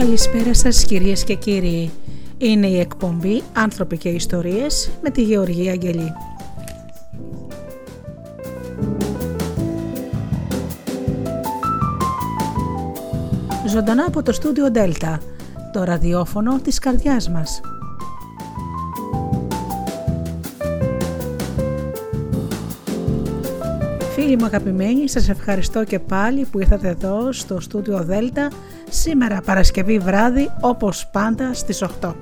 Καλησπέρα σας κυρίες και κύριοι. Είναι η εκπομπή «Άνθρωποι και Ιστορίες» με τη Γεωργία Αγγελή. Ζωντανά από το στούντιο Δέλτα, το ραδιόφωνο της καρδιάς μας. Φίλοι μου αγαπημένοι, σας ευχαριστώ και πάλι που ήρθατε εδώ στο στούντιο Δέλτα σήμερα Παρασκευή βράδυ όπως πάντα στις 8.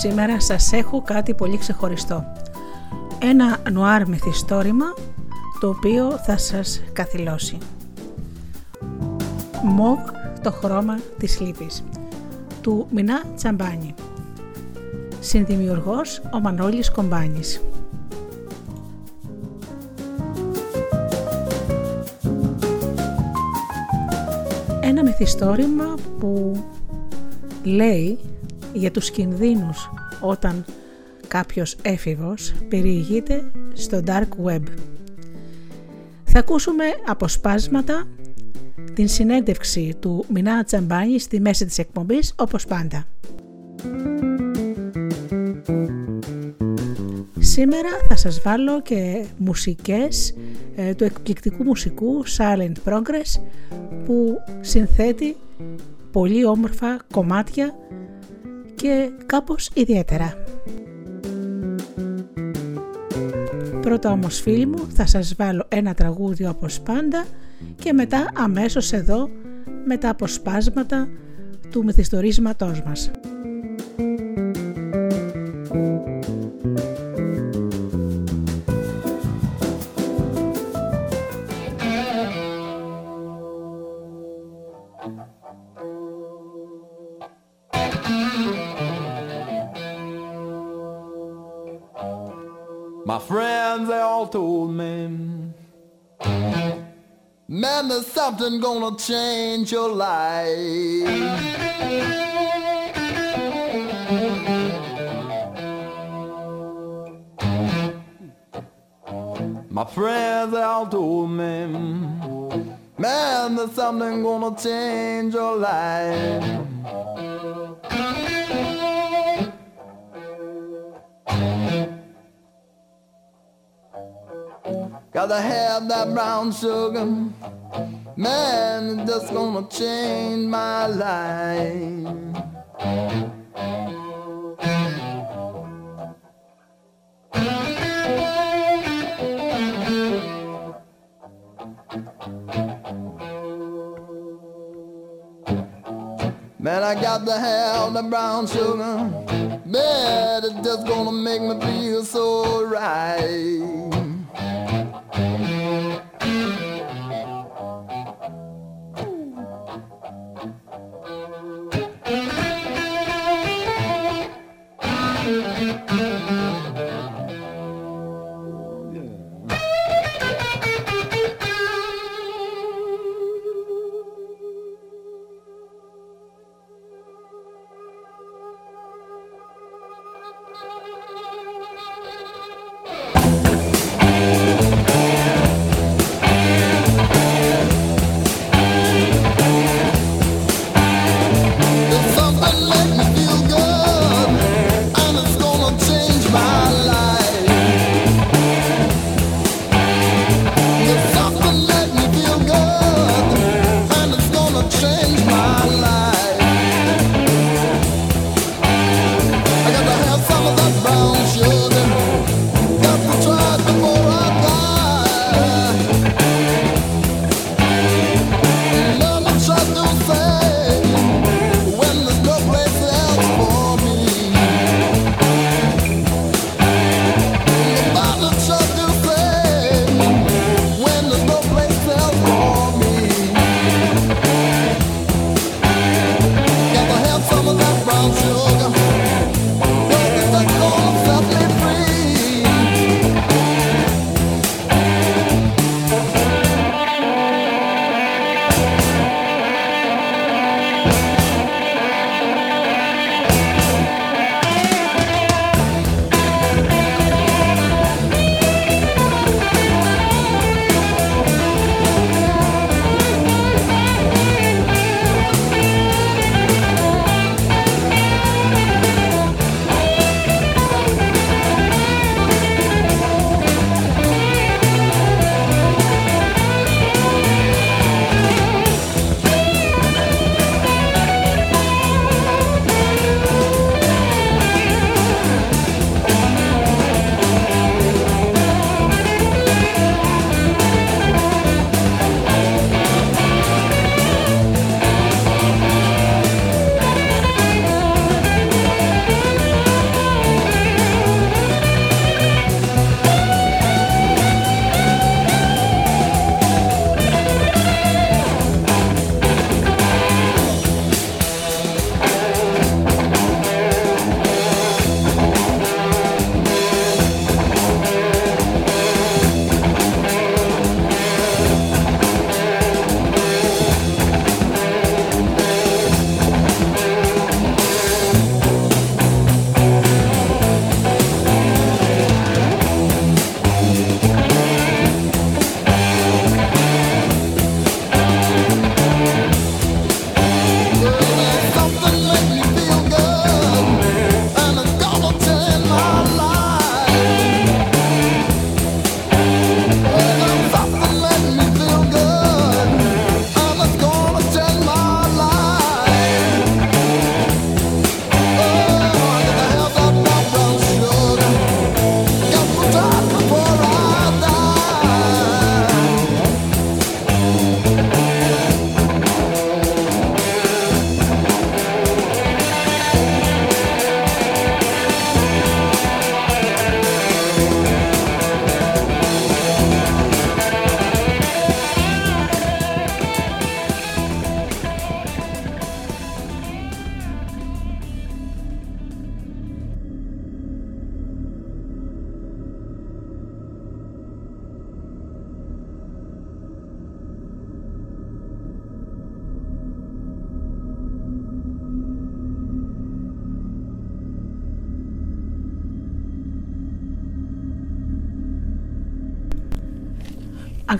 Σήμερα σας έχω κάτι πολύ ξεχωριστό. Ένα νουάρ μυθιστόρημα το οποίο θα σας καθυλώσει. Μοβ το χρώμα της λύπης του Μινά Τσαμπάνη Συνδημιουργός ο Μανώλης Κομπάνης Ένα μυθιστόρημα που λέει για τους κινδύνους όταν κάποιος έφηβος περιηγείται στο dark web. Θα ακούσουμε αποσπάσματα την συνέντευξη του Μινά Τσαμπάνη στη μέση της εκπομπής όπως πάντα. Σήμερα θα σας βάλω και μουσικές ε, του εκπληκτικού μουσικού Silent Progress που συνθέτει πολύ όμορφα κομμάτια και κάπως ιδιαίτερα. Πρώτα όμως φίλοι μου θα σας βάλω ένα τραγούδι όπως πάντα και μετά αμέσως εδώ με τα αποσπάσματα του μυθιστορίσματός μας. Friends, they all told me, man, there's something gonna change your life. My friends, they all told me, man, there's something gonna change your life. Gotta have that brown sugar. Man, it's just gonna change my life. Man, I got to have the brown sugar. Man, it's just gonna make me feel so right.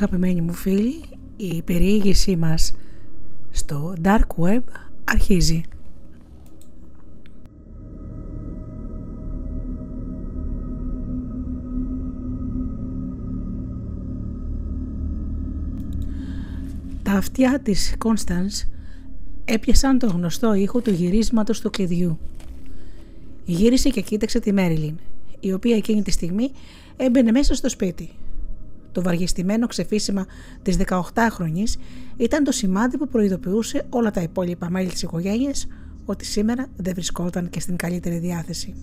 Αγαπημένοι μου φίλοι, η περιήγησή μας στο Dark Web αρχίζει. Τα αυτιά της Κόνσταντς έπιασαν το γνωστό ήχο του γυρίσματος του κλειδιού. Γύρισε και κοίταξε τη Μέριλιν, η οποία εκείνη τη στιγμή έμπαινε μέσα στο σπίτι. Το βαργιστημένο ξεφύσιμα της 18χρονης ήταν το σημάδι που προειδοποιούσε όλα τα υπόλοιπα μέλη της οικογένειας ότι σήμερα δεν βρισκόταν και στην καλύτερη διάθεση.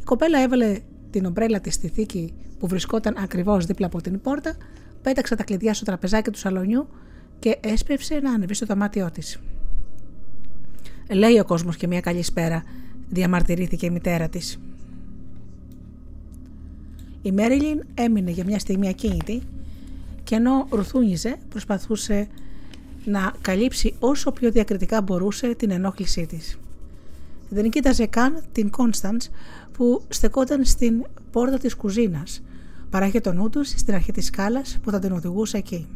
Η κοπέλα έβαλε την ομπρέλα της στη θήκη που βρισκόταν ακριβώς δίπλα από την πόρτα, πέταξε τα κλειδιά στο τραπεζάκι του σαλονιού και έσπευσε να ανεβεί στο δωμάτιό της. Λέει ο κόσμος και μια καλησπέρα, διαμαρτυρήθηκε η μητέρα της. Η Μέριλιν έμεινε για μια στιγμή ακίνητη και ενώ ρουθούνιζε προσπαθούσε να καλύψει όσο πιο διακριτικά μπορούσε την ενόχλησή της. Δεν κοίταζε καν την Κόνσταντς που στεκόταν στην πόρτα της κουζίνας παρά είχε το νου τους στην αρχή της σκάλας που θα την οδηγούσε εκεί.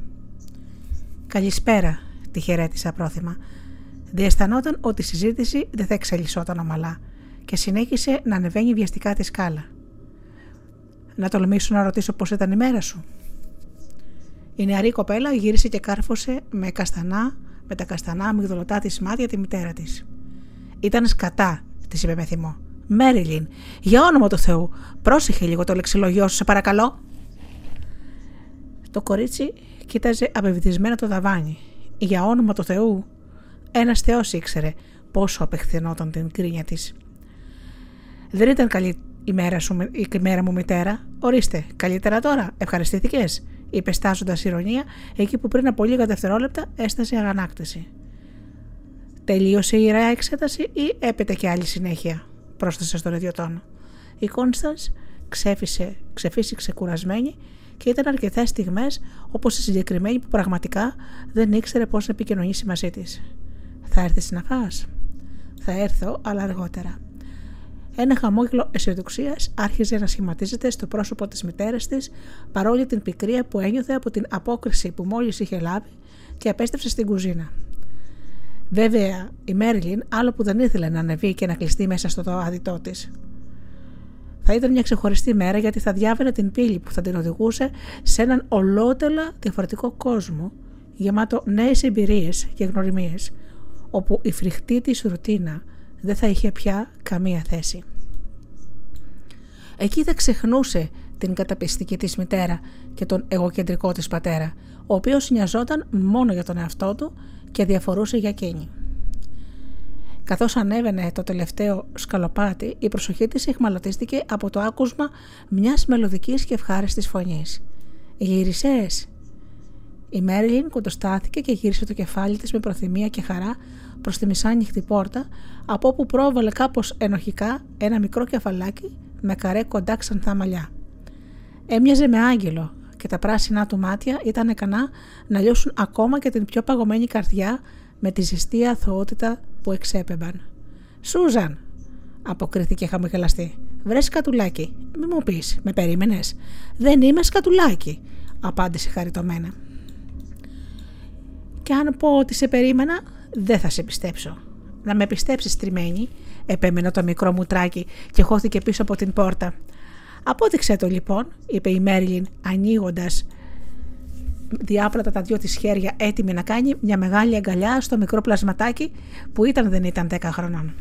«Καλησπέρα», τη χαιρέτησα πρόθυμα. Διαισθανόταν ότι η συζήτηση δεν θα εξελισσόταν ομαλά και συνέχισε να ανεβαίνει βιαστικά τη σκάλα. Να τολμήσω να ρωτήσω πώς ήταν η μέρα σου. Η νεαρή κοπέλα γύρισε και κάρφωσε με, καστανά, με τα καστανά αμυγδολωτά της μάτια τη μητέρα της. Ήταν σκατά, της είπε με θυμό. Μέριλιν, για όνομα του Θεού, πρόσεχε λίγο το λεξιλογιό σου, σε παρακαλώ. Το κορίτσι κοίταζε απευθυσμένα το δαβάνι. Για όνομα του Θεού, ένας Θεός ήξερε πόσο απεχθενόταν την κρίνια της. Δεν ήταν καλή η μέρα, σου, η μέρα μου μητέρα. Ορίστε, καλύτερα τώρα. Ευχαριστήθηκες, είπε στάζοντας ηρωνία εκεί που πριν από λίγα δευτερόλεπτα έστασε αγανάκτηση. Τελείωσε η ιερά εξέταση ή έπεται και άλλη συνέχεια, πρόσθεσε στον ίδιο τόνο. Η Κόνσταν ξέφυσε, ξεφύσηξε κουρασμένη και ήταν αρκετές στιγμές όπως η συγκεκριμένη που πραγματικά δεν ήξερε πώς να επικοινωνήσει μαζί της. Θα έρθεις να φας; Θα έρθω, αλλά αργότερα. Ένα χαμόγελο αισιοδοξίας άρχιζε να σχηματίζεται στο πρόσωπο της μητέρας της παρόλη την πικρία που ένιωθε από την απόκριση που μόλις είχε λάβει και απέστρεψε στην κουζίνα. Βέβαια, η Μέριλιν άλλο που δεν ήθελε να ανεβεί και να κλειστεί μέσα στο δωάδιτό της. Θα ήταν μια ξεχωριστή μέρα γιατί θα διάβαινε την πύλη που θα την οδηγούσε σε έναν ολότελα διαφορετικό κόσμο, γεμάτο νέες εμπειρίες και γνωριμίες, όπου η φρικτή της ρουτίνα δεν θα είχε πια καμία θέση. Εκεί θα ξεχνούσε την καταπιστική της μητέρα και τον εγωκεντρικό της πατέρα, ο οποίος νοιαζόταν μόνο για τον εαυτό του και διαφορούσε για εκείνη. Καθώς ανέβαινε το τελευταίο σκαλοπάτι, η προσοχή της εχμαλωτίστηκε από το άκουσμα μιας μελωδικής και ευχάριστης φωνής. «Γύρισες» Η Μέριλιν κοντοστάθηκε και γύρισε το κεφάλι της με προθυμία και χαρά προς τη μισάνυχτη πόρτα, από όπου πρόβαλε κάπως ενοχικά ένα μικρό κεφαλάκι με καρέ κοντά ξανθά μαλλιά. Έμοιαζε με άγγελο και τα πράσινά του μάτια ήταν ικανά να λιώσουν ακόμα και την πιο παγωμένη καρδιά με τη ζεστή αθωότητα που εξέπεμπαν. «Σούζαν», αποκρίθηκε χαμογελαστή. «Βρες σκατουλάκι. Μη μου πεις, με περίμενες». «Δεν είμαι σκατουλάκι», απάντησε χαριτωμένα. «Και αν πω ότι σε περίμενα, δεν θα σε πιστέψω. Να με πιστέψεις τριμμένη, επέμενε το μικρό μου τράκι και χώθηκε πίσω από την πόρτα. Απόδειξε το λοιπόν, είπε η Μέριλιν ανοίγοντας διάπλατα τα δυο της χέρια έτοιμη να κάνει μια μεγάλη αγκαλιά στο μικρό πλασματάκι που ήταν δεν ήταν 10 χρονών.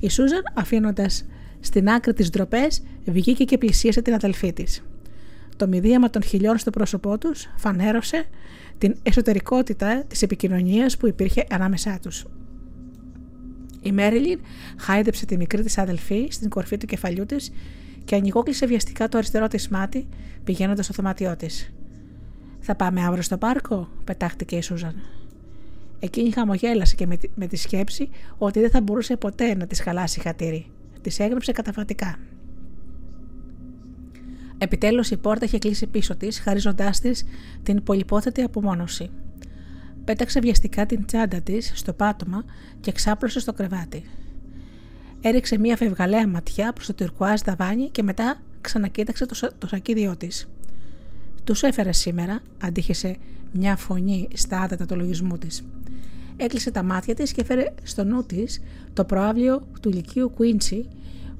Η Σούζαν αφήνοντας στην άκρη της ντροπές, βγήκε και πλησίασε την αδελφή της. Το μηδίαμα των χιλιών στο πρόσωπό τους φανέρωσε την εσωτερικότητα της επικοινωνίας που υπήρχε ανάμεσά τους. Η Μέριλιν χάιδεψε τη μικρή της αδελφή στην κορφή του κεφαλιού της και ανοιγόκλεισε βιαστικά το αριστερό της μάτι πηγαίνοντας στο δωμάτιό της. «Θα πάμε αύριο στο πάρκο» πετάχτηκε η Σούζαν. Εκείνη χαμογέλασε και με τη σκέψη ότι δεν θα μπορούσε ποτέ να της χαλάσει χατήρι. Της έγραψε καταφατικά. Επιτέλους η πόρτα είχε κλείσει πίσω της, χαρίζοντάς της την πολυπόθετη απομόνωση. Πέταξε βιαστικά την τσάντα της στο πάτωμα και ξάπλωσε στο κρεβάτι. Έριξε μια φευγαλαία ματιά προς το τυρκουάζ δαβάνι και μετά ξανακοίταξε το, το σακίδιό της. Τους έφερε σήμερα, αντίχεσε μια φωνή στα άδετα του λογισμού της. Έκλεισε τα μάτια της και φέρε στο νου της το προάβλιο του λυκείου Κουίντσι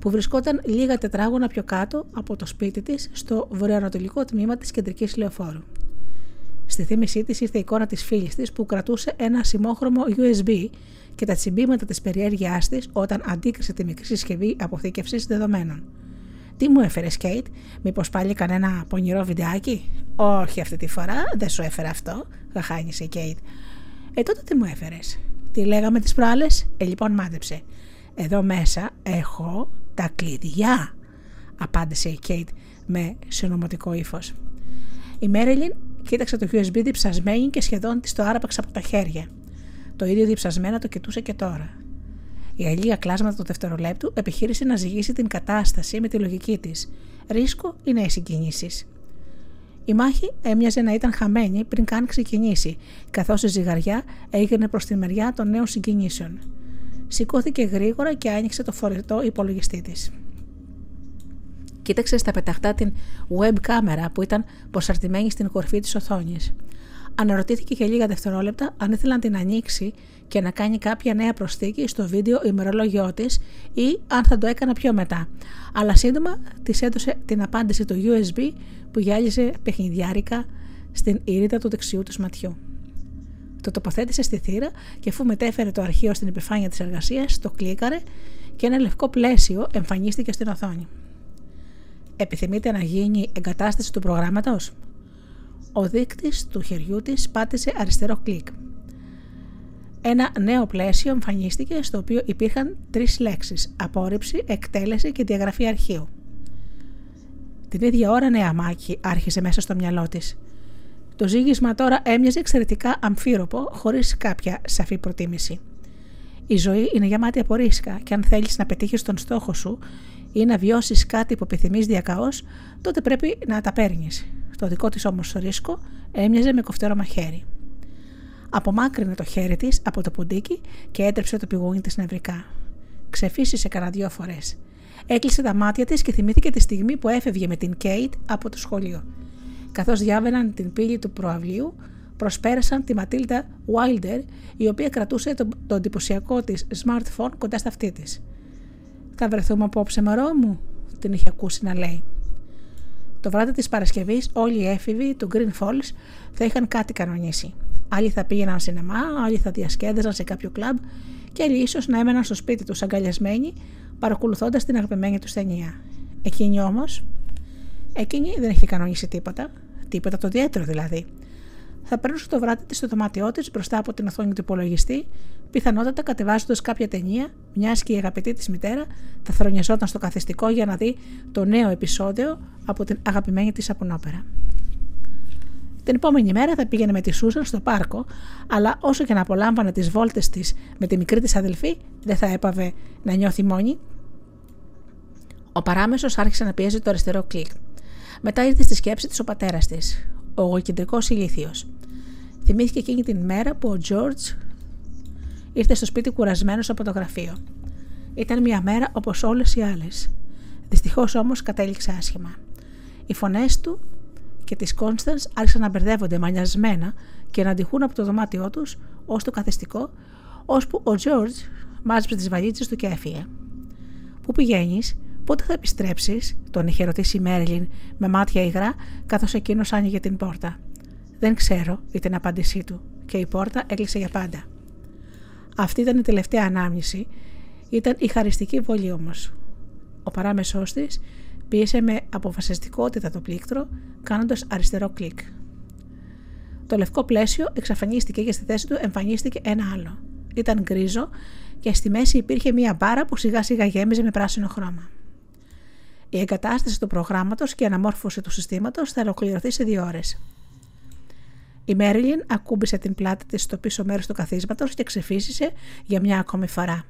που βρισκόταν λίγα τετράγωνα πιο κάτω από το σπίτι της στο βορειοανατολικό τμήμα της κεντρικής λεωφόρου. Στη θύμησή της ήρθε η εικόνα της φίλης της που κρατούσε ένα σημόχρωμο USB και τα τσιμπήματα της περιέργειάς της όταν αντίκρισε τη μικρή συσκευή αποθήκευσης δεδομένων. Τι μου έφερε, Κέιτ, Μήπως πάλι κανένα πονηρό βιντεάκι; Όχι αυτή τη φορά, δεν σου έφερε αυτό, γαχάνισε η Κέιτ. Ε, τότε τι μου έφερες; Τι λέγαμε τις προάλλες, ε, λοιπόν μάντεψε. Εδώ μέσα έχω τα κλειδιά, απάντησε η Κέιτ με συνωμοτικό ύφος. Η Μέριλιν κοίταξε το USB διψασμένη και σχεδόν της το άραπαξε από τα χέρια. Το ίδιο διψασμένα το κοιτούσε και τώρα. Η αλήθεια κλάσματα του δευτερολέπτου επιχείρησε να ζυγίσει την κατάσταση με τη λογική της. Ρίσκο ή νέε συγκινήσεις. Η μάχη έμοιαζε να ήταν χαμένη πριν καν ξεκινήσει, καθώς η ζυγαριά έγινε προς τη μεριά των νέων συγκινήσεων. Σηκώθηκε γρήγορα και άνοιξε το φορετό υπολογιστή της. Κοίταξε στα πεταχτά την web κάμερα που ήταν προσαρτημένη στην κορφή της οθόνης. Αναρωτήθηκε για λίγα δευτερόλεπτα αν ήθελε να την ανοίξει και να κάνει κάποια νέα προσθήκη στο βίντεο ημερολόγιο της ή αν θα το έκανα πιο μετά. Αλλά σύντομα της έδωσε την απάντηση του USB που γυάλιζε παιχνιδιάρικα στην ήρυτα του δεξιού του ματιού. Το τοποθέτησε στη θύρα και αφού μετέφερε το αρχείο στην επιφάνεια της εργασίας, το κλίκαρε και ένα λευκό πλαίσιο εμφανίστηκε στην οθόνη. Επιθυμείτε να γίνει εγκατάσταση του προγράμματος; Ο δείκτης του χεριού της πάτησε αριστερό κλικ. Ένα νέο πλαίσιο εμφανίστηκε στο οποίο υπήρχαν τρεις λέξεις «απόρριψη», «εκτέλεση» και «διαγραφή αρχείου». Την ίδια ώρα νέα μάχη άρχισε μέσα στο μυαλό της. Το ζήγισμα τώρα έμοιαζε εξαιρετικά αμφίροπο, χωρίς κάποια σαφή προτίμηση. Η ζωή είναι γεμάτη από ρίσκα και αν θέλεις να πετύχεις τον στόχο σου ή να βιώσεις κάτι που επιθυμείς διακαώς, τότε πρέπει να τα παίρνεις. Το δικό της όμως ρίσκο έμοιαζε με κοφτερό μαχαίρι. Απομάκρυνε το χέρι της από το ποντίκι και έτρεψε το πηγούνι της νευρικά. Ξεφύσισε κανένα δυο φορές. Έκλεισε τα μάτια της και θυμήθηκε τη στιγμή που έφευγε με την Κέιτ από το σχολείο. Καθώς διάβαιναν την πύλη του προαυλίου, προσπέρασαν τη Ματίλτα Wilder, η οποία κρατούσε το, το εντυπωσιακό της smartphone κοντά στα αυτή της. Θα βρεθούμε απόψε, μωρό μου, την είχε ακούσει να λέει. Το βράδυ της Παρασκευής, όλοι οι έφηβοι του Green Falls θα είχαν κάτι κανονίσει. Άλλοι θα πήγαιναν σινεμά, άλλοι θα διασκέδαζαν σε κάποιο κλαμπ και άλλοι ίσως να έμεναν στο σπίτι τους αγκαλιασμένοι, παρακολουθώντας την αγαπημένη τους ταινία. Εκείνη όμως, εκείνη δεν έχει κανονίσει τίποτα, τίποτα το ιδιαίτερο δηλαδή. Θα περνούσε το βράδυ της στο δωμάτιό της μπροστά από την οθόνη του υπολογιστή, πιθανότατα κατεβάζοντας κάποια ταινία, μιας και η αγαπητή της μητέρα θα θρονιαζόταν στο καθιστικό για να δει το νέο επεισόδιο από την αγαπημένη της απονόπερα. Την επόμενη μέρα θα πήγαινε με τη Σούσαν στο πάρκο, αλλά όσο και να απολάμβανε τις βόλτες της με τη μικρή της αδελφή, δεν θα έπαβε να νιώθει μόνη. Ο παράμεσος άρχισε να πιέζει το αριστερό κλικ. Μετά ήρθε στη σκέψη της ο πατέρας της, ο εγωκεντρικό ηλίθιος. Θυμήθηκε εκείνη την μέρα που ο Τζόρτζ ήρθε στο σπίτι κουρασμένος από το γραφείο. Ήταν μια μέρα όπως όλες οι άλλες. Δυστυχώς όμως κατέληξε άσχημα. Οι φωνές του και της Κόνσταν άρχισαν να μπερδεύονται μανιασμένα και να αντιχούν από το δωμάτιό τους ως το καθιστικό, ώσπου ο Τζόρτζ μάζεψε τις βαλίτσες του και έφυγε. Πού πηγαίνεις, πότε θα επιστρέψεις, τον είχε ρωτήσει η Μέριλιν με μάτια υγρά, καθώς εκείνος άνοιγε την πόρτα. Δεν ξέρω, ήταν την απάντησή του, και η πόρτα έκλεισε για πάντα. Αυτή ήταν η τελευταία ανάμνηση, ήταν η χαριστική βολή όμως. Ο παράμεσός της Πίεσε με αποφασιστικότητα το πλήκτρο, κάνοντας αριστερό κλικ. Το λευκό πλαίσιο εξαφανίστηκε και στη θέση του εμφανίστηκε ένα άλλο. Ήταν γκρίζο και στη μέση υπήρχε μία μπάρα που σιγά σιγά γέμιζε με πράσινο χρώμα. Η εγκατάσταση του προγράμματος και η αναμόρφωση του συστήματος θα ολοκληρωθεί σε δύο ώρες. Η Μέριλιν ακούμπησε την πλάτη της στο πίσω μέρος του καθίσματος και ξεφύσισε για μια ακόμη φορά.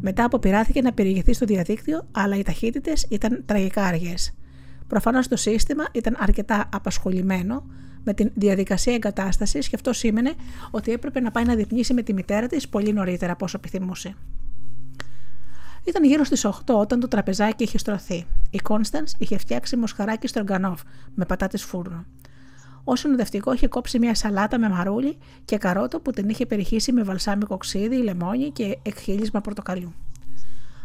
Μετά αποπειράθηκε να περιηγηθεί στο διαδίκτυο, αλλά οι ταχύτητες ήταν τραγικά αργές. Προφανώς το σύστημα ήταν αρκετά απασχολημένο με την διαδικασία εγκατάστασης και αυτό σήμαινε ότι έπρεπε να πάει να διπνήσει με τη μητέρα της πολύ νωρίτερα από όσο επιθυμούσε. Ήταν γύρω στις 8 όταν το τραπεζάκι είχε στρωθεί. Η Κόνσταν είχε φτιάξει μοσχαράκι στο Γκανόφ με πατάτες φούρνο. Ο συνοδευτικό είχε κόψει μια σαλάτα με μαρούλι και καρότο που την είχε περιχύσει με βαλσάμικο ξύδι, λεμόνι και εκχύλισμα πορτοκαλιού.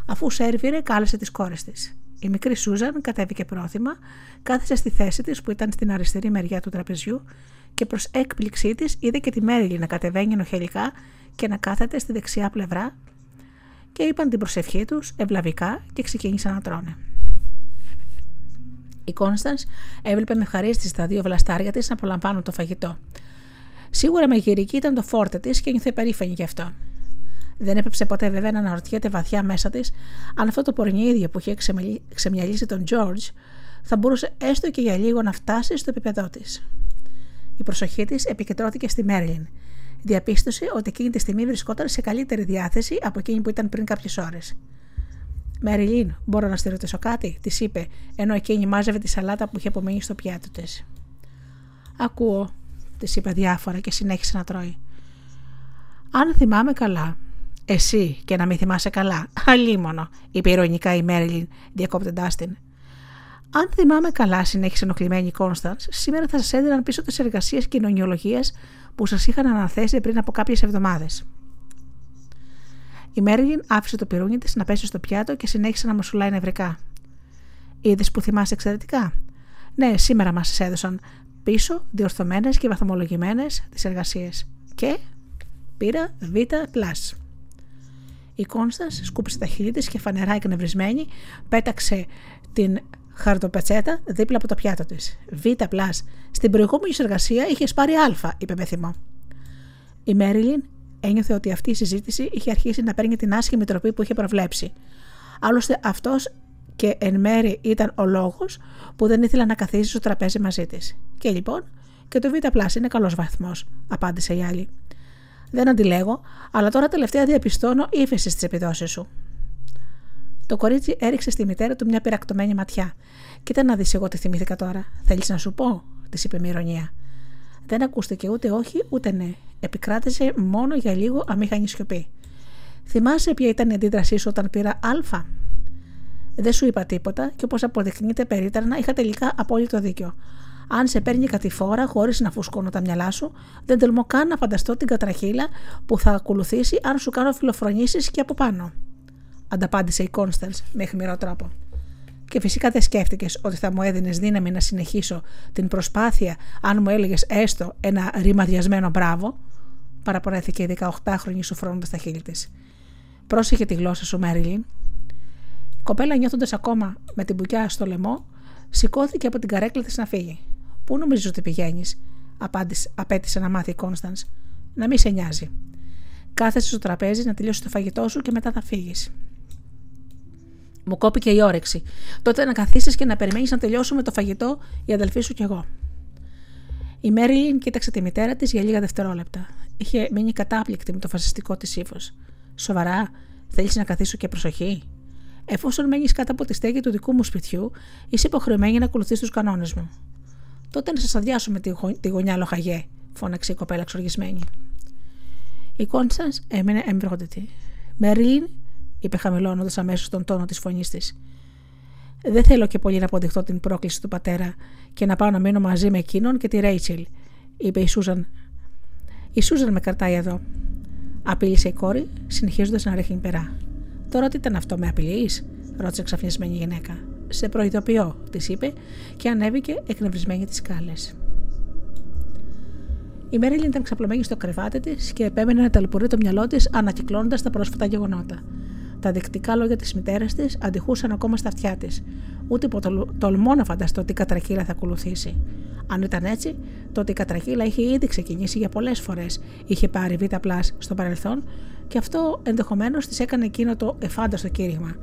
Αφού σέρβιρε, κάλεσε τις κόρες της. Η μικρή Σούζαν κατέβηκε πρόθυμα, κάθισε στη θέση της που ήταν στην αριστερή μεριά του τραπεζιού και προς έκπληξή της είδε και τη Μέριλι να κατεβαίνει ενοχελικά και να κάθεται στη δεξιά πλευρά και είπαν την προσευχή τους ευλαβικά και ξεκίνησαν να τρώνε. Η Κόνσταν έβλεπε με ευχαρίστηση τα δύο βλαστάρια της να απολαμβάνουν το φαγητό. Σίγουρα μαγειρική ήταν το φόρτε της και νιώθε περήφανη γι' αυτό. Δεν έπεψε ποτέ βέβαια να αναρωτιέται βαθιά μέσα της αν αυτό το πορνίδιο που είχε ξεμυαλίσει τον Τζόρτζ θα μπορούσε έστω και για λίγο να φτάσει στο επίπεδό της. Η προσοχή της επικεντρώθηκε στη Μέρλιν. Διαπίστωσε ότι εκείνη τη στιγμή βρισκόταν σε καλύτερη διάθεση από εκείνη που ήταν πριν κάποιες ώρες. Μέριλιν, μπορώ να στη ρωτήσω κάτι, της είπε, ενώ εκείνη μάζευε τη σαλάτα που είχε απομείνει στο πιάτο της. Ακούω, της είπε διάφορα και συνέχισε να τρώει. Αν θυμάμαι καλά, εσύ και να μην θυμάσαι καλά, αλίμονο, είπε ηρωνικά η Μέριλιν, διακόπτοντάς την. Αν θυμάμαι καλά, συνέχισε ενοχλημένη η Κόνσταν, σήμερα θα σας έδιναν πίσω τις εργασίες κοινωνιολογίας που σας είχαν αναθέσει πριν από κάποιες εβδομάδες. Η Μέριλιν άφησε το πυρούνι της να πέσει στο πιάτο και συνέχισε να μοσουλάει νευρικά. Είδες που θυμάσαι εξαιρετικά. Ναι, σήμερα μας έδωσαν πίσω διορθωμένες και βαθμολογημένες τις εργασίες. Και πήρα Β. Η Κόνστας σκούπισε τα χείλη της και φανερά εκνευρισμένη πέταξε την χαρτοπετσέτα δίπλα από το πιάτο της. Β. Στην προηγούμενη εργασία είχε πάρει Α, είπε με θυμό. Η Μέριλιν ένιωθε ότι αυτή η συζήτηση είχε αρχίσει να παίρνει την άσχημη τροπή που είχε προβλέψει. Άλλωστε αυτός και εν μέρη ήταν ο λόγος που δεν ήθελε να καθίσει στο τραπέζι μαζί της. Και λοιπόν, και το Β είναι καλός βαθμός, απάντησε η άλλη. Δεν αντιλέγω, αλλά τώρα τελευταία διαπιστώνω ύφεση στις επιδόσεις σου. Το κορίτσι έριξε στη μητέρα του μια πειρακτωμένη ματιά. Κοίτα να δεις εγώ τι θυμήθηκα τώρα. Θέλεις να σου πω, της είπε με ηρωνία. Δεν ακούστηκε ούτε όχι ούτε ναι. Επικράτησε μόνο για λίγο αμήχανη σιωπή. Θυμάσαι ποια ήταν η αντίδρασή σου όταν πήρα Α. Δεν σου είπα τίποτα και όπως αποδεικνύεται περίτρανα είχα τελικά απόλυτο δίκιο. Αν σε παίρνει κατηφόρα χωρίς να φουσκώνω τα μυαλά σου, δεν τολμώ καν να φανταστώ την κατραχύλα που θα ακολουθήσει αν σου κάνω φιλοφρονήσεις και από πάνω. Ανταπάντησε η Κόνσταλ με αιχμηρό τρόπο. Και φυσικά δεν σκέφτηκες ότι θα μου έδινες δύναμη να συνεχίσω την προσπάθεια αν μου έλεγες έστω ένα ρημαδιασμένο μπράβο, παραπονέθηκε η 18χρονη σου φρόνοντα τα χείλη της. Πρόσεχε τη γλώσσα σου, Μέριλιν. Η κοπέλα νιώθοντας ακόμα με την μπουκιά στο λαιμό, σηκώθηκε από την καρέκλα της να φύγει. Πού νομίζεις ότι πηγαίνεις, απέτησε να μάθει η Κόνστανς. Να μην σε νοιάζει. Κάθεσαι στο τραπέζι να τελειώσει το φαγητό σου και μετά θα φύγεις. Μου κόπηκε η όρεξη. Τότε να καθίσεις και να περιμένεις να τελειώσουμε το φαγητό η αδελφή σου κι εγώ. Η Μέριλιν κοίταξε τη μητέρα της για λίγα δευτερόλεπτα. Είχε μείνει κατάπληκτη με το φασιστικό της ύφος. Σοβαρά, θέλεις να καθίσω και προσοχή; Εφόσον μένεις κάτω από τη στέγη του δικού μου σπιτιού, είσαι υποχρεωμένη να ακολουθείς τους κανόνες μου. Τότε να σας αδειάσουμε τη, γω... τη γωνιά λοχαγέ, φώναξε η κοπέλα εξοργισμένη. Η Κόνσταν έμεινε εμπρόντετη. Μέριλιν, είπε χαμηλώνοντας αμέσως τον τόνο της φωνής της. Δεν θέλω και πολύ να αποδειχθώ την πρόκληση του πατέρα και να πάω να μείνω μαζί με εκείνον και τη Ρέιτσελ, είπε η Σούζαν. Η Σούζαν με κρατάει εδώ. Απείλησε η κόρη, συνεχίζοντας να ρίχνει περά. Τώρα τι ήταν αυτό, με απειλείς, ρώτησε ξαφνισμένη γυναίκα. Σε προειδοποιώ, της είπε και ανέβηκε εκνευρισμένη τις σκάλες. Η Μέριλιν ήταν ξαπλωμένη στο κρεβάτι της και επέμενε να ταλαιπωρεί το μυαλό της ανακυκλώνοντας τα πρόσφατα γεγονότα. Τα δεικτικά λόγια της μητέρας της αντιχούσαν ακόμα στα αυτιά της. Ούτε που τολμώ να φανταστώ τι κατρακύλα θα ακολουθήσει. Αν ήταν έτσι, τότε η κατρακύλα είχε ήδη ξεκινήσει για πολλές φορές. Είχε πάρει β' στο παρελθόν και αυτό ενδεχομένως της έκανε εκείνο το εφάνταστο κήρυγμα.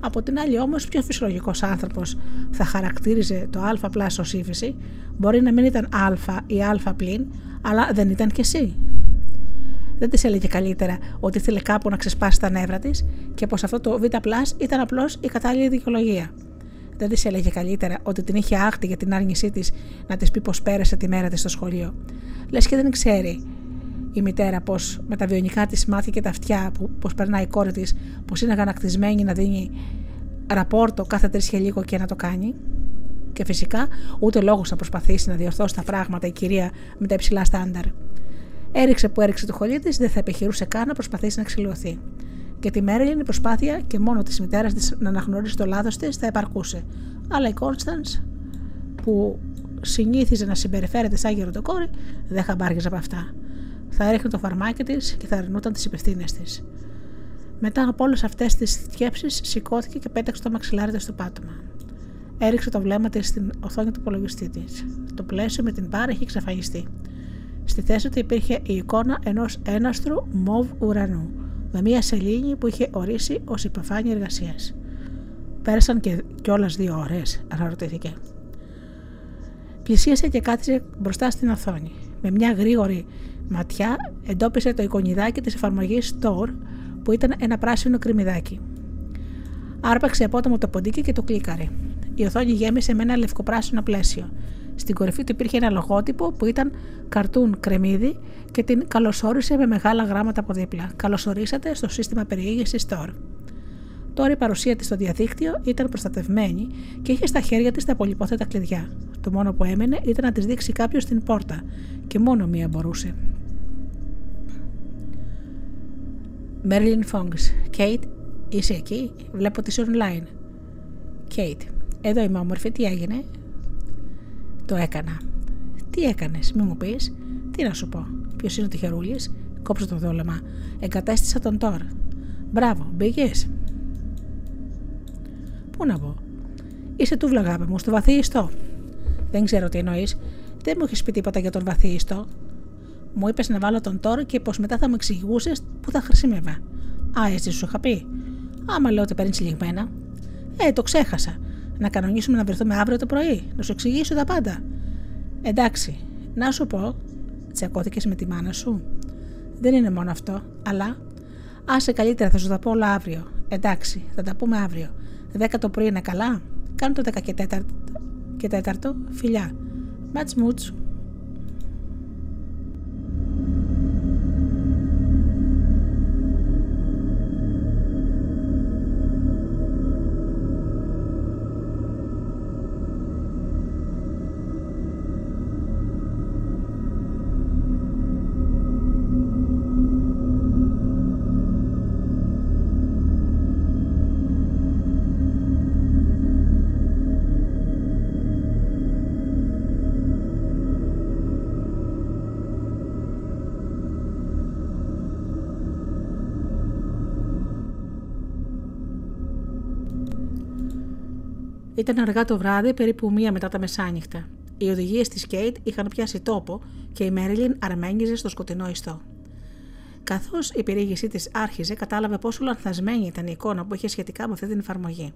Από την άλλη όμως, πιο φυσιολογικός άνθρωπος θα χαρακτήριζε το α ως ύφεση, μπορεί να μην ήταν α ή α πλην, αλλά δεν ήταν κι εσύ. Δεν της έλεγε καλύτερα ότι ήθελε κάπου να ξεσπάσει τα νεύρα της και πως αυτό το Β ήταν απλώς η κατάλληλη δικαιολογία. Δεν της έλεγε καλύτερα ότι την είχε άχτη για την άρνησή της να της πει πως πέρασε τη μέρα της στο σχολείο. Λες και δεν ξέρει η μητέρα πως με τα βιονικά της μάτια και τα αυτιά, πως περνάει η κόρη της, πως είναι αγανακτισμένη να δίνει ραπόρτο κάθε τρεις και λίγο και να το κάνει. Και φυσικά ούτε λόγος να προσπαθήσει να διορθώσει τα πράγματα η κυρία με τα υψηλά στάνταρ. Έριξε που έριξε το χολί της, δεν θα επιχειρούσε καν να προσπαθήσει να ξυλωθεί. Και τη Μέριλιν η προσπάθεια και μόνο της μητέρας της να αναγνωρίσει το λάθος της θα επαρκούσε. Αλλά η Κόνσταν, που συνήθιζε να συμπεριφέρεται σαν γεροντοκόρη, δεν χαμπάργιζε από αυτά. Θα έριχνε το φαρμάκι της και θα αρνούταν τις υπευθύνες της. Μετά από όλες αυτές τις σκέψει, σηκώθηκε και πέταξε το μαξιλάρι τη στο πάτωμα. Έριξε το βλέμμα της στην οθόνη του υπολογιστή της. Το πλαίσιο με την μπάρα είχε εξαφανιστεί. Στη θέση του υπήρχε η εικόνα ενός έναστρου μοβ ουρανού, με μία σελήνη που είχε ορίσει ως υποφάνεια εργασίας. Πέρασαν και κιόλας δύο ώρες, αναρωτήθηκε. Πλησίασε και κάθισε μπροστά στην οθόνη. Με μια γρήγορη ματιά εντόπισε το εικονιδάκι της εφαρμογής Store που ήταν ένα πράσινο κρυμμυδάκι. Άρπαξε απότομο το ποντίκι και το κλίκαρε. Η οθόνη γέμισε με ένα λευκοπράσινο πλαίσιο. Στην κορυφή του υπήρχε ένα λογότυπο που ήταν καρτούν κρεμμύδι και την καλωσόρισε με μεγάλα γράμματα από δίπλα. Καλωσορίσατε στο σύστημα περιήγησης Store. Τώρα η παρουσία της στο διαδίκτυο ήταν προστατευμένη και είχε στα χέρια της τα πολυπόθετα κλειδιά. Το μόνο που έμενε ήταν να της δείξει κάποιος την πόρτα και μόνο μία μπορούσε. Μέρλιν Φόγκ. Κέιτ, είσαι εκεί, βλέπω ότι είσαι online. Κέιτ, εδώ είμαι όμορφη, τι έγινε; Το έκανα. Τι έκανες, μη μου πεις, τι να σου πω. Ποιος είναι ο τυχερούλης, κόψω το δόλεμα. Εγκατέστησα τον Τόρ. Μπράβο, μπήκες. Πού να πω. Είσαι του βλαγάπη μου, στο βαθύ ιστό. Δεν ξέρω τι εννοείς. Δεν μου έχεις πει τίποτα για τον βαθύ ιστό. Μου είπες να βάλω τον τώρα και πως μετά θα μου εξηγούσες που θα χρησιμεύα. Α, έτσι σου είχα πει. Άμα λέω ότι παίρνεις λιγμένα. Ε, το ξέχασα. Να κανονίσουμε να βρεθούμε αύριο το πρωί, να σου εξηγήσω τα πάντα. Εντάξει, να σου πω, τσακώθηκες με τη μάνα σου; Δεν είναι μόνο αυτό, αλλά. Άσε καλύτερα, θα σου τα πω όλα αύριο. Εντάξει, θα τα πούμε αύριο. Δέκα το πρωί είναι καλά. Κάνω το 10 και 4 και τέταρτο, φιλιά. Ματς Ήταν αργά το βράδυ, περίπου μία μετά τα μεσάνυχτα. Οι οδηγίες της Κέιτ είχαν πιάσει τόπο και η Μέριλιν αρμέγγιζε στο σκοτεινό ιστό. Καθώς η περιήγησή της άρχιζε, κατάλαβε πόσο λανθασμένη ήταν η εικόνα που είχε σχετικά με αυτή την εφαρμογή.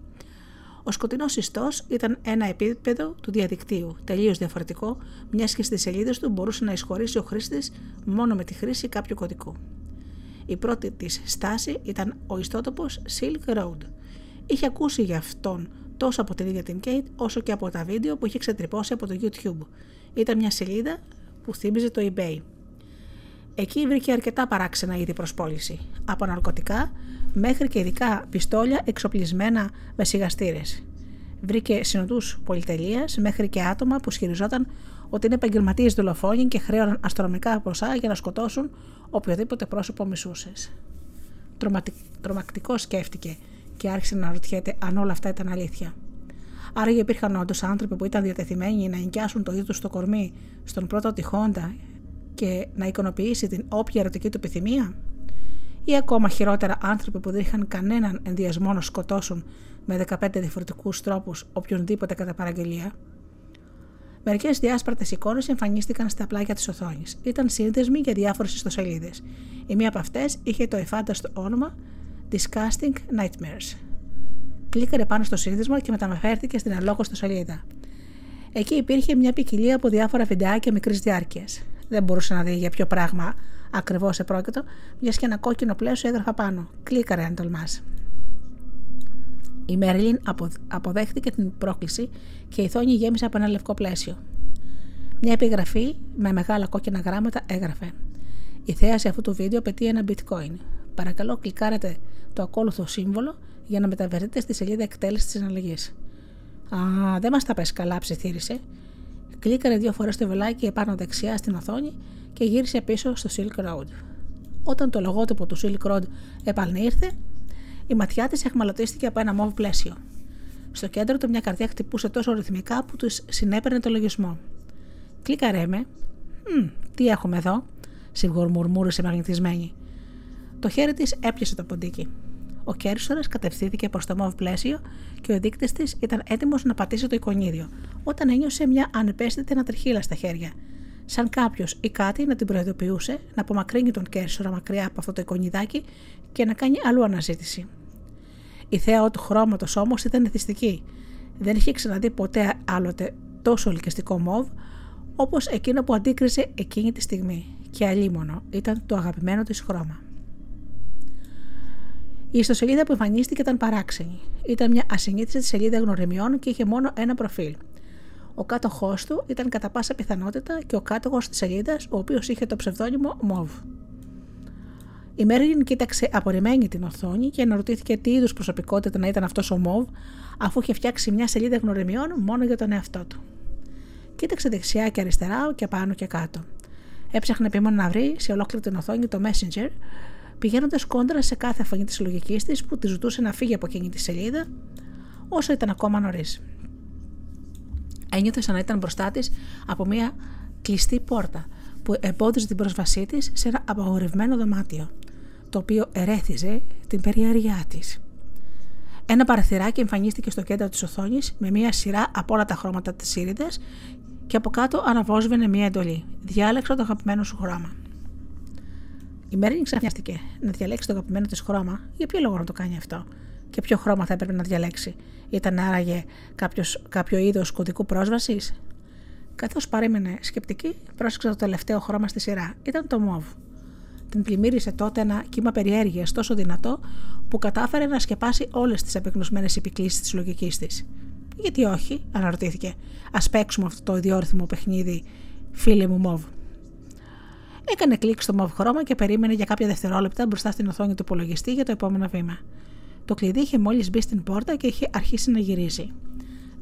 Ο σκοτεινός ιστός ήταν ένα επίπεδο του διαδικτύου, τελείως διαφορετικό, μιας και στις σελίδες του μπορούσε να εισχωρήσει ο χρήστης μόνο με τη χρήση κάποιου κωδικού. Η πρώτη της στάση ήταν ο ιστότοπος Silk Road. Είχε ακούσει για αυτόν τόσο από την ίδια την Kate όσο και από τα βίντεο που είχε ξετρυπώσει από το YouTube. Ήταν μια σελίδα που θύμιζε το eBay. Εκεί βρήκε αρκετά παράξενα είδη προς πώληση, από ναρκωτικά μέχρι και ειδικά πιστόλια εξοπλισμένα με σιγαστήρες. Βρήκε συνοδούς πολυτελείας μέχρι και άτομα που ισχυριζόταν ότι είναι επαγγελματίες δολοφόνοι και χρέωναν αστρονομικά ποσά για να σκοτώσουν οποιοδήποτε πρόσωπο μισούσες. Τρομακτικό σκέφτηκε και άρχισε να ρωτιέται αν όλα αυτά ήταν αλήθεια. Άρα υπήρχαν όντως άνθρωποι που ήταν διατεθειμένοι να εγκιάσουν το ίδιο του στο κορμί στον πρώτο τυχόντα και να εικονοποιήσει την όποια ερωτική του επιθυμία, ή ακόμα χειρότερα άνθρωποι που δεν είχαν κανέναν ενδιασμό να σκοτώσουν με 15 διαφορετικούς τρόπους οποιονδήποτε κατά παραγγελία; Μερικές διάσπαρτες εικόνες εμφανίστηκαν στα πλάγια της οθόνης. Ήταν σύνδεσμοι για διάφορες ιστοσελίδες. Η μία από αυτές είχε το εφάνταστο όνομα Disgusting Nightmares. Κλίκαρε πάνω στο σύνδεσμο και μεταφέρθηκε στην αλόγω σελίδα. Εκεί υπήρχε μια ποικιλία από διάφορα βιντεάκια μικρής διάρκειας. Δεν μπορούσε να δει για ποιο πράγμα ακριβώς επρόκειτο, μιας και ένα κόκκινο πλαίσιο έγραφα πάνω. Κλίκαρε αν τολμάς. Η Μέρλιν αποδέχτηκε την πρόκληση και η θόνη γέμισε από ένα λευκό πλαίσιο. Μια επιγραφή με μεγάλα κόκκινα γράμματα έγραφε: Η θέαση αυτού του βίντεο πετύχει ένα bitcoin. Παρακαλώ, κλικάρετε το ακόλουθο σύμβολο για να μεταβερθείτε στη σελίδα εκτέλεσης της αναλλαγή. Α, δεν μας τα πες καλά, ψιθύρισε. Κλίκαρε δύο φορές το βελάκι επάνω δεξιά στην οθόνη και γύρισε πίσω στο Silk Road. Όταν το λογότυπο του Silk Road επανήρθε, η ματιά της εχμαλωτίστηκε από ένα μόβ πλαίσιο. Στο κέντρο του μια καρδιά χτυπούσε τόσο ρυθμικά που του συνέπαιρνε το λογισμό. Κλίκαρε με. τι έχουμε εδώ, σιγουρμουρμούρισε μαγνητισμένη. Το χέρι της έπιασε το ποντίκι. Ο Κέρσορας κατευθύνθηκε προς το μοβ πλαίσιο και ο δείκτης της ήταν έτοιμος να πατήσει το εικονίδιο, όταν ένιωσε μια ανεπαίσθητη ανατριχίλα στα χέρια. Σαν κάποιος ή κάτι να την προειδοποιούσε να απομακρύνει τον Κέρσορα μακριά από αυτό το εικονιδάκι και να κάνει αλλού αναζήτηση. Η θέα του χρώματος όμως ήταν εθιστική. Δεν είχε ξαναδεί ποτέ άλλοτε τόσο ελκυστικό μοβ όπως εκείνο που αντίκριζε εκείνη τη στιγμή και αλίμονο ήταν το αγαπημένο της χρώμα. Η ιστοσελίδα που εμφανίστηκε ήταν παράξενη. Ήταν μια ασυνήθιστη σελίδα γνωριμιών και είχε μόνο ένα προφίλ. Ο κάτοχός του ήταν κατά πάσα πιθανότητα και ο κάτοχος της σελίδας, ο οποίος είχε το ψευδόνυμο Μοβ. Η Μέρλιν κοίταξε απορριμμένη την οθόνη και αναρωτήθηκε τι είδους προσωπικότητα να ήταν αυτός ο Μοβ, αφού είχε φτιάξει μια σελίδα γνωριμιών μόνο για τον εαυτό του. Κοίταξε δεξιά και αριστερά και πάνω και κάτω. Έψαχνε επίμονα να βρει σε ολόκληρη την οθόνη το Messenger, πηγαίνοντας κόντρα σε κάθε φωνή της λογική της που τη ζητούσε να φύγει από εκείνη τη σελίδα, όσο ήταν ακόμα νωρίς. Ένιωθε σαν να ήταν μπροστά της από μια κλειστή πόρτα που εμπόδιζε την πρόσβασή της σε ένα απαγορευμένο δωμάτιο, το οποίο ερέθιζε την περιέργειά της. Ένα παραθυράκι εμφανίστηκε στο κέντρο της οθόνης με μια σειρά από όλα τα χρώματα της σύριδας και από κάτω αναβόσβαινε μία εντολή. Διάλεξε το αγαπημένο σου χρώμα. Η Μέρλιν ξαφνιάστηκε να διαλέξει το αγαπημένο της χρώμα. Για ποιο λόγο να το κάνει αυτό, και ποιο χρώμα θα έπρεπε να διαλέξει; Ήταν άραγε κάποιος, κάποιο είδος κωδικού πρόσβασης; Καθώς παρέμεινε σκεπτική, πρόσεξε το τελευταίο χρώμα στη σειρά. Ήταν το μοβ. Την πλημμύρισε τότε ένα κύμα περιέργειας τόσο δυνατό που κατάφερε να σκεπάσει όλες τις απεγνωσμένες επικλήσεις της λογικής της. Γιατί όχι, αναρωτήθηκε. Α παίξουμε αυτό το ιδιόρυθμο παιχνίδι, φίλε μου Μοβ. Έκανε κλικ στο μοβ χρώμα και περίμενε για κάποια δευτερόλεπτα μπροστά στην οθόνη του υπολογιστή για το επόμενο βήμα. Το κλειδί είχε μόλις μπει στην πόρτα και είχε αρχίσει να γυρίζει.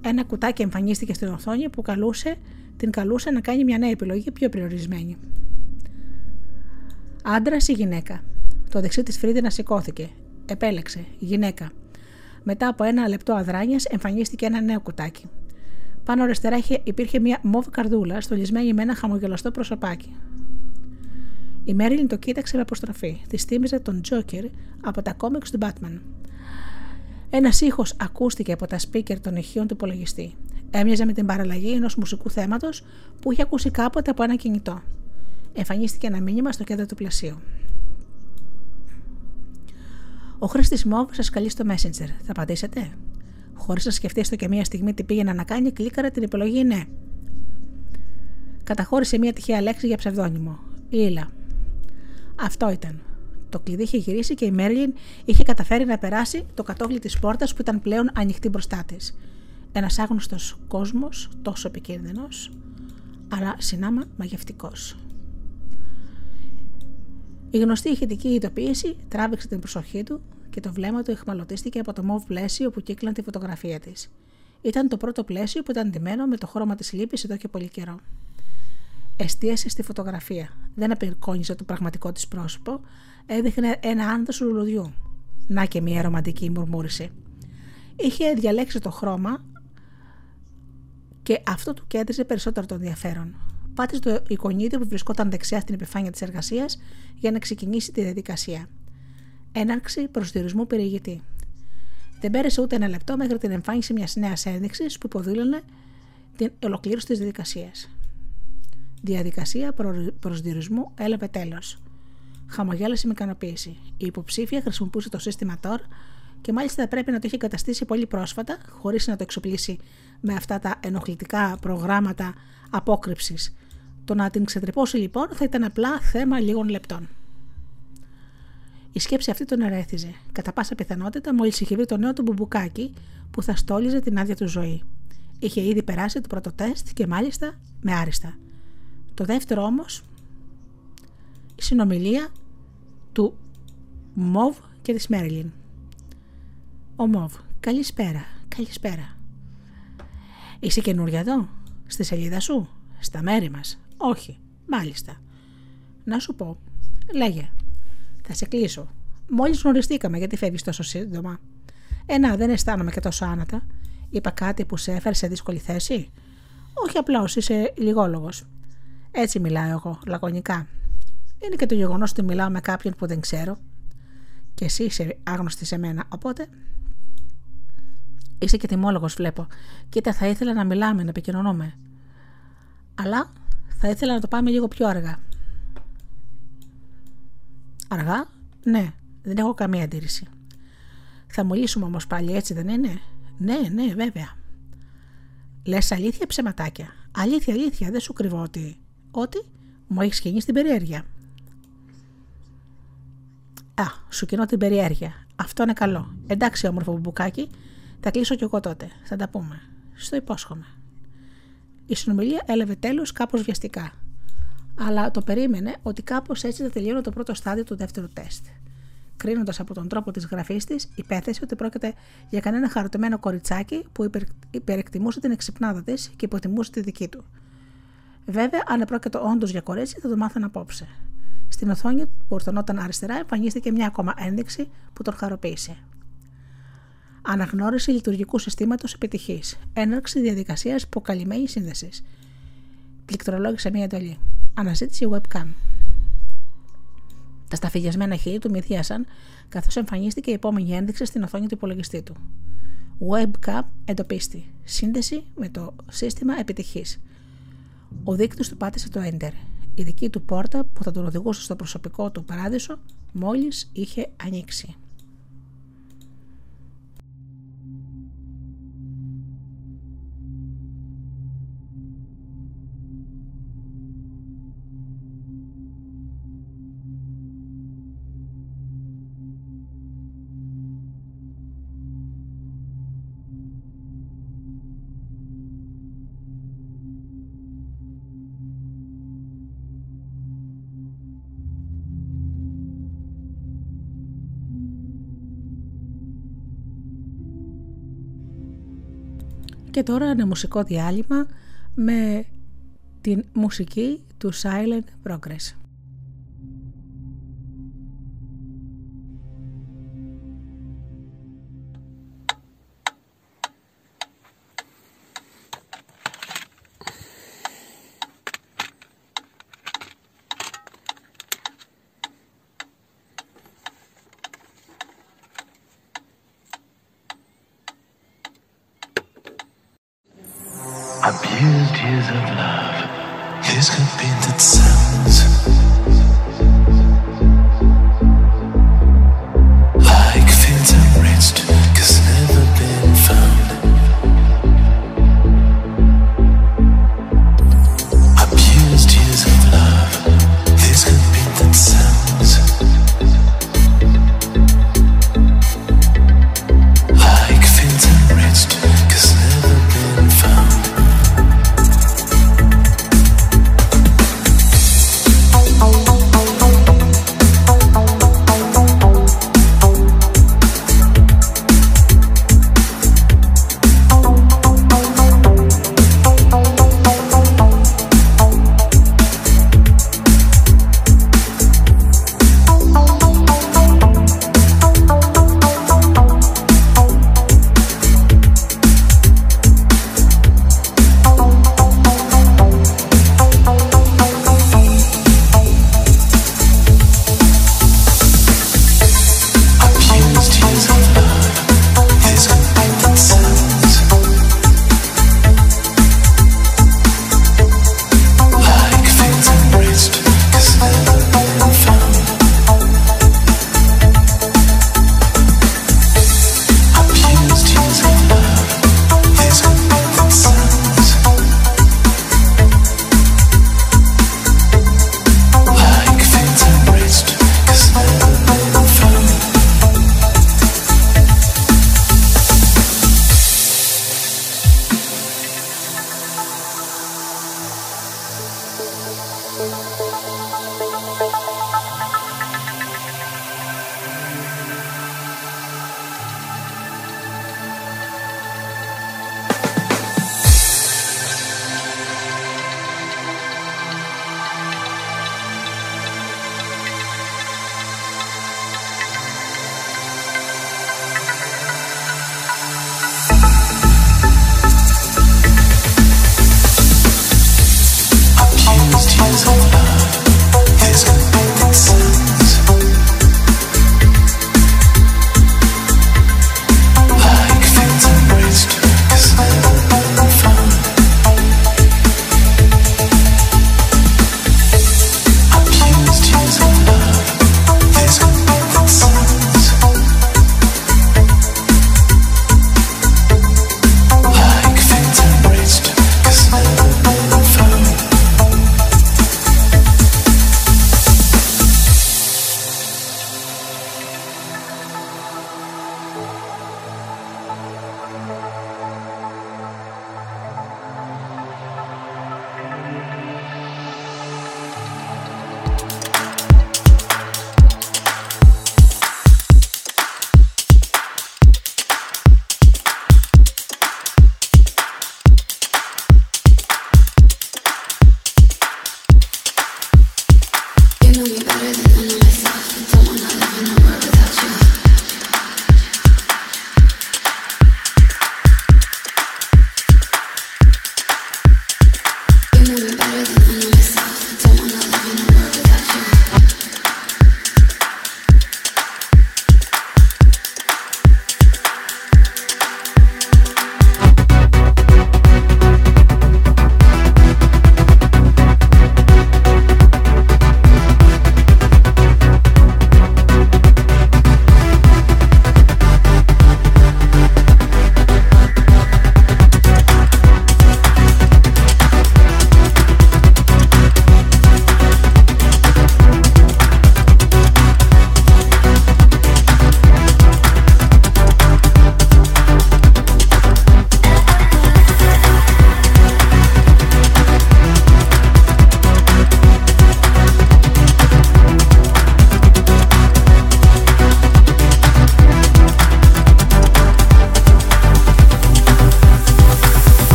Ένα κουτάκι εμφανίστηκε στην οθόνη που καλούσε, την καλούσε να κάνει μια νέα επιλογή πιο περιορισμένη. Άντρα ή γυναίκα; Το δεξί της Φρίδινα σηκώθηκε. Επέλεξε. Γυναίκα. Μετά από ένα λεπτό αδράνειας εμφανίστηκε ένα νέο κουτάκι. Πάνω αριστερά υπήρχε μια μοβ καρδούλα στολισμένη με ένα χαμογελαστό προσωπάκι. Η Μέριλιν το κοίταξε με αποστροφή. Της θύμιζε τον Τζόκερ από τα κόμιξ του Batman. Ένα ήχος ακούστηκε από τα σπίκερ των ηχείων του υπολογιστή. Έμοιαζε με την παραλλαγή ενός μουσικού θέματος που είχε ακούσει κάποτε από ένα κινητό. Εμφανίστηκε ένα μήνυμα στο κέντρο του πλαισίου. Ο χρήστης Μόβ σας καλεί στο Messenger. Θα απαντήσετε; Χωρίς να σκεφτεί και μία στιγμή τι πήγαινε να κάνει, κλίκαρε την επιλογή ναι. Καταχώρησε μία τυχαία λέξη για ψευδόνυμο. Ήλα. Αυτό ήταν. Το κλειδί είχε γυρίσει και η Μέρλιν είχε καταφέρει να περάσει το κατόφλι της πόρτας που ήταν πλέον ανοιχτή μπροστά της. Ένας άγνωστος κόσμος, τόσο επικίνδυνος, αλλά συνάμα μαγευτικός. Η γνωστή ηχητική ειδοποίηση τράβηξε την προσοχή του και το βλέμμα του εχμαλωτίστηκε από το μοβ πλαίσιο που κύκλαν τη φωτογραφία της. Ήταν το πρώτο πλαίσιο που ήταν ντυμένο με το χρώμα της λύπης εδώ και πολύ καιρό. Εστίασε στη φωτογραφία. Δεν απεικόνιζε το πραγματικό της πρόσωπο, έδειχνε ένα άνδρο λουλουδιού. Να και μια ρομαντική μουρμούριση. Είχε διαλέξει το χρώμα και αυτό του κέντριζε περισσότερο το ενδιαφέρον πάτησε το εικονίδιο που βρισκόταν δεξιά στην επιφάνεια της εργασίας για να ξεκινήσει τη διαδικασία. Έναρξη προσδιορισμού περιηγητή. Δεν πέρασε ούτε ένα λεπτό μέχρι την εμφάνιση μιας νέας ένδειξης που υποδήλωνε την ολοκλήρωση της διαδικασίας. Διαδικασία προσδιορισμού έλαβε τέλος. Χαμογέλασε με ικανοποίηση. Η υποψήφια χρησιμοποιούσε το σύστημα TOR και μάλιστα πρέπει να το είχε καταστήσει πολύ πρόσφατα, χωρίς να το εξοπλίσει με αυτά τα ενοχλητικά προγράμματα απόκρυψης το να την ξετρεπώσει λοιπόν θα ήταν απλά θέμα λίγων λεπτών. Η σκέψη αυτή τον ερέθιζε. Κατά πάσα πιθανότητα, μόλις είχε βρει το νέο του μπουμπουκάκι που θα στόλιζε την άδεια του ζωή. Είχε ήδη περάσει το πρώτο τεστ και μάλιστα με άριστα. Το δεύτερο όμως, η συνομιλία του Μοβ και της Μέριλιν. Ο Μοβ, καλησπέρα, καλησπέρα. Είσαι καινούρια εδώ, στη σελίδα σου, στα μέρη μας; Όχι, μάλιστα. Να σου πω, λέγε, θα σε κλείσω. Μόλις γνωριστήκαμε γιατί φεύγεις τόσο σύντομα. Ε, να, δεν αισθάνομαι και τόσο άνατα. Είπα κάτι που σε έφερε σε δύσκολη θέση. Όχι απλώς, είσαι λιγόλογος. Έτσι μιλάω εγώ, λακωνικά. Είναι και το γεγονός ότι μιλάω με κάποιον που δεν ξέρω. Και εσύ είσαι άγνωστη σε μένα, οπότε. Είσαι και τιμόλογος, βλέπω. Κοίτα, θα ήθελα να μιλάμε, να επικοινωνούμε. Αλλά θα ήθελα να το πάμε λίγο πιο αργά. Αργά, ναι, δεν έχω καμία αντίρρηση. Θα μιλήσουμε όμως πάλι έτσι δεν είναι; Ναι, ναι, βέβαια. Λες αλήθεια ψεματάκια; Αλήθεια, αλήθεια, δεν σου κρυβώ ότι. Ότι μου έχεις κινήσει την περιέργεια. Α, σου κοινώ την περιέργεια. Αυτό είναι καλό. Εντάξει, όμορφο μπουκάκι, θα κλείσω κι εγώ τότε. Θα τα πούμε. Στο υπόσχομαι. Η συνομιλία έλαβε τέλος κάπως βιαστικά. Αλλά το περίμενε ότι κάπως έτσι θα τελειώνει το πρώτο στάδιο του δεύτερου τεστ κρίνοντας από τον τρόπο της γραφής της, υπέθεσε ότι πρόκειται για κανένα χαριτωμένο κοριτσάκι που υπερ, υπερεκτιμούσε την εξυπνάδα της και υποτιμούσε τη δική του. Βέβαια, αν επρόκειτο όντως για κορίτσι, θα το μάθαν απόψε. Στην οθόνη που ορθωνόταν αριστερά εμφανίστηκε μια ακόμα ένδειξη που τον χαροποίησε. Αναγνώριση λειτουργικού συστήματος επιτυχής. Έναρξη διαδικασίας υποκαλυμμένης σύνδεσης. Πληκτρολόγησε μια εντολή. Αναζήτηση webcam. Τα σταφυλιασμένα χείλη του μυθίασαν καθώς εμφανίστηκε η επόμενη ένδειξη στην οθόνη του υπολογιστή του. Webcam εντοπίστη. Σύνδεση με το σύστημα επιτυχής. Ο δείκτης του πάτησε το Enter. Η δική του πόρτα που θα τον οδηγούσε στο προσωπικό του παράδεισο μόλις είχε ανοίξει. Και τώρα ένα μουσικό διάλειμμα με την μουσική του Silent Progress.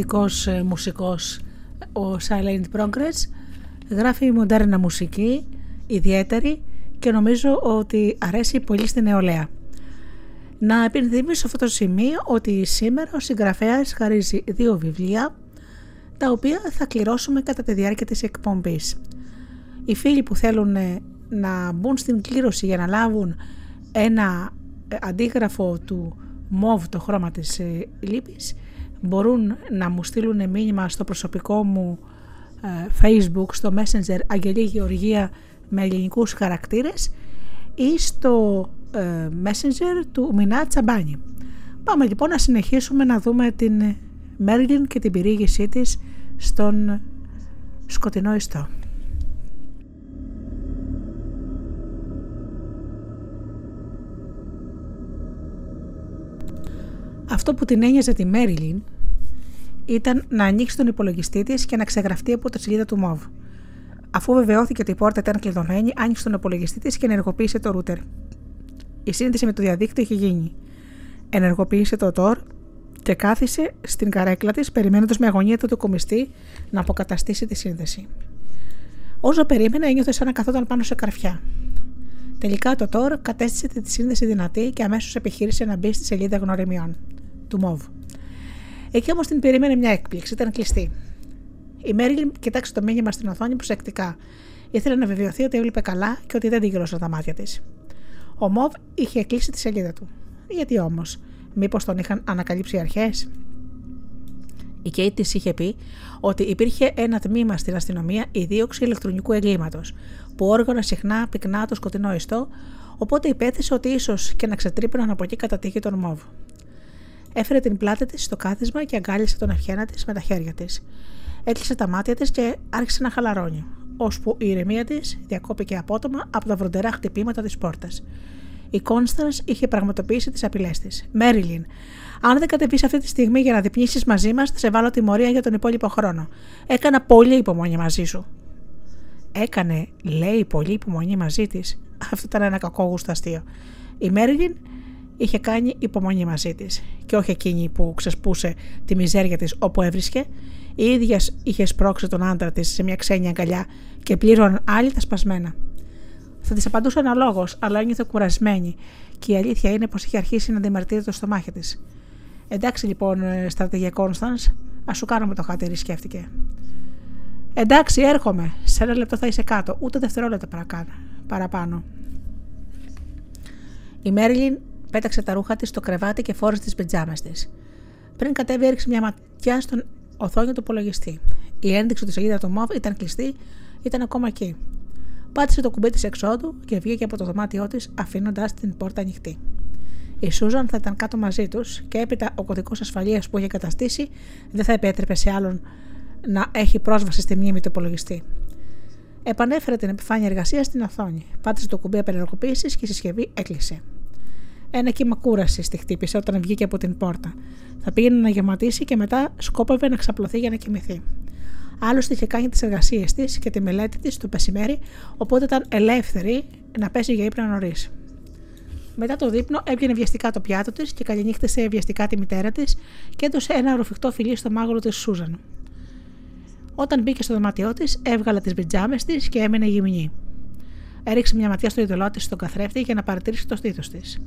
Εκπληκτικός ε, μουσικός ο Silent Progress. Γράφει μοντέρνα μουσική, ιδιαίτερη και νομίζω ότι αρέσει πολύ στην νεολαία. Να επενδυμίσω σε αυτό το σημείο ότι σήμερα ο συγγραφέας χαρίζει δύο βιβλία τα οποία θα κληρώσουμε κατά τη διάρκεια της εκπομπής. Οι φίλοι που θέλουν ε, να μπουν στην κλήρωση για να λάβουν ένα ε, αντίγραφο του μοβ το χρώμα της ε, λύπης μπορούν να μου στείλουν μήνυμα στο προσωπικό μου facebook στο messenger Αγγελή Γεωργία με ελληνικούς χαρακτήρες ή στο messenger του Μινά Τσαμπάνη. Πάμε λοιπόν να συνεχίσουμε να δούμε την Μέρλιν και την πυρήγησή της στον σκοτεινό ιστό. Αυτό που την ένοιαζε τη Μέριλιν ήταν να ανοίξει τον υπολογιστή της και να ξεγραφτεί από τη σελίδα του MOV. Αφού βεβαιώθηκε ότι η πόρτα ήταν κλειδωμένη, άνοιξε τον υπολογιστή της και ενεργοποίησε το ρούτερ. Η σύνδεση με το διαδίκτυο είχε γίνει. Ενεργοποίησε το TOR και κάθισε στην καρέκλα της, περιμένοντας με αγωνία το κομιστή να αποκαταστήσει τη σύνδεση. Όσο περίμενε, ένιωθε σαν να καθόταν πάνω σε καρφιά. Τελικά το TOR κατέστησε τη σύνδεση δυνατή και αμέσως επιχείρησε να μπει στη σελίδα γνωριμιών του ΜΟΒ. Εκεί όμως την περίμενε μια έκπληξη, ήταν κλειστή. Η Μέριλιν κοιτάξε το μήνυμα στην οθόνη προσεκτικά. Ήθελε να βεβαιωθεί ότι έβλεπε καλά και ότι δεν την γυρώσαν τα μάτια της. Ο ΜΟΒ είχε κλείσει τη σελίδα του. Γιατί όμως, μήπως τον είχαν ανακαλύψει οι αρχές; Η Κέιτ της είχε πει ότι υπήρχε ένα τμήμα στην αστυνομία η δίωξη ηλεκτρονικού εγκλήματος, που όργανα συχνά πυκνά το σκοτεινό ιστό, οπότε υπέθεσε ότι ίσως και να ξετρύπωναν από εκεί κατά τύχη τον Μόβ. Έφερε την πλάτη της στο κάθισμα και αγκάλισε τον ευχένα της με τα χέρια της. Έκλεισε τα μάτια της και άρχισε να χαλαρώνει, ώσπου η ηρεμία της διακόπηκε απότομα από τα βροντερά χτυπήματα της πόρτας. Η Κόνστανς είχε πραγματοποιήσει τις απειλές της. Μέριλιν, αν δεν κατεβείς αυτή τη στιγμή για να διπνήσεις μαζί μας, θα σε βάλω τιμωρία για τον υπόλοιπο χρόνο. Έκανα πολύ υπομονή μαζί σου. Έκανε, λέει, πολύ υπομονή μαζί της. Αυτό ήταν ένα κακόγουστο αστείο. Η Μέριλιν είχε κάνει υπομονή μαζί της και όχι εκείνη που ξεσπούσε τη μιζέρια της όπου έβρισκε. Η ίδια είχε σπρώξει τον άντρα της σε μια ξένη αγκαλιά και πλήρωναν άλλοι τα σπασμένα. Θα της απαντούσε αναλόγως, αλλά ένιωθε κουρασμένη και η αλήθεια είναι πως είχε αρχίσει να αντιμαρτύρεται το στομάχι της. Εντάξει λοιπόν, ε, στρατηγέ Κόνστανς, ας σου κάνουμε το χάτερι, σκέφτηκε. Εντάξει, έρχομαι. Σε ένα λεπτό θα είσαι κάτω. Ούτε δευτερόλεπτα παραπάνω. Η Μέριλιν πέταξε τα ρούχα της στο κρεβάτι και φόρεσε τις πιτζάμες της. Πριν κατέβει, έριξε μια ματιά στον οθόνη του υπολογιστή. Η ένδειξη του σελίδα του MOV ήταν κλειστή, ήταν ακόμα εκεί. Πάτησε το κουμπί της εξόδου και βγήκε από το δωμάτιό της, αφήνοντας την πόρτα ανοιχτή. Η Σούζαν θα ήταν κάτω μαζί τους και έπειτα ο κωδικός ασφαλείας που είχε καταστήσει δεν θα επέτρεπε σε άλλον να έχει πρόσβαση στη μνήμη του υπολογιστή. Επανέφερε την επιφάνεια εργασίας στην οθόνη. Πάτησε το κουμπί απενεργοποίηση και η συσκευή έκλεισε. Ένα κύμα κούρασης τη χτύπησε όταν βγήκε από την πόρτα. Θα πήγαινε να γεματίσει και μετά σκόπευε να ξαπλωθεί για να κοιμηθεί. Άλλωστε είχε κάνει τις εργασίες της και τη μελέτη της το μεσημέρι, οπότε ήταν ελεύθερη να πέσει για ύπνο νωρίς. Μετά το δείπνο έβγαινε βιαστικά το πιάτο της και καληνύχτησε βιαστικά τη μητέρα της και έδωσε ένα ροφιχτό φιλί στο μάγουλο της Σούζαν. Όταν μπήκε στο δωμάτιό της, έβγαλε τις πιτζάμες της και έμεινε γυμνή. Έριξε μια ματιά στο ειδωλό της στον καθρέφτη για να παρατηρήσει το στήθος της.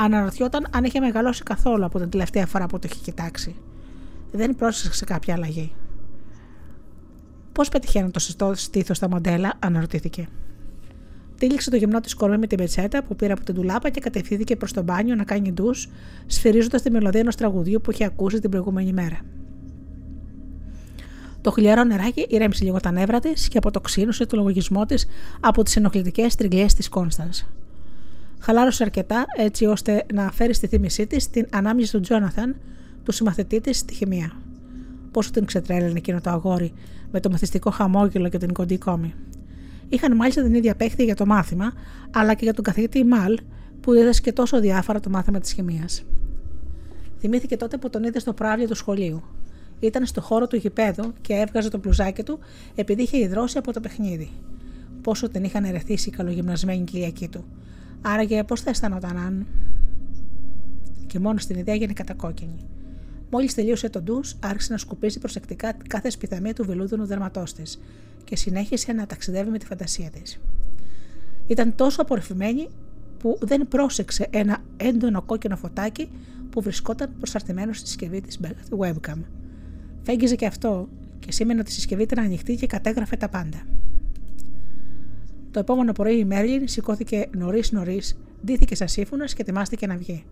Αναρωτιόταν αν είχε μεγαλώσει καθόλου από την τελευταία φορά που το είχε κοιτάξει. Δεν πρόσεξε κάποια αλλαγή. Πώς πετυχαίνουν το σωστό στήθος στα μοντέλα, αναρωτήθηκε. Τύλιξε το γυμνό της κορμί με την πετσέτα που πήρε από την τουλάπα και κατευθύνθηκε προς το μπάνιο να κάνει ντους, σφυρίζοντας τη μελωδία ενός τραγουδιού που είχε ακούσει την προηγούμενη μέρα. Το χλιαρό νεράκι ηρέμησε λίγο τα νεύρα της και αποτοξίνωσε το λογισμό της από τις ενοχλητικές τριγλιές της Κόνσταν. Χαλάρωσε αρκετά έτσι ώστε να φέρει στη θύμησή της την ανάμνηση του Τζόναθαν, του συμμαθητή της στη χημεία. Πόσο την ξετρέλαινε εκείνο το αγόρι με το μαθητικό χαμόγελο και την κοντή κόμη. Είχαν μάλιστα την ίδια παίχτη για το μάθημα, αλλά και για τον καθηγητή Μαλ, που και τόσο διάφορα το μάθημα της χημία. Θυμήθηκε τότε που τον είδε στο πράβλιο του σχολείου. Ήταν στο χώρο του γηπέδου και έβγαζε το μπλουζάκι του επειδή είχε υδρώσει από το παιχνίδι. Πόσο την είχαν ερεθίσει οι καλογυμνασμένοι Κυριακοί του. Άραγε πώ θα αισθανόταν αν. Και μόνος στην ιδέα έγινε κατακόκκινη. Μόλις τελείωσε το ντους, άρχισε να σκουπίζει προσεκτικά κάθε σπιθαμία του βελούδινου δερματός της και συνέχισε να ταξιδεύει με τη φαντασία της. Ήταν τόσο απορριφημένη που δεν πρόσεξε ένα έντονο κόκκινο φωτάκι που βρισκόταν προσαρτημένο στη συσκευή της webcam. Φέγγιζε και αυτό και σήμαινε ότι η συσκευή ήταν ανοιχτή και κατέγραφε τα πάντα. Το επόμενο πρωί η Μέρλιν σηκώθηκε νωρί-νωρί, ντύθηκε σαν σύμφωνας και ετοιμάστηκε να βγει.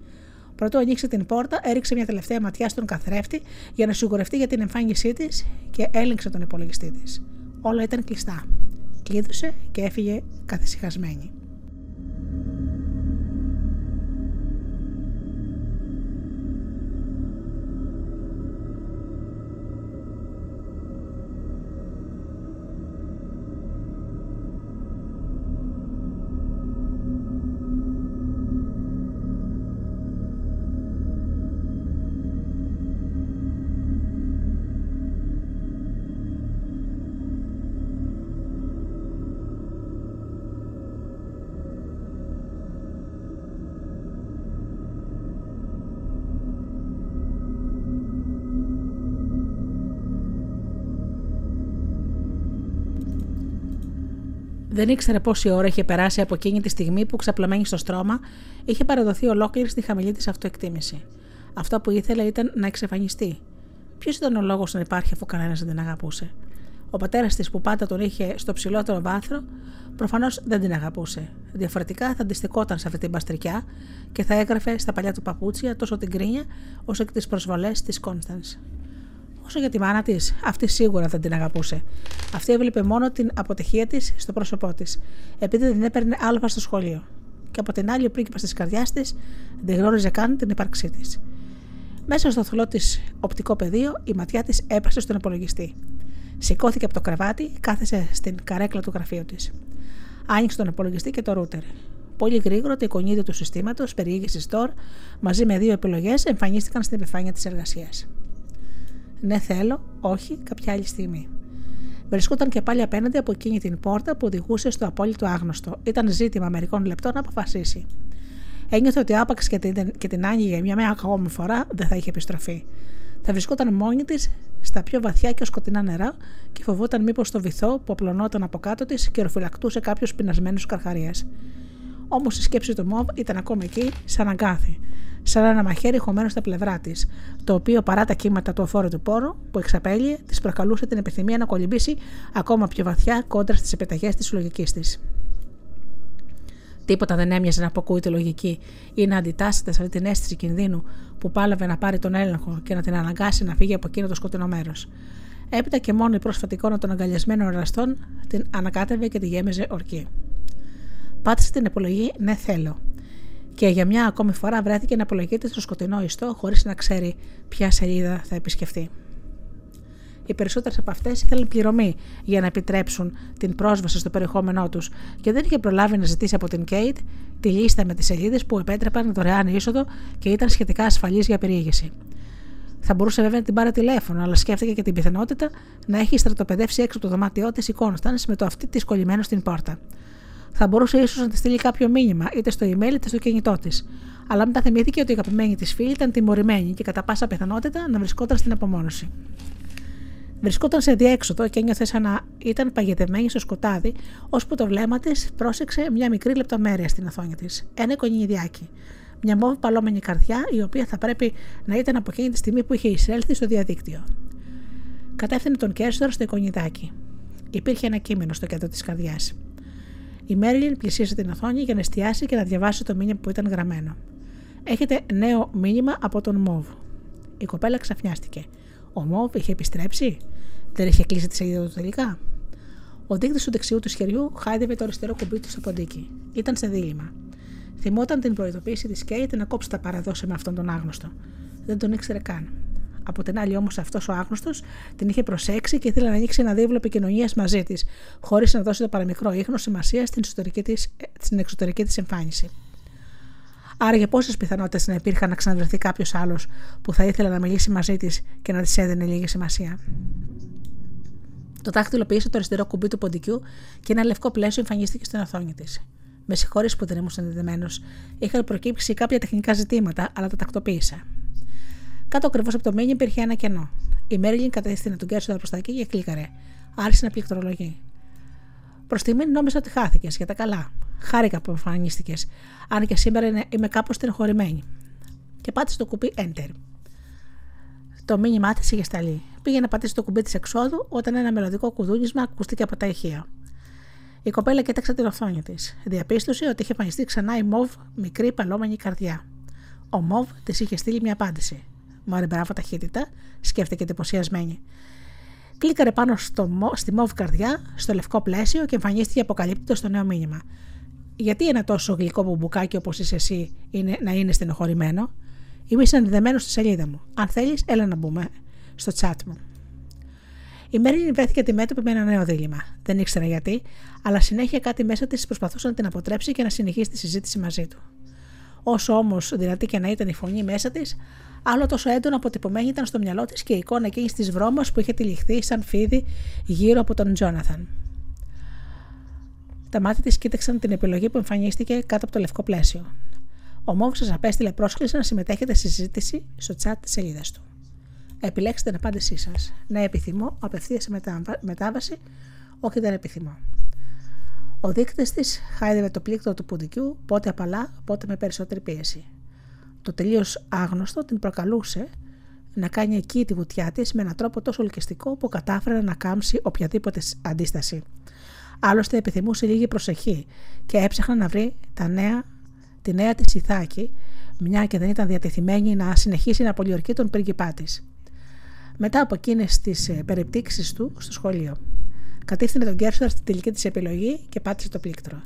Πρωτού ανοίξει την πόρτα, έριξε μια τελευταία ματιά στον καθρέφτη για να σιγουρευτεί για την εμφάνισή της και έλεγξε τον υπολογιστή της. Όλα ήταν κλειστά. Κλείδωσε και έφυγε καθησυχασμένη. Δεν ήξερε πόση ώρα είχε περάσει από εκείνη τη στιγμή που ξαπλωμένη στο στρώμα είχε παραδοθεί ολόκληρη στη χαμηλή της αυτοεκτίμηση. Αυτό που ήθελε ήταν να εξαφανιστεί. Ποιος ήταν ο λόγος να υπάρχει αφού κανένας δεν την αγαπούσε; Ο πατέρας της που πάντα τον είχε στο ψηλότερο βάθρο, προφανώς δεν την αγαπούσε. Διαφορετικά θα αντιστοιχόταν σε αυτή την παστρικιά και θα έγραφε στα παλιά του παπούτσια τόσο την κρίνια όσο και τις προσβολές της Κόνσταν. Όσο για τη μάνα της, αυτή σίγουρα δεν την αγαπούσε. Αυτή έβλεπε μόνο την αποτυχία της στο πρόσωπό της, επειδή δεν έπαιρνε άλφα στο σχολείο. Και από την άλλη, ο πρίγκιπας της καρδιάς της δεν γνώριζε καν την ύπαρξή της. Μέσα στο θολό της οπτικό πεδίο, η ματιά της έπασε στον υπολογιστή. Σηκώθηκε από το κρεβάτι, κάθεσε στην καρέκλα του γραφείου της. Άνοιξε τον υπολογιστή και το ρούτερ. Πολύ γρήγορα το εικονίδιο του συστήματος, περιήγησης store, μαζί με δύο επιλογές, εμφανίστηκαν στην επιφάνεια της εργασίας. Ναι, θέλω, όχι, κάποια άλλη στιγμή. Βρισκόταν και πάλι απέναντι από εκείνη την πόρτα που οδηγούσε στο απόλυτο άγνωστο. Ήταν ζήτημα μερικών λεπτών να αποφασίσει. Ένιωθε ότι άπαξ και την, και την άνοιγε μια μία ακόμη φορά δεν θα είχε επιστροφή. Θα βρισκόταν μόνη της στα πιο βαθιά και σκοτεινά νερά και φοβόταν μήπως το βυθό που απλωνόταν από κάτω της και ορφυλακτούσε κάποιους πεινασμένους καρχαρία. Όμως η σκέψη του Μοβ ήταν ακόμα εκεί, σαν αγκάθι σαν ένα μαχαίρι χωμένο στα πλευρά της, το οποίο παρά τα κύματα του αφόρου πόρου που εξαπέλυε, της προκαλούσε την επιθυμία να κολυμπήσει ακόμα πιο βαθιά κόντρα στις επιταγές της λογικής της. Τίποτα δεν έμοιαζε να αποκούει τη λογική ή να αντιτάσσεται σε αυτή την αίσθηση κινδύνου που πάλαβε να πάρει τον έλεγχο και να την αναγκάσει να φύγει από εκείνο το σκοτεινό μέρος. Έπειτα και μόνο η πρόσφατη εικόνα των αγκαλιασμένων εραστών την ανακάτευε και τη γέμιζε ορκή. Πάτησε την επιλογή Ναι, θέλω και για μια ακόμη φορά βρέθηκε να απολογείται στο σκοτεινό ιστό χωρίς να ξέρει ποια σελίδα θα επισκεφτεί. Οι περισσότερες από αυτές ήθελαν πληρωμή για να επιτρέψουν την πρόσβαση στο περιεχόμενό τους και δεν είχε προλάβει να ζητήσει από την Κέιτ τη λίστα με τις σελίδες που επέτρεπαν δωρεάν είσοδο και ήταν σχετικά ασφαλεί για περιήγηση. Θα μπορούσε βέβαια να την πάρει τηλέφωνο, αλλά σκέφτηκε και την πιθανότητα να έχει στρατοπεδεύσει έξω από το δωμάτιό της η Κόνσταν με το αυτή της κολλημένο στην πόρτα θα μπορούσε ίσως να τη στείλει κάποιο μήνυμα, είτε στο email είτε στο κινητό της. Αλλά μετά θυμήθηκε ότι η αγαπημένη της φίλη ήταν τιμωρημένη και κατά πάσα πιθανότητα να βρισκόταν στην απομόνωση. Βρισκόταν σε διέξοδο και ένιωθε σαν να ήταν παγιδεμένη στο σκοτάδι, ώσπου το βλέμμα της πρόσεξε μια μικρή λεπτομέρεια στην οθόνη της. Ένα εικονιδιάκι. Μια μόβ παλόμενη καρδιά, η οποία θα πρέπει να ήταν από εκείνη τη στιγμή που είχε εισέλθει στο διαδίκτυο. Κατεύθυνε τον Κέρστορ στο εικονιδάκι. Υπήρχε ένα κείμενο στο κέντρο της καρδιάς. Η Μέρλιν πλησίασε την οθόνη για να εστιάσει και να διαβάσει το μήνυμα που ήταν γραμμένο. Έχετε νέο μήνυμα από τον Μόβ. Η κοπέλα ξαφνιάστηκε. Ο Μόβ είχε επιστρέψει; Δεν είχε κλείσει τη σελίδα του τελικά; Ο δείκτης του δεξιού του χεριού χάιδευε το αριστερό κουμπί του στο ποντίκι. Ήταν σε δίλημα. Θυμόταν την προειδοποίηση της Κέιτ να κόψει τα παραδόση με αυτόν τον άγνωστο. Δεν τον ήξερε καν. Από την άλλη, όμως, αυτός ο άγνωστος την είχε προσέξει και ήθελε να ανοίξει ένα δίβλο επικοινωνίας μαζί της, χωρίς να δώσει το παραμικρό ίχνος σημασία στην, στην εξωτερική της εμφάνιση. Άρα, για πόσες πιθανότητες να υπήρχαν να ξαναβρεθεί κάποιος άλλος που θα ήθελε να μιλήσει μαζί της και να της έδινε λίγη σημασία. Το δάχτυλο πίεσε το αριστερό κουμπί του ποντικού και ένα λευκό πλαίσιο εμφανίστηκε στην οθόνη της. Με συγχωρείς που δεν ήμουν συνδεδεμένος. Είχαν προκύψει κάποια τεχνικά ζητήματα, αλλά τα τακτοποίησα. Κάτω ακριβώς από το μήνυμα υπήρχε ένα κενό. Η Μέριλιν κατέστηνε τον Κέρσοντα προς τα εκεί και κλίκαρε. Άρχισε να πληκτρολογεί. Προς τη μήνυ νόμιζα ότι χάθηκες για τα καλά. Χάρηκα που εμφανίστηκες, αν και σήμερα είμαι κάπως στενοχωρημένη. Και πάτησε το κουμπί Enter. Το μήνυμά τη είχε σταλεί. Πήγε να πατήσει το κουμπί της εξόδου όταν ένα μελλοντικό κουδούνισμα ακούστηκε από τα ηχεία. Η κοπέλα κοίταξε την οθόνη της. Διαπίστωσε ότι είχε εμφανιστεί ξανά η Μοβ μικρή παλόμενη καρδιά. Ο Μοβ της είχε στείλει μια απάντηση. Μωρέ, μπράβο ταχύτητα, σκέφτηκε εντυπωσιασμένη. Κλίκαρε πάνω στο, στη μοβ καρδιά, στο λευκό πλαίσιο και εμφανίστηκε αποκαλύπτωτο στο νέο μήνυμα. Γιατί ένα τόσο γλυκό μπουμπουκάκι όπως είσαι εσύ είναι, να είναι στενοχωρημένο, Είμαι συνδεδεμένος στη σελίδα μου. Αν θέλεις, έλα να μπούμε στο chat μου. Η Μέρλιν βρέθηκε αντιμέτωπη με ένα νέο δίλημα. Δεν ήξερα γιατί, αλλά συνέχεια κάτι μέσα της προσπαθούσε να την αποτρέψει και να συνεχίσει τη συζήτηση μαζί του. Όσο όμως δυνατή και να ήταν η φωνή μέσα της, άλλο τόσο έντονο αποτυπωμένη ήταν στο μυαλό της και η εικόνα εκείνης της βρώμας που είχε τυλιχθεί σαν φίδι γύρω από τον Τζόναθαν. Τα μάτια της κοίταξαν την επιλογή που εμφανίστηκε κάτω από το λευκό πλαίσιο. Ο Μόβ σα απέστειλε πρόσκληση να συμμετέχετε στη συζήτηση στο chat της σελίδας του. Επιλέξτε την απάντησή σας. Ναι, επιθυμώ, απευθείας σε μετάβαση, όχι δεν επιθυμώ. Ο δείκτης της χάιδευε το πλήκτρο του πουντικιού, πότε απαλά, πότε με περισσότερη πίεση. Το τελείως άγνωστο την προκαλούσε να κάνει εκεί τη βουτιά της με έναν τρόπο τόσο ελκυστικό που κατάφερε να κάμψει οποιαδήποτε αντίσταση. Άλλωστε επιθυμούσε λίγη προσοχή και έψαχνα να βρει τα νέα, τη νέα της Ιθάκη, μια και δεν ήταν διατεθειμένη να συνεχίσει να πολιορκεί τον πρίγκιπά της. Μετά από εκείνες τις ε, περιπτύξεις του στο σχολείο. Κατήφθηνε τον Κέρσοντα στην τελική της επιλογή και πάτησε το πλήκτρο.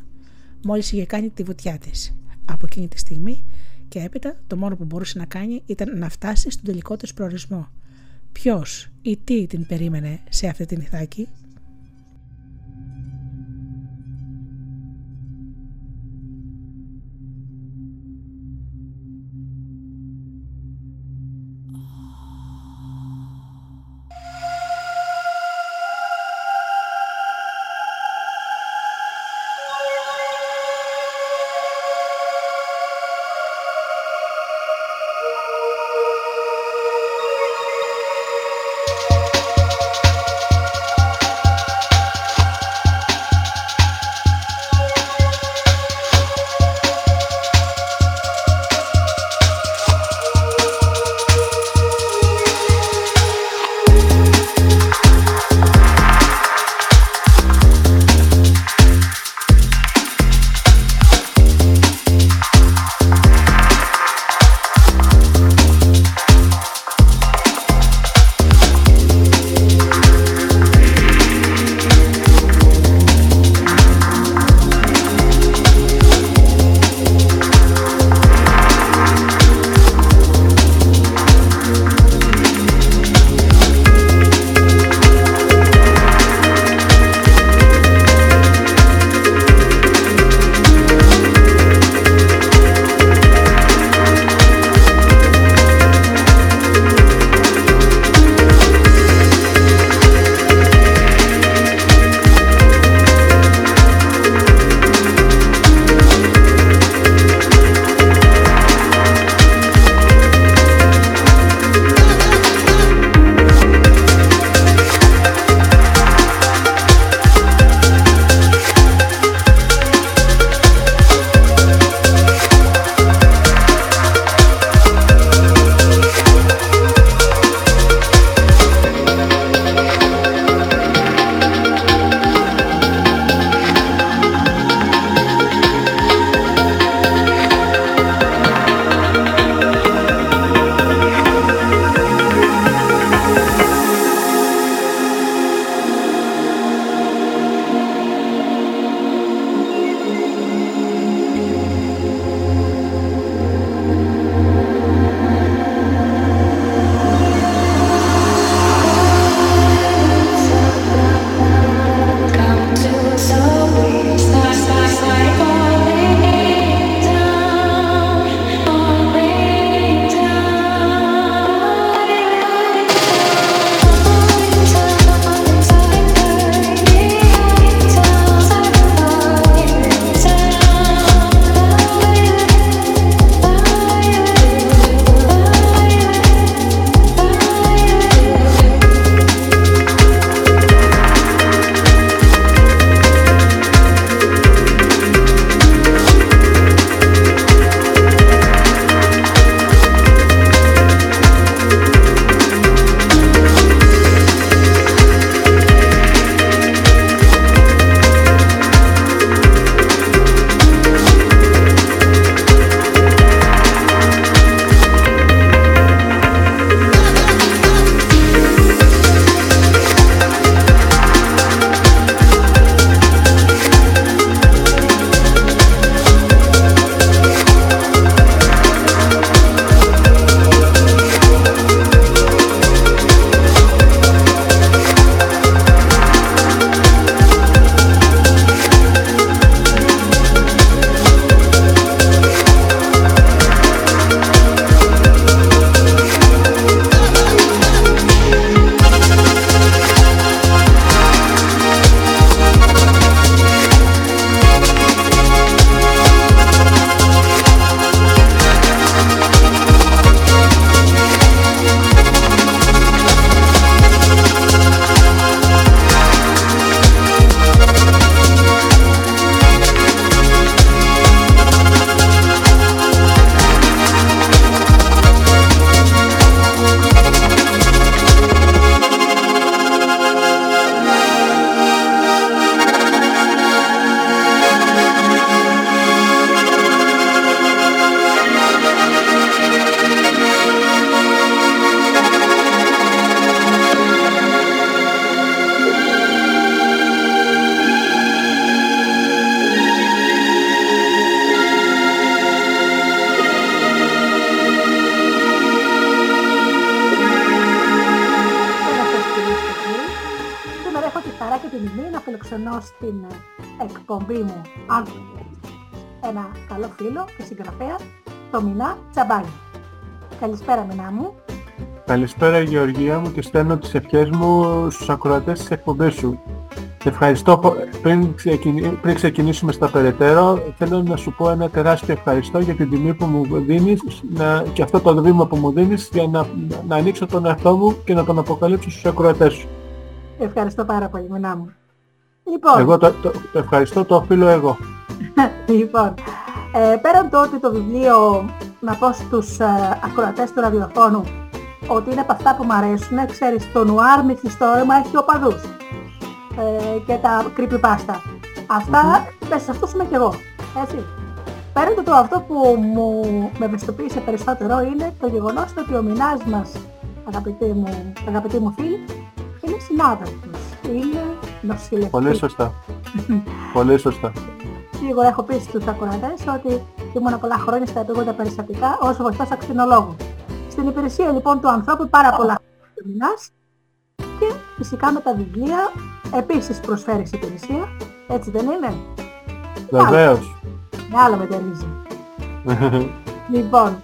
Μόλις είχε κάνει τη βουτιά της. Από εκείνη τη στιγμή και έπειτα το μόνο που μπορούσε να κάνει ήταν να φτάσει στον τελικό της προορισμό. Ποιος ή τι την περίμενε σε αυτή την Ιθάκη; Το Μινά Τσαμπάνη. Καλησπέρα Μινά μου. Καλησπέρα Γεωργία μου και στέλνω τις ευχές μου στους ακροατές της εκπομπής σου. Ευχαριστώ πο- πριν, ξεκινη- πριν ξεκινήσουμε στα περαιτέρω, θέλω να σου πω ένα τεράστιο ευχαριστώ για την τιμή που μου δίνεις να, και αυτό το βήμα που μου δίνεις για να, να ανοίξω τον εαυτό μου και να τον αποκαλύψω στους ακροατές σου. Ευχαριστώ πάρα πολύ Μινά μου. Λοιπόν, Εγώ το, το, το ευχαριστώ το οφείλω εγώ. λοιπόν ε, πέραν το ότι το βιβλίο, να πω στους ε, ακροατές του ραδιοφώνου, ότι είναι από αυτά που μου αρέσουν, ξέρεις, το νουάρ μυθιστόρημα έχει οπαδούς ε, και τα creepypasta. Αυτά, μέσα σε αυτούς είμαι κι εγώ, έτσι. Πέραν το, το αυτό που μου με ευαισθητοποίησε περισσότερο είναι το γεγονός ότι ο μηνάς μας, αγαπητοί μου, αγαπητοί μου φίλοι, είναι συνάδελφος, είναι νοσηλευτής. Πολύ σωστά. Πολύ σωστά. Σίγουρα έχω πει στους ακροατές ότι ήμουν πολλά χρόνια στα επίγοντα περιστατικά ως βοηθός ακτινολόγου. Στην υπηρεσία λοιπόν του ανθρώπου πάρα πολλά χρόνια και φυσικά με τα βιβλία επίσης προσφέρεις υπηρεσία, έτσι δεν είναι, Βεβαίως. με άλλο μετερίζει. Λοιπόν,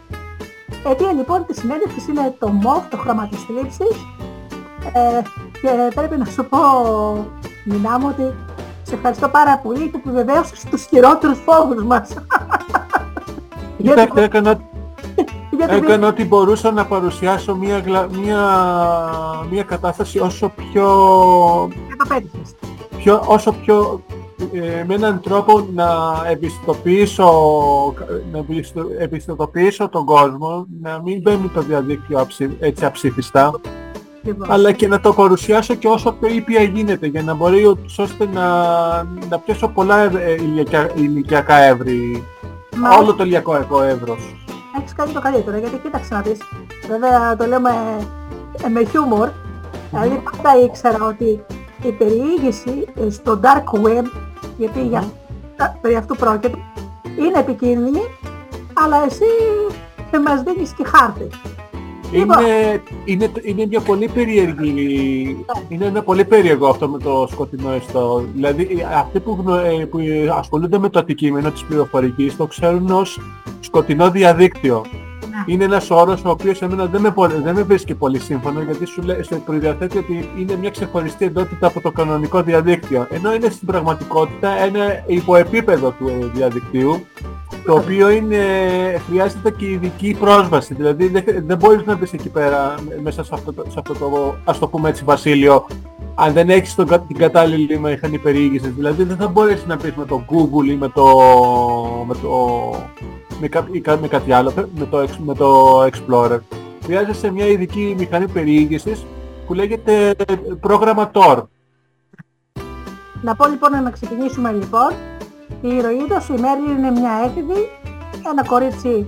αιτία λοιπόν της συνέντευξης είναι το μοβ, το χρώμα της θλίψης ε, και πρέπει να σου πω, Μινά μου, ότι σε ευχαριστώ πάρα πολύ που επιβεβαίωσες τους χειρότερους φόβους μας. γιατί, Κοιτάξτε, έκανα, γιατί έκανα ό,τι μπορούσα να παρουσιάσω μια, γλα- μια, μια κατάσταση όσο πιο δεν το πέτυχες. πιο, όσο πιο ε, με έναν τρόπο να ευαισθητοποιήσω, να ευαισθητο- ευαισθητοποιήσω τον κόσμο, να μην μπαίνει το διαδίκτυο αψι- έτσι αψήφιστα, Λοιπόν, αλλά και να το παρουσιάσω και όσο πιο ήπια γίνεται, για να μπορεί ούτως ώστε να, να πιάσω πολλά ε, ηλικια- ηλικιακά εύρη, μα όλο το ηλιακό εύρος. έχεις κάνει το καλύτερο, γιατί κοίταξε να δεις, βέβαια το λέω με, ε, με χιούμορ, δηλαδή πάντα ήξερα ότι η περιήγηση ε, στο dark web, γιατί για, τα- περί αυτού πρόκειται, είναι επικίνδυνη, αλλά εσύ ε, μας δίνεις και χάρτη. Λοιπόν. Είναι, είναι, είναι μια πολύ περίεργη, είναι ένα πολύ περίεργο αυτό με το σκοτεινό ιστό. Δηλαδή ε, αυτοί που, γνω- ε, που ασχολούνται με το αντικείμενο της πληροφορικής το ξέρουν ως σκοτεινό διαδίκτυο. Ναι. Είναι ένας όρος ο οποίος εμένα δεν με, πο- δεν με βρίσκει πολύ σύμφωνο γιατί σου λέει, σε προδιαθέτει ότι είναι μια ξεχωριστή εντότητα από το κανονικό διαδίκτυο. Ενώ είναι στην πραγματικότητα ένα υποεπίπεδο του ε, διαδικτύου το οποίο είναι, χρειάζεται και ειδική πρόσβαση. Δηλαδή δεν, δεν μπορείς να μπεις εκεί πέρα μέσα σε αυτό, το, σε αυτό το, ας το πούμε έτσι, βασίλειο αν δεν έχεις τον, κα- την κατάλληλη μηχανή περιήγησης. Δηλαδή δεν θα μπορέσεις να μπεις με το Google ή με το, με το, με, κα- ή κα- με κάτι άλλο, με το, εξ- με το Explorer. Χρειάζεσαι μια ειδική μηχανή περιήγησης που λέγεται πρόγραμμα Tor. Να πω λοιπόν να ξεκινήσουμε λοιπόν. Η ηρωίδα σου η Μέρλιν είναι μια έφηβη, ένα κορίτσι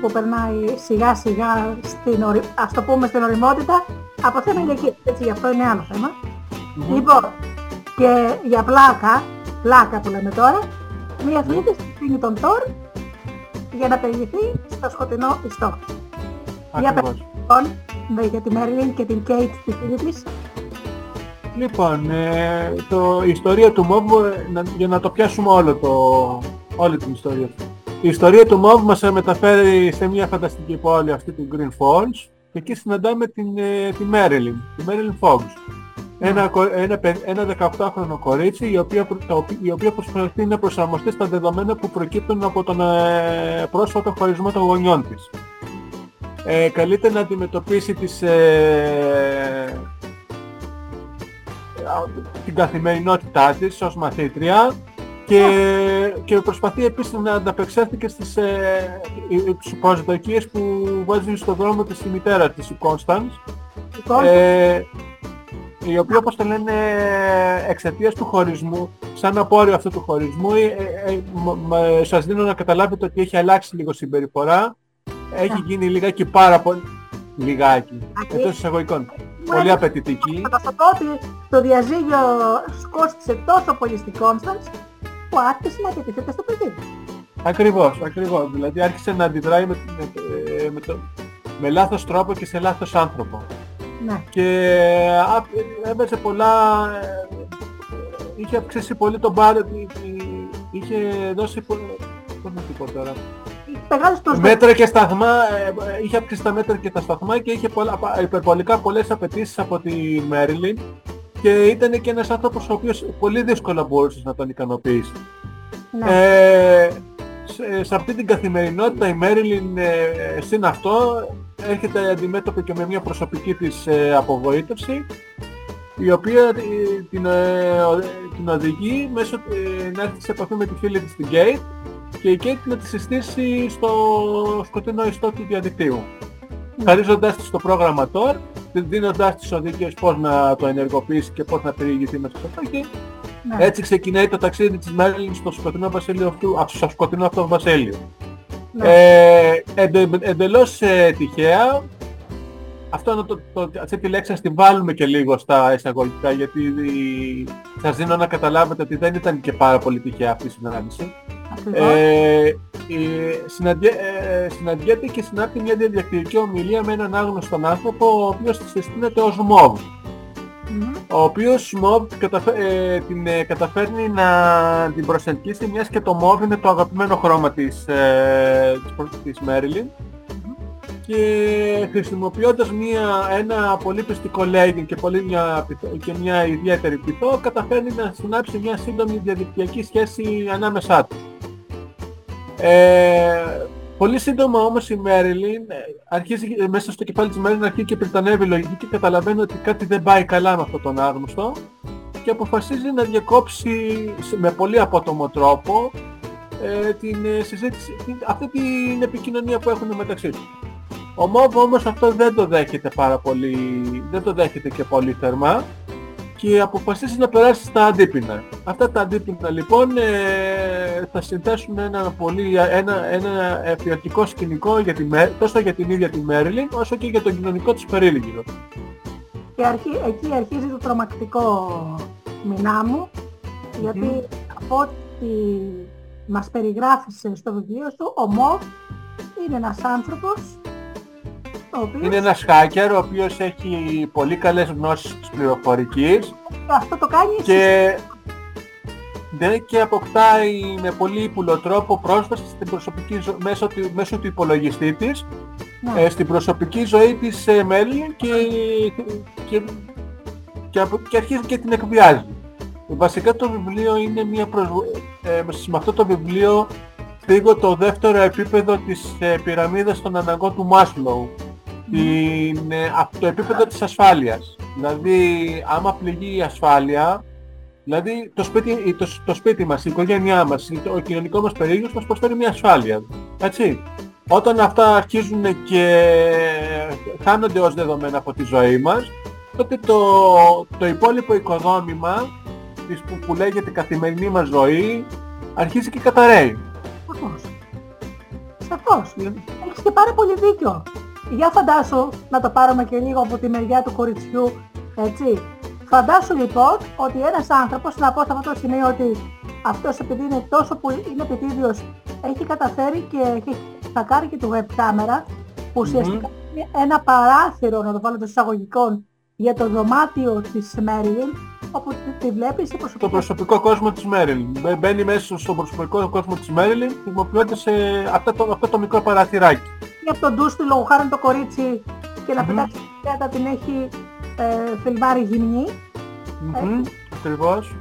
που περνάει σιγά σιγά στην, ορι... ας το πούμε στην οριμότητα από θέμα ηλικίας. Έτσι γι' αυτό είναι άλλο θέμα. Λοιπόν, και για πλάκα, πλάκα που λέμε τώρα, μία φίλη της πίνει τον Τόρ για να περιηγηθεί στο σκοτεινό ιστό. Για πες Ακριβώς. λοιπόν με- για τη Μέρλιν και την Κέιτ τη φίλη της. Λοιπόν, ε, το, η ιστορία του Μόβ, ε, να- για να το πιάσουμε όλο το, όλη την ιστορία. Η ιστορία του Μόβ μας ε, μεταφέρει σε μια φανταστική πόλη αυτή του Green Falls και εκεί συναντάμε την, ε, τη Marilyn, τη Marilyn Fox. Ένα, κο- ένα, παι- ένα 18χρονο κορίτσι η οποία, προ- το οποί- η οποία προσπαθεί να προσαρμοστεί στα δεδομένα που προκύπτουν από τον ε, πρόσφατο χωρισμό των γονιών της. Ε, καλείται να αντιμετωπίσει τις, ε, την καθημερινότητά της ως μαθήτρια και, και προσπαθεί επίσης να ανταπεξέλθει και στις ε, ε, τις προσδοκίες που βάζει στο δρόμο της η μητέρα της, η Κόνσταντς, Λοιπόν, ε, η οποία όπως το λένε εξαιτίας του χωρισμού, σαν απόρριο αυτού του χωρισμού, ε, ε, ε, μ- μ- σας δίνω να καταλάβετε ότι έχει αλλάξει λίγο συμπεριφορά, έχει γίνει λιγάκι πάρα πολύ, λιγάκι, Άκη. εντός εισαγωγικών, Μου πολύ έλεγε- απαιτητική. Θα σου πω ότι το διαζύγιο σκόστησε τόσο πολύ στην Κόνσταντς που άρχισε να επιτίθεται στο παιδί. Ακριβώς, ακριβώς. Δηλαδή άρχισε να αντιδράει με, με, ε, με, το, με λάθος τρόπο και σε λάθος άνθρωπο. Ναι. Και α, έβαζε πολλά... ε, είχε αυξήσει πολύ τον μπάρ, είχε δώσει, πο- πώς να το πω τώρα, Μεγάλες προσδοκίες. μέτρα και σταθμά, ε, ε, είχε αυξήσει τα μέτρα και τα σταθμά και είχε πολλά, πα- υπερβολικά πολλές απαιτήσεις από τη Μέριλιν και ήταν και ένας άνθρωπος ο οποίος πολύ δύσκολα μπορούσες να τον ικανοποιήσεις. Ναι. Ε, σε, σε αυτή την καθημερινότητα η Μέριλιν ε, συν αυτό έρχεται αντιμέτωπη και με μια προσωπική της ε, απογοήτευση η οποία ε, την, ε, ο- την οδηγεί μέσω, ε, να έρθει σε επαφή με τη φίλη της την Kate και η Kate να τη συστήσει στο σκοτεινό ιστό του διαδικτύου. Χαρίζοντάς της το πρόγραμμα Tor, δίνοντάς της οδηγίες πώς να το ενεργοποιήσει και πώς να περιηγηθεί μέσα σε αυτό και ναι. έτσι ξεκινάει το ταξίδι της Μέρλιν στο σκοτεινό βασίλειο αυτού, α, στο σκοτεινό αυτό βασίλειο. Ναι. Ε, εντε, εντελώς ε, τυχαία, αυτό να το, το, αυτή τη λέξη να την βάλουμε και λίγο στα εισαγωγικά γιατί η- σας δίνω να καταλάβετε ότι δεν ήταν και πάρα πολύ τυχαία αυτή η συνάντηση. Ακριβώς. Ε, η, συναντιέ, ε, συναντιέται και συνάπτει μια διαδικτυακή ομιλία με έναν άγνωστον άνθρωπο ο οποίος της συστήνεται ως Μόβ Μμμ. ο οποίος μοβ καταφε- ε, την ε, καταφέρνει να την προσελκύσει μιας και το μοβ είναι το αγαπημένο χρώμα της, ε, της, προ- της Μέριλιν και χρησιμοποιώντας μια, ένα πολύ πιστικό λέγγιν και, πολύ μια, πυθό- και μια ιδιαίτερη πυθό καταφέρνει να συνάψει μια σύντομη διαδικτυακή σχέση ανάμεσά τους. Ε, πολύ σύντομα όμως η Μέριλιν ε, αρχίζει ε, μέσα στο κεφάλι της Μέριλιν αρχίζει και πριτανεύει η λογική και καταλαβαίνει ότι κάτι δεν πάει καλά με αυτόν τον άγνωστο και αποφασίζει να διακόψει σε- με πολύ απότομο τρόπο ε, την ε, συζήτηση, την, αυτή την επικοινωνία που έχουν μεταξύ τους. Ο Μόβ όμως αυτό δεν το δέχεται πάρα πολύ, δεν το δέχεται και πολύ θερμά και αποφασίζει να περάσει στα αντίπεινα. Αυτά τα αντίπεινα λοιπόν ε, θα συνθέσουν ένα, πολύ, ένα, ένα εφιωτικό σκηνικό για τη, Μέ- τόσο για την ίδια τη Μέριλιν όσο και για τον κοινωνικό της περίλυγο. Και αρχι, εκεί αρχίζει το τρομακτικό μηνά μου, γιατί από ό,τι μας περιγράφησε στο βιβλίο σου, ο Μοβ είναι ένας άνθρωπος ο οποίος Είναι ένας hacker ο οποίος έχει πολύ καλές γνώσεις της πληροφορικής αυτό το κάνει και, ναι, και αποκτάει με πολύ ύπουλο τρόπο πρόσβαση στην προσωπική ζω... μέσω, του, μέσω του υπολογιστή της Ναι. ε, στην προσωπική ζωή της ε, Μέρλιν και, και, και, απο- και αρχίζει και την εκβιάζει. Βασικά το βιβλίο είναι μια προσβο... ε, με αυτό το βιβλίο φύγω το δεύτερο επίπεδο της ε, πυραμίδας των αναγκών του Μάσλοου. Την, ε, απ' το επίπεδο της ασφάλειας. Δηλαδή, άμα πληγεί η ασφάλεια, δηλαδή το σπίτι, το, το σπίτι μας, η οικογένειά μας, ο κοινωνικός μας περίγυρος μας προσφέρει μια ασφάλεια. Έτσι. Όταν αυτά αρχίζουν και χάνονται ως δεδομένα από τη ζωή μας, τότε το, το υπόλοιπο οικοδόμημα της που, που λέγεται καθημερινή μας ζωή αρχίζει και καταραίει. Σαφώς. Σαφώς. Έχεις και πάρα πολύ δίκιο. Για φαντάσου, να το πάρουμε και λίγο από τη μεριά του κοριτσιού, έτσι. Φαντάσου λοιπόν ότι ένας άνθρωπος, να πω σε αυτό το σημείο ότι αυτός επειδή είναι τόσο που είναι επιτίδιος, έχει καταφέρει και έχει στακάρει και του web κάμερα, που ουσιαστικά είναι ένα παράθυρο, να το βάλω των εισαγωγικών, για το δωμάτιο της Μέριλιν, όπου τη- τη βλέπεις σε Το προσωπικό προσωπικό κόσμο της Μέριλιν. Μπε- Μπαίνει μέσα στον προσωπικό κόσμο της Μέριλιν χρησιμοποιώντας σε αυτό το, αυτό το μικρό παραθυράκι. Ή από τον ντους του λόγου χάρη το κορίτσι και να Μμμ. πετάξει την πέτα την έχει ε, φιλμάρει γυμνή, Μμμ, Ακριβώς.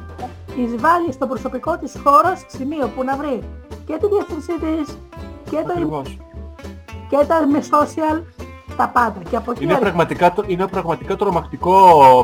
εισβάλλει στο προσωπικό της χώρος σημείο που να βρει και τη διεύθυνσή της και, το, Ακριβώς. και τα με social, τα πάντα. Και από εκεί Είναι αρχίζει- πραγματικά, το- είναι πραγματικά τρομακτικό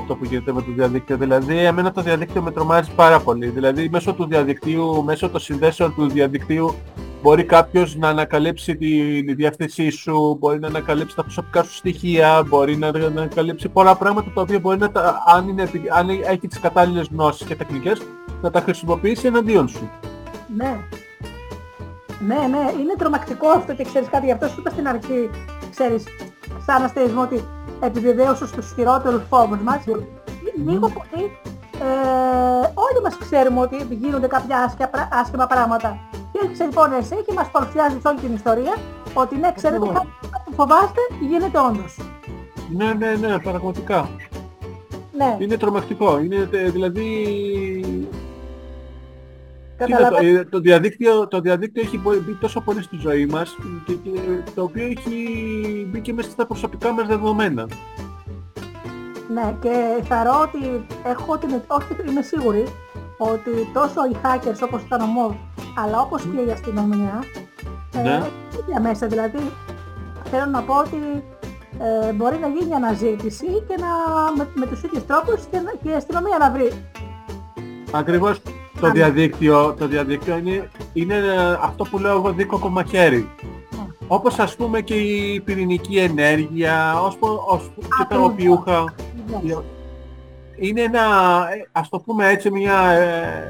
αυτό που γίνεται με το διαδίκτυο. Δηλαδή, εμένα το διαδίκτυο με τρομάζει πάρα πολύ. Δηλαδή, μέσω του διαδικτύου, μέσω των συνδέσεων του διαδικτύου, μπορεί κάποιος να ανακαλύψει τη, τη διεύθυνσή σου, μπορεί να ανακαλύψει τα προσωπικά σου στοιχεία, μπορεί να, να ανακαλύψει πολλά πράγματα τα οποία μπορεί να τα, αν, είναι, επι- αν έχει τις κατάλληλες γνώσεις και τεχνικές, να τα χρησιμοποιήσει εναντίον σου. Ναι. Ναι, ναι, είναι τρομακτικό αυτό και ξέρεις κάτι, γι' αυτό σου είπα στην αρχή, ξέρεις, σαν αστερισμό ότι επιβεβαίωσες στους χειρότερους φόβους μας. Λίγο πολύ, ε, όλοι μας ξέρουμε ότι γίνονται κάποια άσχημα, πρά- άσχημα πράγματα. Και έρχεσαι λοιπόν εσύ και μας παρουσιάζεις όλη την ιστορία ότι ναι, ξέρετε, Ακριβώς. κάτι που φοβάστε γίνεται όντως. Ναι, ναι, ναι, πραγματικά. Ναι, Είναι τρομακτικό. Είναι, ε, δηλαδή, Κοίτα, το, Καταλαβαίνω. ε, το, διαδίκτυο, το διαδίκτυο έχει μπο- μπει τόσο πολύ στη ζωή μας και, και το οποίο έχει μπει και μέσα στα προσωπικά μας δεδομένα. Ναι, και θεωρώ ότι έχω την, όχι είμαι σίγουρη ότι τόσο οι hackers όπως ήταν ο MOV, αλλά όπως και η αστυνομία, Ναι. ε, ίδια μέσα δηλαδή, θέλω να πω ότι ε, μπορεί να γίνει αναζήτηση και να, με, με τους ίδιους τρόπους και, να- και η αστυνομία να βρει. Ακριβώς το Αν- διαδίκτυο, το διαδίκτυο είναι, είναι ε, αυτό που λέω εγώ δίκοκο μαχαίρι. Ναι. Όπως ας πούμε και η πυρηνική ενέργεια, ως, πο- ως, και τα Ακριβώς. οπιούχα. Ναι. Είναι ένα, ε, ας το πούμε έτσι, μια, ε,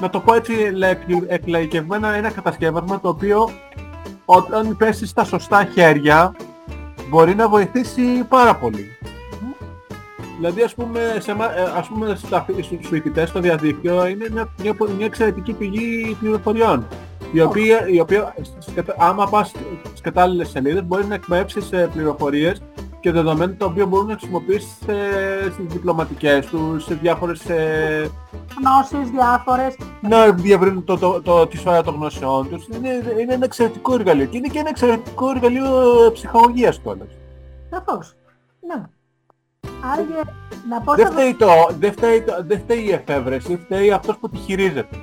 να το πω έτσι λεκ- εκλαϊκευμένα, ένα κατασκεύασμα το οποίο όταν πέσει στα σωστά χέρια μπορεί να βοηθήσει πάρα πολύ. Δηλαδή ας πούμε, σε, εμά- ε, ας πούμε στα, φοι- στους φοιτητές στο διαδίκτυο είναι μια, μια, πο- μια εξαιρετική πηγή πληροφοριών. Η οποία, η οποία στις κατα- άμα πας στις κατάλληλες σελίδες μπορεί να εκπέμψεις ε, πληροφορίες και δεδομένα τα οποία μπορούν να χρησιμοποιήσεις ε, στις διπλωματικές τους, σε διάφορες... Ε, Γνώσεις διάφορες. να διαβρύνουν το, το, το, τη σφαίρα των γνώσεών τους. Είναι, είναι ένα εξαιρετικό εργαλείο και είναι και ένα εξαιρετικό εργαλείο ε, ψυχαγωγίας κιόλας. Σαφώς. Ναι. Άραγε να πω Δεν σε- φταίει, το, δεν, φταίει, το, δεν φταίει η εφεύρεση, φταίει αυτός που τη χειρίζεται.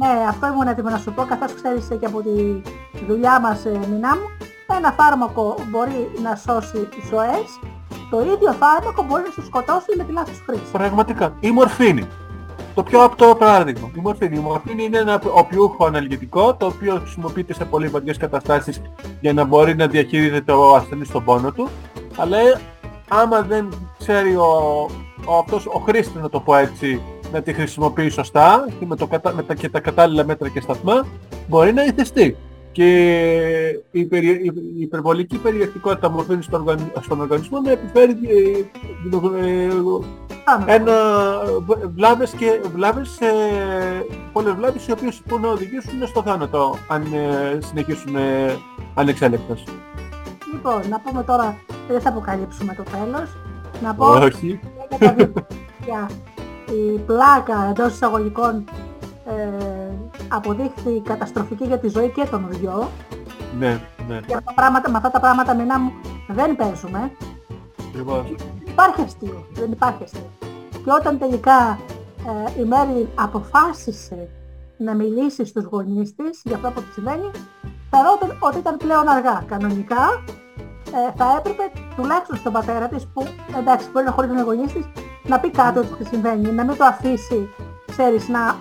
Ναι, αυτό ήμουν έτοιμος να σου πω, καθώς ξέρεις και από τη δουλειά μας, ε, Μινά μου, ένα φάρμακο μπορεί να σώσει ζωές, το ίδιο φάρμακο μπορεί να σου σκοτώσει με τη λάθος χρήση. Πραγματικά. Η μορφήνη. Το πιο απτό παράδειγμα. Η μορφήνη. Η μορφήνη είναι ένα οπιούχο αναλγητικό το οποίο χρησιμοποιείται σε πολύ βαριές καταστάσεις για να μπορεί να διαχειρίζεται ο ασθενής τον πόνο του. Αλλά ε, άμα δεν ξέρει ο, ο, αυτός, ο χρήστης να το πω έτσι να τη χρησιμοποιεί σωστά και με, το, κατα- με τα, και τα κατάλληλα μέτρα και σταθμά μπορεί να ηθεστεί. Και η, περι, η, η υπερβολική περιεκτικότητα μορφήνης στον, οργανι- στον οργανισμό να επιφέρει ε, ε, Πάμε. ένα β- βλάβες και βλάβες, ε, πολλές βλάβες οι οποίες μπορούν να οδηγήσουν στο θάνατο αν ε, συνεχίσουν ε, ανεξέλεκτες. Λοιπόν, να πούμε τώρα, δεν θα αποκαλύψουμε το τέλος, να πω Όχι. για τα βιβλία. η πλάκα εντός εισαγωγικών ε, αποδείχθη καταστροφική για τη ζωή και των δυο. Ναι, ναι. Και αυτά τα πράγματα, με αυτά τα πράγματα μηνά μου δεν παίζουμε. Ακριβώς. Υπάρχει αστείο, δεν υπάρχει αστείο. Και όταν τελικά ε, η Μέρη αποφάσισε να μιλήσει στους γονείς της για αυτό που της συμβαίνει, θεωρώ ότι- ότι ήταν πλέον αργά. Κανονικά ε, θα έπρεπε τουλάχιστον στον πατέρα της που εντάξει μπορεί να χωρίζουν οι γονείς της να πει κάτι ότι της συμβαίνει, να μην το αφήσει, ξέρεις, να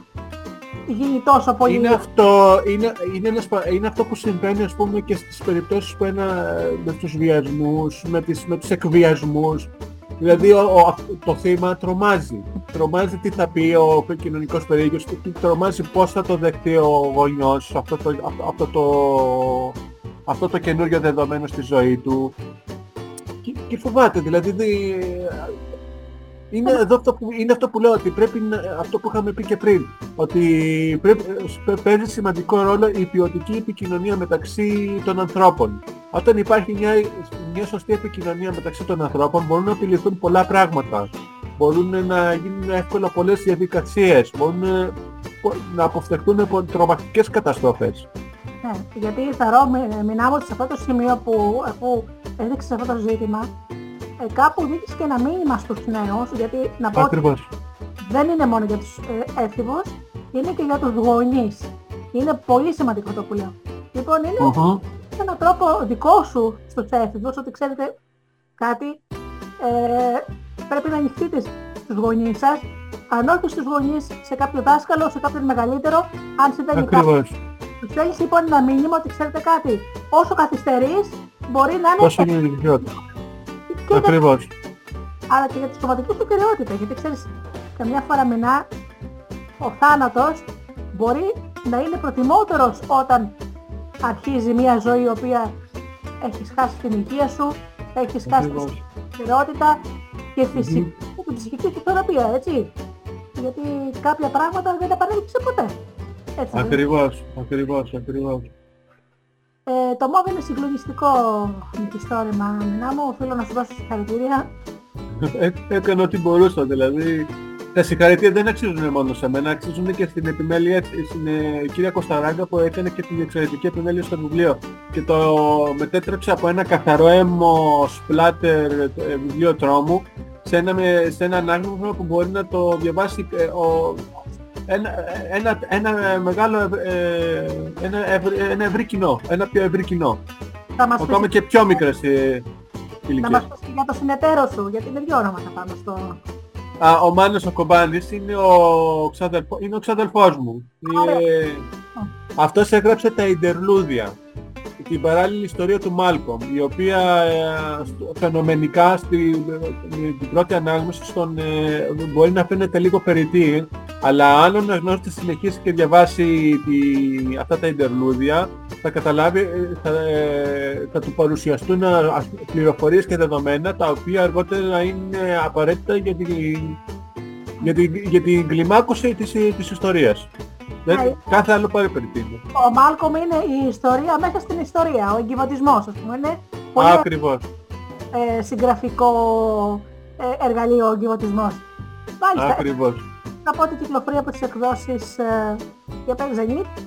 γίνει τόσο πολύ... Είναι αυτό, είναι, είναι, ένας πα- είναι αυτό που συμβαίνει ας πούμε και στις περιπτώσεις που ένα, με τους βιασμούς, με, τις, με τους εκβιασμούς. Δηλαδή ο, ο- το θύμα τρομάζει. Τρομάζει τι θα πει ο κοινωνικός περίγυρος, τι- τρομάζει πώς θα το δεχτεί ο γονιός αυτό το, αυτό, αυτό το, αυτό το καινούριο δεδομένο στη ζωή του. Και, και φοβάται, δηλαδή δι- είναι, εδώ αυτό που, είναι αυτό που λέω, ότι πρέπει να, αυτό που είχαμε πει και πριν, ότι πρέπει, παι- παίζει σημαντικό ρόλο η ποιοτική επικοινωνία μεταξύ των ανθρώπων. Όταν υπάρχει μια, μια σωστή επικοινωνία μεταξύ των ανθρώπων μπορούν να επιληθούν πολλά πράγματα. Μπορούν να γίνουν εύκολα πολλές διαδικασίες, μπορούν ε, πο- να αποφευχθούν από τρομακτικές καταστροφές. Ναι, γιατί θεωρώ, μι- μηνά μου ότι σε αυτό το σημείο που, που έδειξε αυτό το ζήτημα, ε, κάπου δείξε και ένα μήνυμα στους νέους, γιατί να πω ότι Ακριβώς. δεν είναι μόνο για τους ε, έφηβους, είναι και για τους γονείς. Είναι πολύ σημαντικό το που λέω. Λοιπόν, είναι Μμμ. έναν τρόπο δικό σου στους έφηβους, ότι ξέρετε κάτι, ε, πρέπει να ανοιχτείτε στους γονείς σας, αν όχι στους γονείς, σε κάποιο δάσκαλο, σε κάποιον μεγαλύτερο, αν συμβαίνει κάτι. Ακριβώς. Τους στέλνεις λοιπόν ένα μήνυμα ότι ξέρετε κάτι, όσο καθυστερείς μπορεί να είναι Τόσο είναι η ιδιότητα. και για, Ακριβώς. αλλά και για τη σωματική σου κυριότητα. Γιατί ξέρεις, καμιά φορά μηνά ο θάνατος μπορεί να είναι προτιμότερος όταν αρχίζει μια ζωή η οποία έχεις χάσει την υγεία σου, έχεις χάσει τη Ακριβώς. κυριότητα και φυσική και την ψυχική σου θεραπεία, έτσι. Γιατί κάποια πράγματα δεν τα επανέλειψε ποτέ. Έτσι, δεν είναι; Ακριβώς. Ακριβώς. Ακριβώς. Ε, το μόβ είναι συγκλονιστικό μυθιστόρημα. Μηνά μου, οφείλω να σου δώσω συγχαρητήρια. Έ- Έκανα ό,τι μπορούσα, δηλαδή Τα συγχαρητήρια δεν αξίζουν μόνο σε μένα, αξίζουν και στην επιμέλεια, στην ε, κυρία Κωνσταράγκα που έκανε και την εξαιρετική επιμέλεια στο βιβλίο και το μετέτρεψε από ένα καθαρό έμμο σπλάτερ ε, βιβλίο τρόμου σε ένα, με- σε ένα ανάγνωσμα που μπορεί να το διαβάσει ε, ο, ένα, ένα, ένα μεγάλο, ε, ένα, ευρύ, ένα ευρύ κοινό, ένα πιο ευρύ κοινό. Θα μας Ακόμα πεις, και πιο μικρές ε, να ηλικίες. μας πεις και για το συνεταίρο σου, γιατί είναι δύο ονόματα πάνω στο... Α, ο Μάνος ο Κομπάνης είναι ο, ξαδελφό, είναι ο ξαδελφός μου. Ωραία. Ε, αυτός έγραψε τα Ιντερλούδια, την παράλληλη ιστορία του Μάλκομ, η οποία ε, στο- φαινομενικά στη, με την πρώτη ανάγνωση στον, ε, μπορεί να φαίνεται λίγο περιττή, αλλά αν ο αναγνώστης συνεχίσει και διαβάσει τη, αυτά τα Ιντερλούδια, θα καταλάβει, ε, θα, ε, θα του παρουσιαστούν α, ας- πληροφορίες και δεδομένα τα οποία αργότερα είναι απαραίτητα για την, για την, για την κλιμάκωση της, της ιστορίας. Δεν, Ναι. κάθε άλλο πάρει περιττή. Ο Μάλκομ είναι η ιστορία μέσα στην ιστορία, ο εγκυβατισμός, ας πούμε. Είναι πολύ Ακριβώς. ε, συγγραφικό ε, εργαλείο ο εγκυβατισμός. Μάλιστα, Ακριβώς. θα πω ότι κυκλοφορεί από τις εκδόσεις ε, για πέρα Zenith.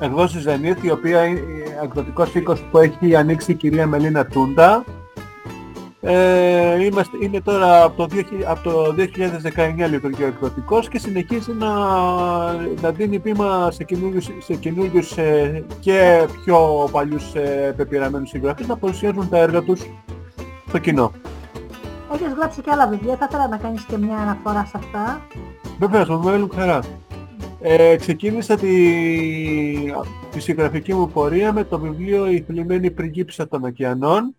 Εκδόσεις Zenith, η οποία είναι εκδοτικός οίκος που έχει ανοίξει η κυρία Μελίνα Τούντα. Ε, είμαστε, είναι τώρα από το, 2000 από το 2019 λειτουργεί ο εκδοτικός και συνεχίζει να, να δίνει βήμα σε καινούριους, σε καινούριους ε, και πιο παλιούς ε, πεπειραμένους συγγραφείς να παρουσιάζουν τα έργα τους στο κοινό. Έχεις γράψει και άλλα βιβλία, θα ήθελα να κάνεις και μια αναφορά σε αυτά. Βεβαίως, με μεγάλη χαρά. Ε, ξεκίνησα τη, τη συγγραφική μου πορεία με το βιβλίο «Η θλιμμένη πριγκίπισσα των ωκεανών»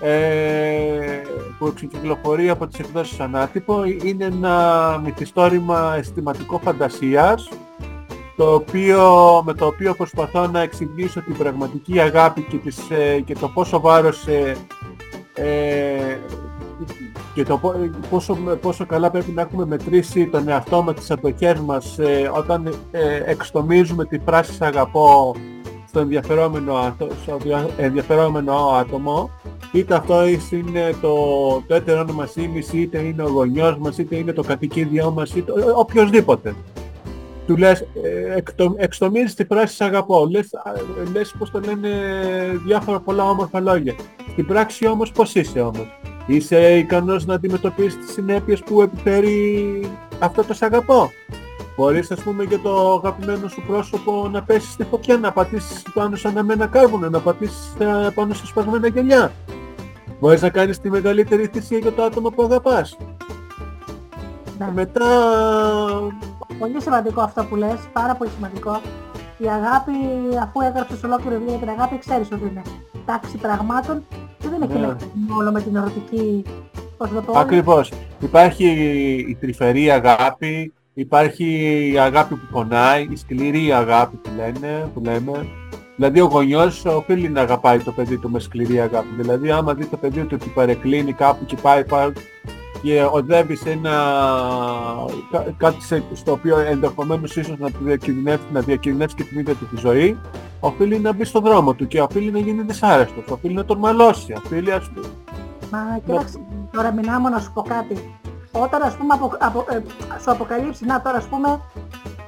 ε, που ξεκυκλοφορεί από τις εκδόσεις Ανάτυπο. Είναι ένα μυθιστόρημα αισθηματικό φαντασίας το οποίο, με το οποίο προσπαθώ να εξηγήσω την πραγματική αγάπη και, τις, ε, και το πόσο βάρος ε, ε, και το πο- πόσο, πόσο καλά πρέπει να έχουμε μετρήσει τον εαυτό μας, τις αντοχές μας ε, όταν ε, εξτομίζουμε τη φράση «Σ' αγαπώ» στο ενδιαφερόμενο, άτο- στο δια- ενδιαφερόμενο άτομο είτε αυτό είναι το, το έτερο όνομα σήμης, είτε είναι ο γονιός μας, είτε είναι το κατοικίδιό μας, είτε ο- οποιοσδήποτε. Του λες, ε, εκτο, εξτομίζεις τη φράση «Σ' αγαπώ», λες, α, λες πώς το λένε διάφορα πολλά όμορφα λόγια. Στην πράξη όμως πώς είσαι όμως; Είσαι ικανός να αντιμετωπίσεις τις συνέπειες που επιφέρει αυτό το «Σ' αγαπώ». Μπορείς ας πούμε για το αγαπημένο σου πρόσωπο να πέσεις στη φωτιά, να πατήσεις πάνω σε αναμένα κάρβουνα, να πατήσεις ε, πάνω σε σπασμένα γυαλιά. Μπορείς να κάνεις τη μεγαλύτερη θυσία για το άτομο που αγαπάς. Ναι. Μετά... Πολύ σημαντικό αυτό που λες, πάρα πολύ σημαντικό. Η αγάπη, αφού έγραψες ολόκληρο βιβλίο για την αγάπη, ξέρεις ότι είναι τάξη πραγμάτων και δεν έχει Ναι. να κάνει μόνο με την ερωτική, πώς θα το πω, Ακριβώς. Υπάρχει η τρυφερή αγάπη, υπάρχει η αγάπη που πονάει, η σκληρή αγάπη που λένε, που λέμε. Δηλαδή ο γονιός οφείλει να αγαπάει το παιδί του με σκληρή αγάπη. Δηλαδή άμα δει το παιδί του ότι παρεκκλίνει κάπου και πάει, πάει και οδεύει σε ένα κά- κάτι σε- στο οποίο ενδεχομένως ίσως να, του διακινδυνεύσει, να διακινδυνεύσει και την ίδια του τη ζωή, οφείλει να μπει στο δρόμο του και οφείλει να γίνει δυσάρεστος, οφείλει να τον μαλώσει, οφείλει ας πούμε... Μα κοίταξε, τώρα μηνάμω να σου πω κάτι. Όταν ας πούμε απο, απο, ε, σου αποκαλύψει, να τώρα ας πούμε,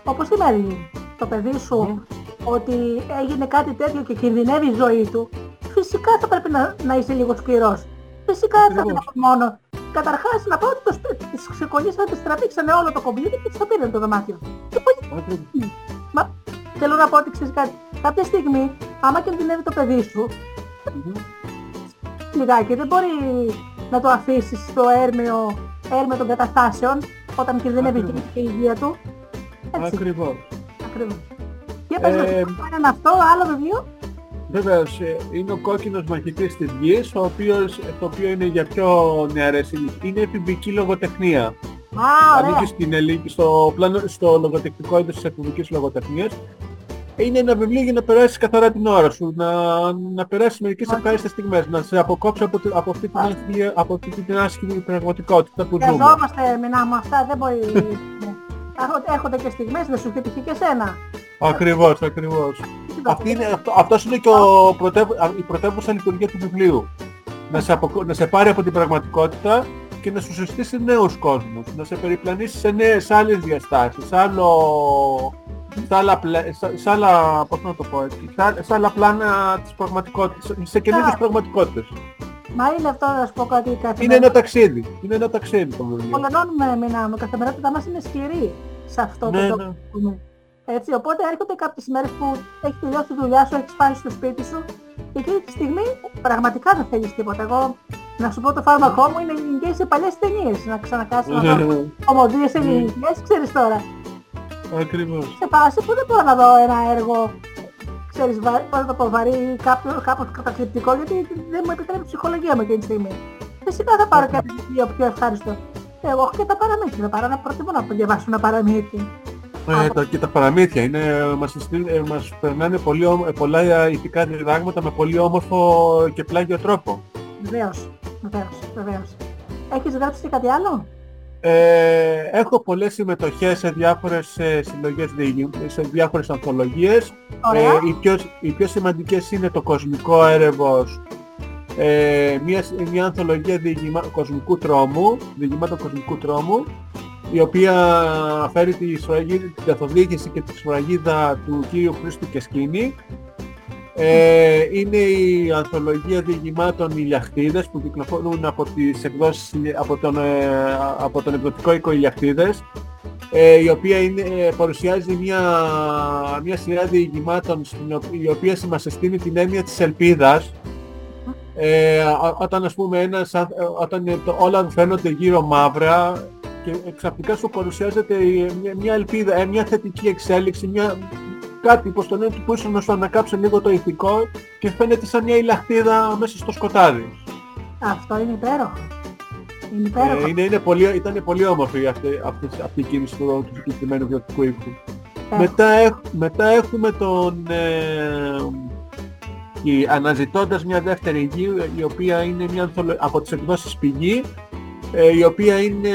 όπως η Μαριλή, το παιδί σου, ότι έγινε κάτι τέτοιο και κινδυνεύει η ζωή του, φυσικά θα πρέπει να, να είσαι λίγο σκληρός. Φυσικά δεν θα Ακριβώς. είναι μόνο. Καταρχάς να πω ότι το, σπ- τις ξεκολλήσανε, τις τραβήξανε όλο το κομπλίτι και τις το πήραν το δωμάτιο. Και πώς Μα θέλω να πω ότι ξέρεις κάτι. Κάποια στιγμή, άμα κινδυνεύει το παιδί σου, λιγάκι δεν μπορεί να το αφήσεις στο έρμεο, έρμεο των καταστάσεων όταν κινδυνεύει Ακριβώς. και η υγεία του. Έτσι, Ακριβώς. ακριβώς. Για πες μας, Ε, έναν αυτό, άλλο βιβλίο; Βέβαιως, ε, είναι ο κόκκινος μαχητής της γης, ο οποίος, το οποίο είναι για πιο νεαρές ηλικίες. Είναι εφηβική λογοτεχνία. Α, ωραία. Ανήκει στην ελλη- στο, πλάνο, στο λογοτεχνικό είδος της εφηβικής λογοτεχνίας. Είναι ένα βιβλίο για να περάσεις καθαρά την ώρα σου, να, να περάσεις μερικές Μάλιστα. ευχάριστες στιγμές, να σε αποκόψει από, τη- από, αυτή, την άσχημη, από αυτή την άσχημη πραγματικότητα που ζούμε. Χρειαζόμαστε μηνά μου αυτά, δεν μπορεί... ναι. Έχονται- Έχονται και στιγμές, δεν σου είχε τυχεί και σένα. Ακριβώς, ακριβώς. Αυτή είναι, αυτό, αυτός είναι και ο πρωτεύου, α, η πρωτεύουσα λειτουργία του βιβλίου. Να σε, αποκο- να σε πάρει από την πραγματικότητα και να σου συστήσει νέους κόσμους, να σε περιπλανήσει σε νέες άλλες διαστάσεις, σε άλλο... Σε άλλα, πλα- σε- σε άλλα, πώς να το πω έτσι, σε άλλα- σε άλλα πλάνα της πραγματικότητας, σε καινούργιες Α. πραγματικότητες. Μα είναι αυτό να σου πω κάτι Είναι καθημερινά. ένα ταξίδι, είναι ένα ταξίδι το βιβλίο. Πολλωνώνουμε μηνάμε, η καθημερινότητά μας είναι σκληρή σε αυτό Ναι, το ναι. τόπο. Έτσι, οπότε έρχονται κάποιες μέρες που έχει τελειώσει τη δουλειά σου, έχεις πάει στο σπίτι σου και εκείνη τη στιγμή πραγματικά δεν θέλεις τίποτα. Εγώ να σου πω το φάρμακό μου είναι ελληνικές σε παλιές ταινίες. Να ξανακάσεις να δω κομμωδίες ελληνικές, ξέρεις τώρα. Ακριβώς. Σε φάση που δεν μπορώ να δω ένα έργο, ξέρεις, βα, πώς να το πω, βαρύ ή κάποιο, κάπως καταθλιπτικό, γιατί δεν μου επιτρέπει η ψυχολογία μου εκείνη τη στιγμή. Φυσικά θα πάρω και ένα βιβλίο πιο ευχάριστο. Εγώ έχω και τα παραμύθια, θα πάρω να προτιμώ να διαβάσω ένα παραμύθι. Ε, τα, και τα παραμύθια είναι, μας, συστή- ε, μας περνάνε πολύ, όμο- ε, πολλά ηθικά διδάγματα με πολύ όμορφο και πλάγιο τρόπο. Βεβαίως, βεβαίως, βεβαίως. Έχεις γράψει και κάτι άλλο; Ε, έχω πολλές συμμετοχές σε διάφορες ε, συλλογές, διηγη- σε διάφορες ανθολογίες. Ωραία. Ε, οι, πιο, οι πιο σημαντικές είναι το Κοσμικό Έρευος, ε, μια, μια ανθολογία διηγημα, κοσμικού τρόμου, διηγημάτων κοσμικού τρόμου, η οποία φέρει τη σφραγίδα, την καθοδήγηση και τη σφραγίδα του Κύριου Χρήστου και Σκήνη. Ε, είναι η ανθολογία διηγημάτων Ηλιαχτίδες που κυκλοφορούν από τις εκδόσεις από τον, ε, από τον εκδοτικό οίκο Ηλιαχτίδες ε, η οποία είναι, ε, παρουσιάζει μια, μια σειρά διηγημάτων στην ο- η οποία μας συστήνει την έννοια της ελπίδας ε, ό- όταν ας πούμε ένας, αν- ε, όταν ε, το- όλα φαίνονται γύρω μαύρα και ξαφνικά σου παρουσιάζεται η- μια, μια ελπίδα, ε, μια θετική εξέλιξη, μια, κάτι πως το λένε που ίσως να σου ανακάψει λίγο το ηθικό και φαίνεται σαν μια ηλαχτίδα μέσα στο σκοτάδι. Αυτό είναι υπέροχο. Είναι υπέροχο. Ε, είναι, είναι πολύ, ήταν πολύ όμορφη αυτή, αυτή, αυτή η κίνηση του, του συγκεκριμένου βιωτικού οίκου. Ε, Μετά, έχ- μετά έχουμε τον... Ε, η, αναζητώντας μια δεύτερη γη, η οποία είναι μια ανθολο- από τις εκδόσεις πηγή, ε, η οποία είναι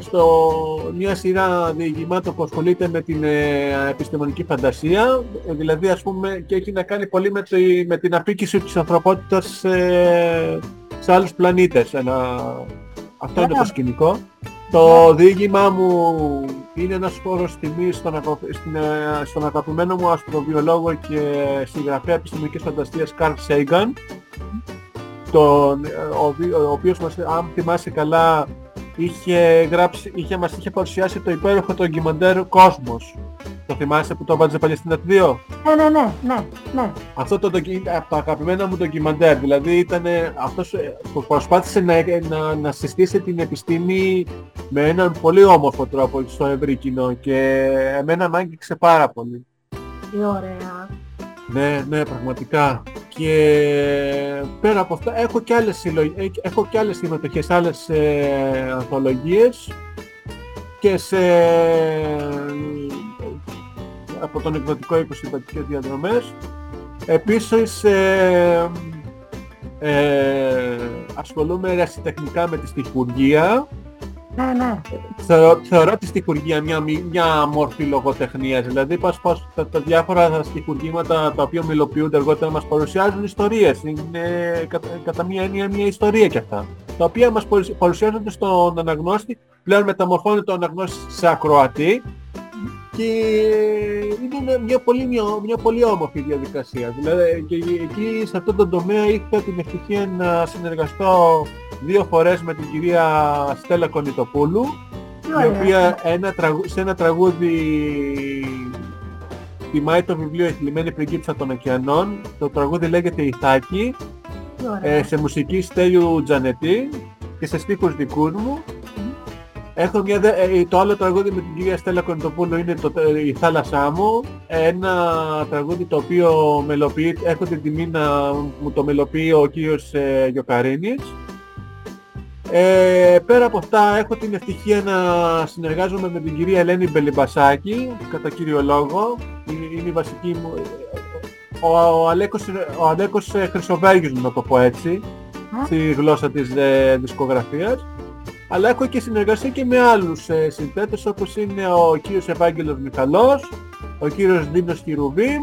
στο, μια σειρά διηγημάτων που ασχολείται με την ε, επιστημονική φαντασία, ε, δηλαδή ας πούμε και έχει να κάνει πολύ με, τη- με την απίκηση της ανθρωπότητας ε, σε άλλους πλανήτες. Ένα, αυτό είναι το Ωραία. σκηνικό. Το διήγημά μου είναι ένας φόρος τιμής στον, αγα- στην, ε, στον αγαπημένο μου αστροβιολόγο και συγγραφέα επιστημονικής φαντασίας Carl Sagan, τον, ε, ο, βι- ο οποίος μας, αν θυμάσαι καλά, είχε, γράψει, είχε, μας είχε παρουσιάσει το υπέροχο το ντοκιμαντέρ Κόσμος. Το θυμάσαι που το βάζε Παλαιστίνα 2? Ναι, ναι, ναι, ναι, ναι. Αυτό το ντοκι- από τα αγαπημένα μου ντοκιμαντέρ. Δηλαδή ήταν αυτός ε, που προσπάθησε να, να, να συστήσει την επιστήμη με έναν πολύ όμορφο τρόπο στο ευρύ κοινό και εμένα μ' άγγιξε πάρα πολύ. Τι ωραία. Ναι, ναι, πραγματικά. Και πέρα από αυτά έχω και άλλες, συλλογ... ε, έχω και άλλες συμμετοχές, άλλες ε, ανθολογίες και σε... από τον εκδοτικό οίκο συμπατικές διαδρομές. Επίσης ε, ε, ασχολούμαι ερασιτεχνικά με τη στιχουργία. Ναι, ναι. Θεωρώ, θεωρώ τη στιχουργία μια, μη- μια μορφή λογοτεχνίας. Δηλαδή πας, πας τα, τα διάφορα στιχουργήματα τα οποία μιλοποιούνται αργότερα μας παρουσιάζουν ιστορίες. Είναι κατά, κατά μία έννοια μια ιστορία κι αυτά. Τα οποία μας παρουσι- παρουσιάζονται στον αναγνώστη, πλέον μεταμορφώνει το αναγνώστης σε ακροατή και είναι μια πολύ, μια, μια πολύ όμορφη διαδικασία. Δηλαδή και εκεί σε αυτό το τομέα είχα την ευτυχία να συνεργαστώ δύο φορές με την κυρία Στέλλα Κονιτοπούλου Τι η ωραία. οποία ένα τραγου- σε ένα τραγούδι τιμάει το βιβλίο «Η θλιμμένη πριγκίπισσα των ωκεανών». Το τραγούδι λέγεται «Ιθάκη», Τι ωραία. ε, σε μουσική Στέλιου Τζανετή και σε στίχους δικούς μου. Έχω μια, δε- ε, το άλλο τραγούδι με την κυρία Στέλλα Κονιτοπούλου είναι το, ε, «Η θάλασσά μου». Ένα τραγούδι το οποίο μελοποιεί, έχω την τιμή να μου το μελοποιεί ο κύριος ε, Γιοκαρίνης. Ε, πέρα από αυτά έχω την ευτυχία να συνεργάζομαι με την κυρία Ελένη Μπελιμπασάκη, κατά κύριο λόγο. Είναι, είναι η βασική μου... Ο, ο Αλέκος, ο Αλέκος ε, Χρυσοβέργης, να το πω έτσι, Α. στη γλώσσα της ε, δισκογραφίας. Αλλά έχω και συνεργασία και με άλλους ε, συνθέτες όπως είναι ο κύριος Ευάγγελος Μιχαλός, ο κύριος Δίνος Χιρουβίμ,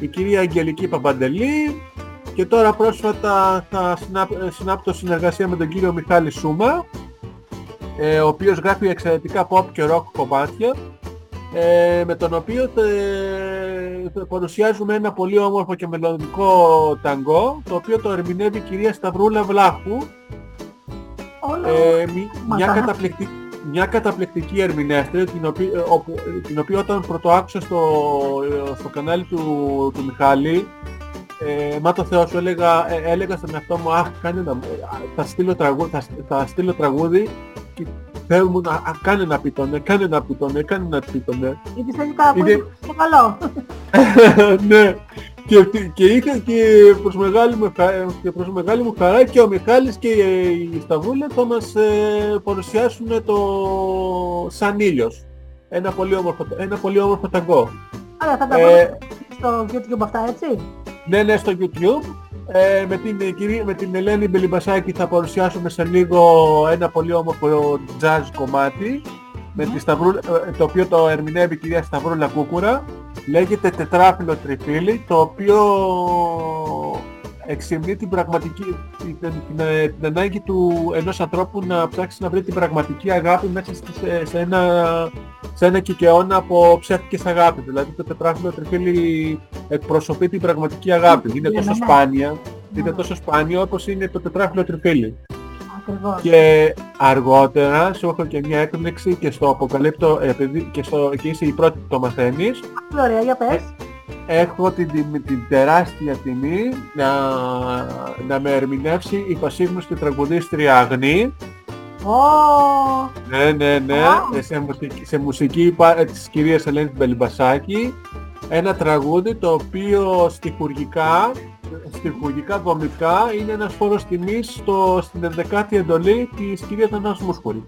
η κυρία Αγγελική Παπαντελή και τώρα πρόσφατα θα συνάπ- ε, συνάπτω συνεργασία με τον κύριο Μιχάλη Σούμα ε, ο οποίος γράφει εξαιρετικά pop και rock κομμάτια ε, με τον οποίο ε, θε- παρουσιάζουμε ένα πολύ όμορφο και μελλοντικό ταγκό το οποίο το ερμηνεύει η κυρία Σταυρούλα Βλάχου Όλο. Ε, μη- μια, Μακά. καταπληκτική, μια καταπληκτική ερμηνεύτρια την οποία, ε, όπου, ε, την οποία όταν πρωτοάκουσα στο, ε, στο κανάλι του, του Μιχάλη ε, μα το Θεός σου έλεγα, ε, έλεγα στον εαυτό μου αχ κάνε να, ε, α, θα, στείλω τραγούδι, θα, σ- θα στείλω τραγούδι και Θεέ μου να, α, κάνε να πει τον, ναι, κάνε να πει τον, ναι, κάνε να πει τον, ναι. Γιατί θέλει κάπου Είναι- είναι καλό. ναι. Και, και είχα και προς, μεγάλη μου, χα- και προς μεγάλη μου χαρά και ο Μιχάλης και η Σταβούλα θα μας ε, παρουσιάσουν το Σαν ήλιος. Ένα πολύ όμορφο, ένα πολύ όμορφο ταγκό. Άρα θα τα Ε, βρούμε στο YouTube αυτά, έτσι; Ναι, ναι, στο YouTube. Ε, με, την, ε, κυρία, με την Ελένη Μπελιμπασάκη θα παρουσιάσουμε σε λίγο ένα πολύ όμορφο jazz κομμάτι με τη Σταυρούλα, ε, το οποίο το ερμηνεύει η κυρία Σταυρούλα Κούκουρα. Λέγεται τετράφυλλο τριφύλι, το οποίο εξυμνεί την πραγματική, την, την, την, την ανάγκη του ενός ανθρώπου να ψάξει να βρει την πραγματική αγάπη μέσα στη- σε, σε ένα, σε ένα κικαιώνα από ψεύτικες αγάπη. Δηλαδή το τετράφυλλο τριφύλι εκπροσωπεί την πραγματική αγάπη. Είναι Ναι, τόσο ναι, ναι. σπάνια, είναι Ναι. τόσο σπάνιο όπως είναι το τετράφυλλο τριφύλι. Ακριβώς. Και αργότερα σου έχω και μια έκπληξη και στο αποκαλύπτω, επειδή και, στο, και είσαι η πρώτη που το μαθαίνεις, Πολύ ωραία, για πες. έχω την, την, την τεράστια τιμή να, να με ερμηνεύσει η πασίγνωστη τραγουδίστρια Αγνή. Ω, Ναι, ναι, ναι, Wow. σε μουσική, σε μουσική πα- ε, της κυρίας Ελένης Μπελιμπασάκη. Ένα τραγούδι το οποίο στιχουργικά, στιχουργικά δομικά είναι ένας φόρος τιμής στο, στην 11η εντολή της κυρίας Νανάς Μούσχουρη.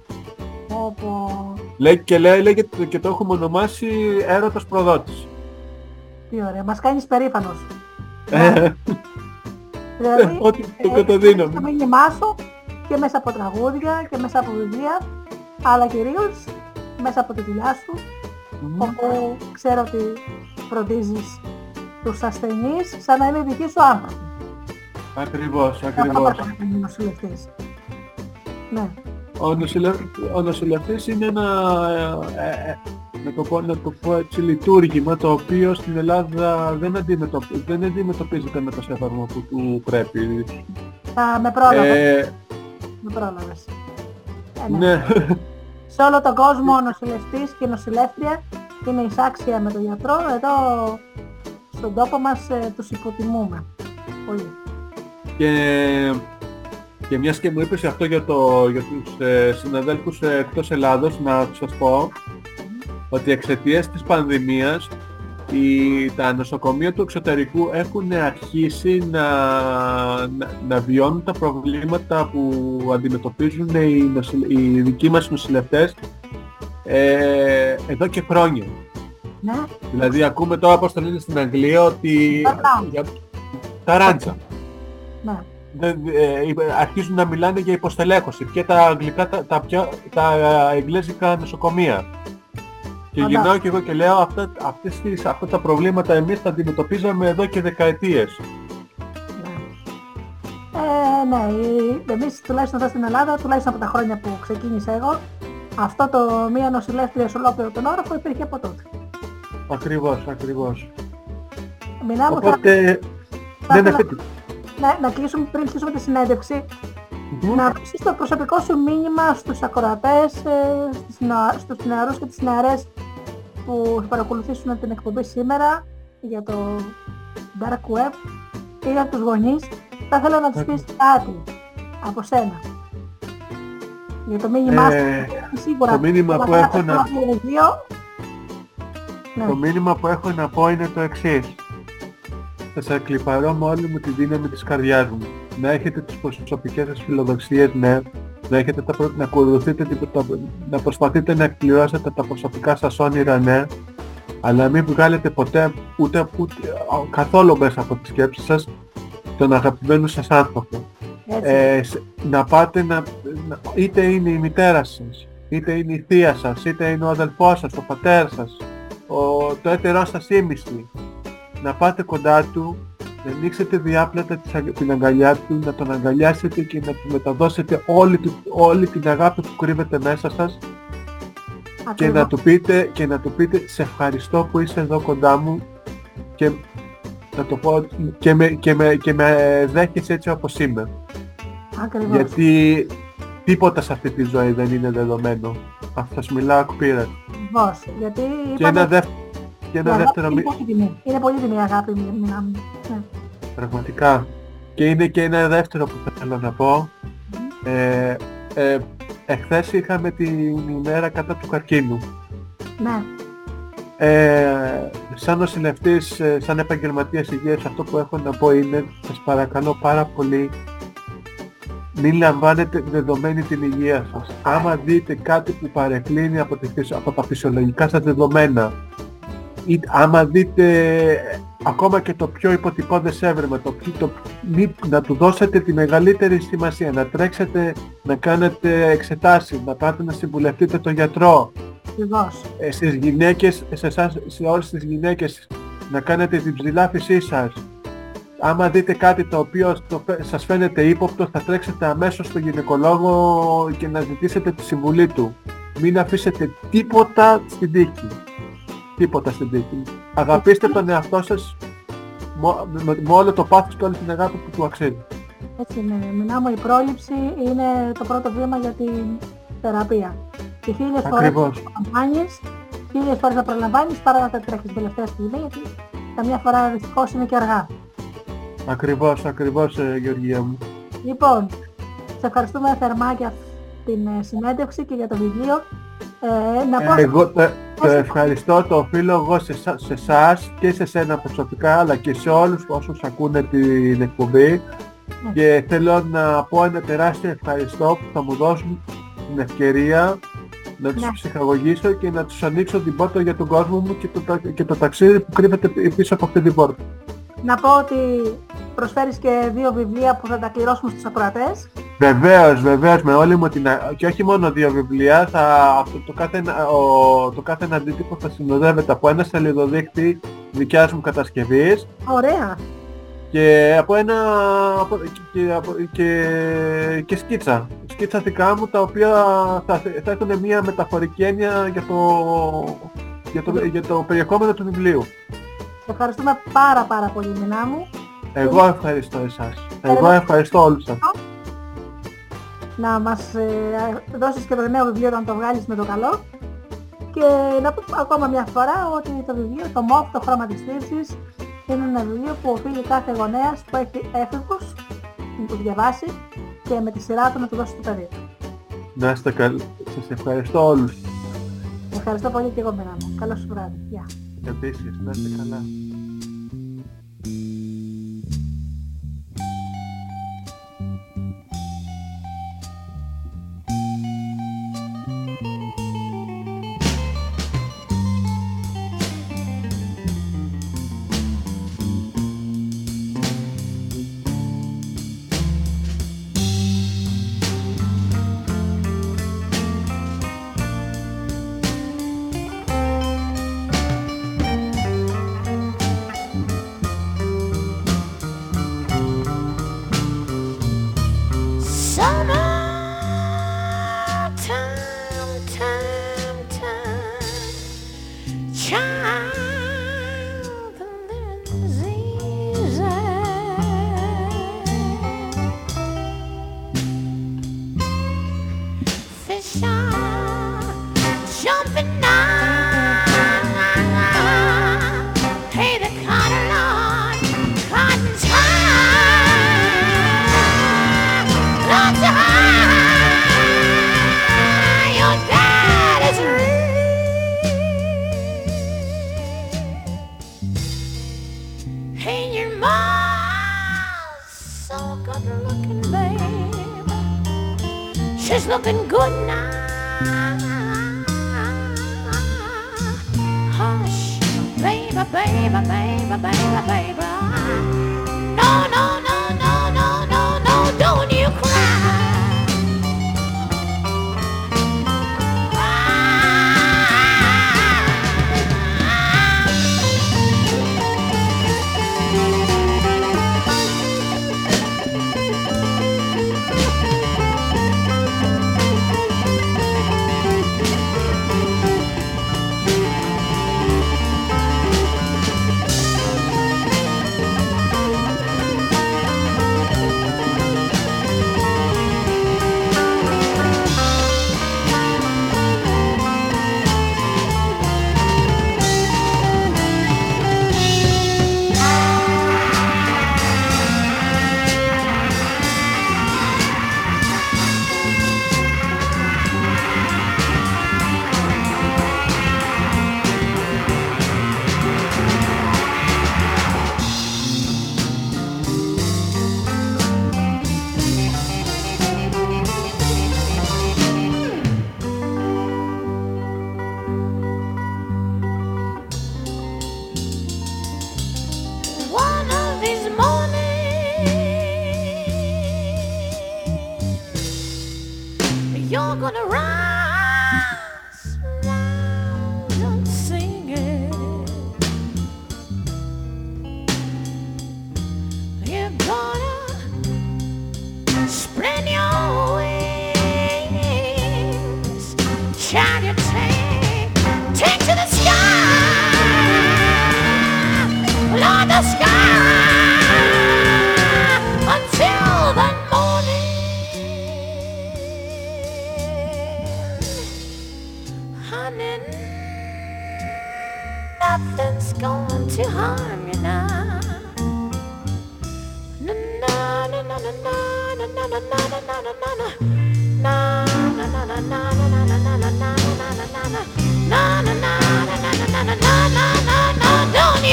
πω, πω. Λέει και λέει, λέγεται και το έχουμε ονομάσει έρωτας προδότης. Τι ωραία. Μας κάνεις περήφανος. Ε, Δηλαδή, Ό,τι το ε, καταδίνω. το μήνυμά σου και μέσα από τραγούδια και μέσα από βιβλία, αλλά κυρίως μέσα από τη δουλειά σου, όπου ξέρω ότι φροντίζεις τους ασθενείς σαν να είναι δικοί σου άνθρωποι. Ακριβώς, Αυτό ακριβώς. πρέπει να κάνει ο νοσηλευτής. Ναι. Ο, νοσηλε... ο νοσηλευτής είναι ένα, ε, ε, να, το πω, να το πω έτσι, λειτουργήμα το οποίο στην Ελλάδα δεν, αντιμετωπ... δεν αντιμετωπίζεται με το σέφαρμα που του πρέπει. Θα με πρόλαβες. Ε, Με πρόλαβες. Ε, ναι. ναι, Σε όλο τον κόσμο ο νοσηλευτής και η νοσηλεύτρια είναι εισάξια με τον γιατρό. Εδώ στον τόπο μας ε, τους υποτιμούμε. Πολύ. και, και μιας και μου είπες αυτό για, το, για τους ε, συναδέλφους ε, εκτός Ελλάδος, να σας πω ότι εξαιτίας της πανδημίας οι, τα νοσοκομεία του εξωτερικού έχουν αρχίσει να, να, να βιώνουν τα προβλήματα που αντιμετωπίζουν οι, νοσηλ- οι δικοί μας νοσηλευτές ε, εδώ και χρόνια. Ναι. Δηλαδή ακούμε τώρα πώς το λένε στην Αγγλία ότι Ταράντσα. για, τα ράντσα. Ναι. Δεν- ε, είπε- αρχίζουν να μιλάνε για υποστελέχωση και τα αγγλικά, τα, τα, πια- τα εγγλέζικα νοσοκομεία. Και Φαντάζομαι. γυρνάω και εγώ και λέω αυτά, αυτές τις, αυτά τα προβλήματα εμείς τα αντιμετωπίζαμε εδώ και δεκαετίες. Ναι. Ε, ναι, η- εμείς τουλάχιστον εδώ στην Ελλάδα, τουλάχιστον από τα χρόνια που ξεκίνησα εγώ, αυτό το μία νοσηλεύτρια σε ολόκληρο τον όροφο υπήρχε από τότε. Ακριβώς, ακριβώς. Μιλάμε, θα, Οπότε... θα Ναι, ναι, ήθελα πείτε. να, να κλείσουμε πριν κλείσουμε τη συνέντευξη, Μμμ. να αφήσεις το προσωπικό σου μήνυμα στους ακροατές, ε, στις νεα- στους νεαρούς και τις νεαρές που θα παρακολουθήσουν την εκπομπή σήμερα για το Dark Web ή για τους γονείς. Θα ήθελα να τους πεις κάτι από σένα. Για το μήνυμά σου, Ε, σίγουρα. το μήνυμα θα που γράψω έχω να- ένα βιβλίο. Ναι. Το μήνυμα που έχω να πω είναι το εξής. Θα σας κλιπαρώ με όλη μου τη δύναμη της καρδιάς μου. Να έχετε τις προσωπικές σας φιλοδοξίες, ναι. Να, έχετε τα, προ- να ακολουθείτε, την- τα- να προσπαθείτε να εκπληρώσετε τα προσωπικά σας όνειρα, ναι. Αλλά μην βγάλετε ποτέ ούτε, ούτε καθόλου μέσα από τις σκέψεις σας τον αγαπημένο σας άνθρωπο. Έτσι. Ε, σε- να πάτε να, να- είτε είναι η μητέρα σας, είτε είναι η θεία σας, είτε είναι ο αδελφός σας, ο πατέρας σας, ο, το έτερό σας ήμιστη. Να πάτε κοντά του να ανοίξετε διάπλατα της αγ- την αγκαλιά του, να τον αγκαλιάσετε και να του μεταδώσετε όλη, του- όλη την αγάπη που κρύβεται μέσα σας και Ακριβώς. να, του πείτε, και να του πείτε σε ευχαριστώ που είσαι εδώ κοντά μου και να το πω και με, και με, και με δέχεσαι έτσι όπως είμαι. Ακριβώς. Γιατί τίποτα σε αυτή τη ζωή δεν είναι δεδομένο. Αυτό σας μιλάω εκ πείρας. Ακριβώς. Γιατί Και είπαμε, ένα, δεύ- και η ένα αγάπη δεύτερο είναι μη- πολύ τιμή. Είναι πολύ τιμή η αγάπη, μη- μιλάμε. Ναι. Πραγματικά. Και είναι και ένα δεύτερο που θέλω να πω. Ε, ε, εχθές είχαμε την ημέρα κατά του καρκίνου. ναι. Ε, σαν νοσηλευτής, ε, σαν επαγγελματίας υγείας, αυτό που έχω να πω είναι, σας παρακαλώ πάρα πολύ, μην λαμβάνετε δεδομένη την υγεία σας. Άμα δείτε κάτι που παρεκκλίνει από, τη φυσio- από τα φυσιολογικά σας δεδομένα, ή άμα δείτε ε, ακόμα και το πιο υποτυπώδες έβρεμα, το, πιο- το, μη- να του δώσετε τη μεγαλύτερη σημασία, να τρέξετε να κάνετε εξετάσεις, να πάτε να συμβουλευτείτε τον γιατρό, Ακριβώς. ε, στις γυναίκες, σε, εσάς, σε όλες τις γυναίκες να κάνετε την ψηλάφισή σας. Άμα δείτε κάτι το οποίο το, φε- σας φαίνεται ύποπτο θα τρέξετε αμέσως στον γυναικολόγο και να ζητήσετε τη συμβουλή του. Μην αφήσετε τίποτα στην τύχη. Τίποτα στην τύχη. Αγαπήστε τον εαυτό σας μο- με, με- με όλο το πάθος και όλη την αγάπη που του αξίζει. Έτσι είναι. Μιλάμε, η πρόληψη είναι το πρώτο βήμα για την θεραπεία. Και χίλιες φορές Ακριβώς. να προλαμβάνεις, χίλιες φορές να προλαμβάνεις παρά να τα τρέχεις την τελευταία στιγμή, γιατί καμιά φορά δυστυχώς είναι και αργά. Ακριβώς, ακριβώς ε, Γεωργία μου. Λοιπόν, σε ευχαριστούμε θερμά για την ε, συνέντευξη και για το βιβλίο. Ε, να πω, Εγώ το, το ευχαριστώ, το οφείλω εγώ σε, σα- σε εσάς και σε σένα προσωπικά αλλά και σε όλους όσους ακούνε την εκπομπή και θέλω να πω ένα τεράστιο ευχαριστώ που θα μου δώσουν την ευκαιρία να τους Ναι. ψυχαγωγήσω και να τους ανοίξω την πόρτα για τον κόσμο μου και το, τα- και το ταξίδι που κρύβεται πι- πίσω από αυτή την πόρτα. να πω ότι προσφέρεις και δύο βιβλία που θα τα κληρώσουμε στους ακροατές. Βεβαίως, βεβαίως, με όλη μου την... α- και όχι μόνο δύο βιβλία, θα... αυτό το, κάθε... ένα- ο... το κάθε ένα αντίτυπο θα συνοδεύεται από ένα σελίδοδείκτη δικιάς μου κατασκευής Ωραία. Και από ένα... από- και, από- και... και σκίτσα. Σκίτσα δικά μου τα οποία θα, θα έχουν μια μεταφορική έννοια για το... Για το, για το περιεχόμενο του βιβλίου. Σε ευχαριστούμε πάρα πάρα πολύ Μινά μου. Εγώ ευχαριστώ εσάς. Εγώ ευχαριστώ όλους σας. να μας ε, δώσεις και το νέο βιβλίο όταν το βγάλεις με το καλό. Και να πω ακόμα μια φορά ότι το βιβλίο, το MOF, το χρώμα της θλίψης, είναι ένα βιβλίο που οφείλει κάθε γονέας που έχει έφηβους να το διαβάσει και με τη σειρά του να του δώσει το παιδί του. Να είστε καλοί. Σας ευχαριστώ όλους. Ευχαριστώ πολύ και εγώ μένα μου. Καλό σου βράδυ. Γεια. Επίσης, να είστε καλά.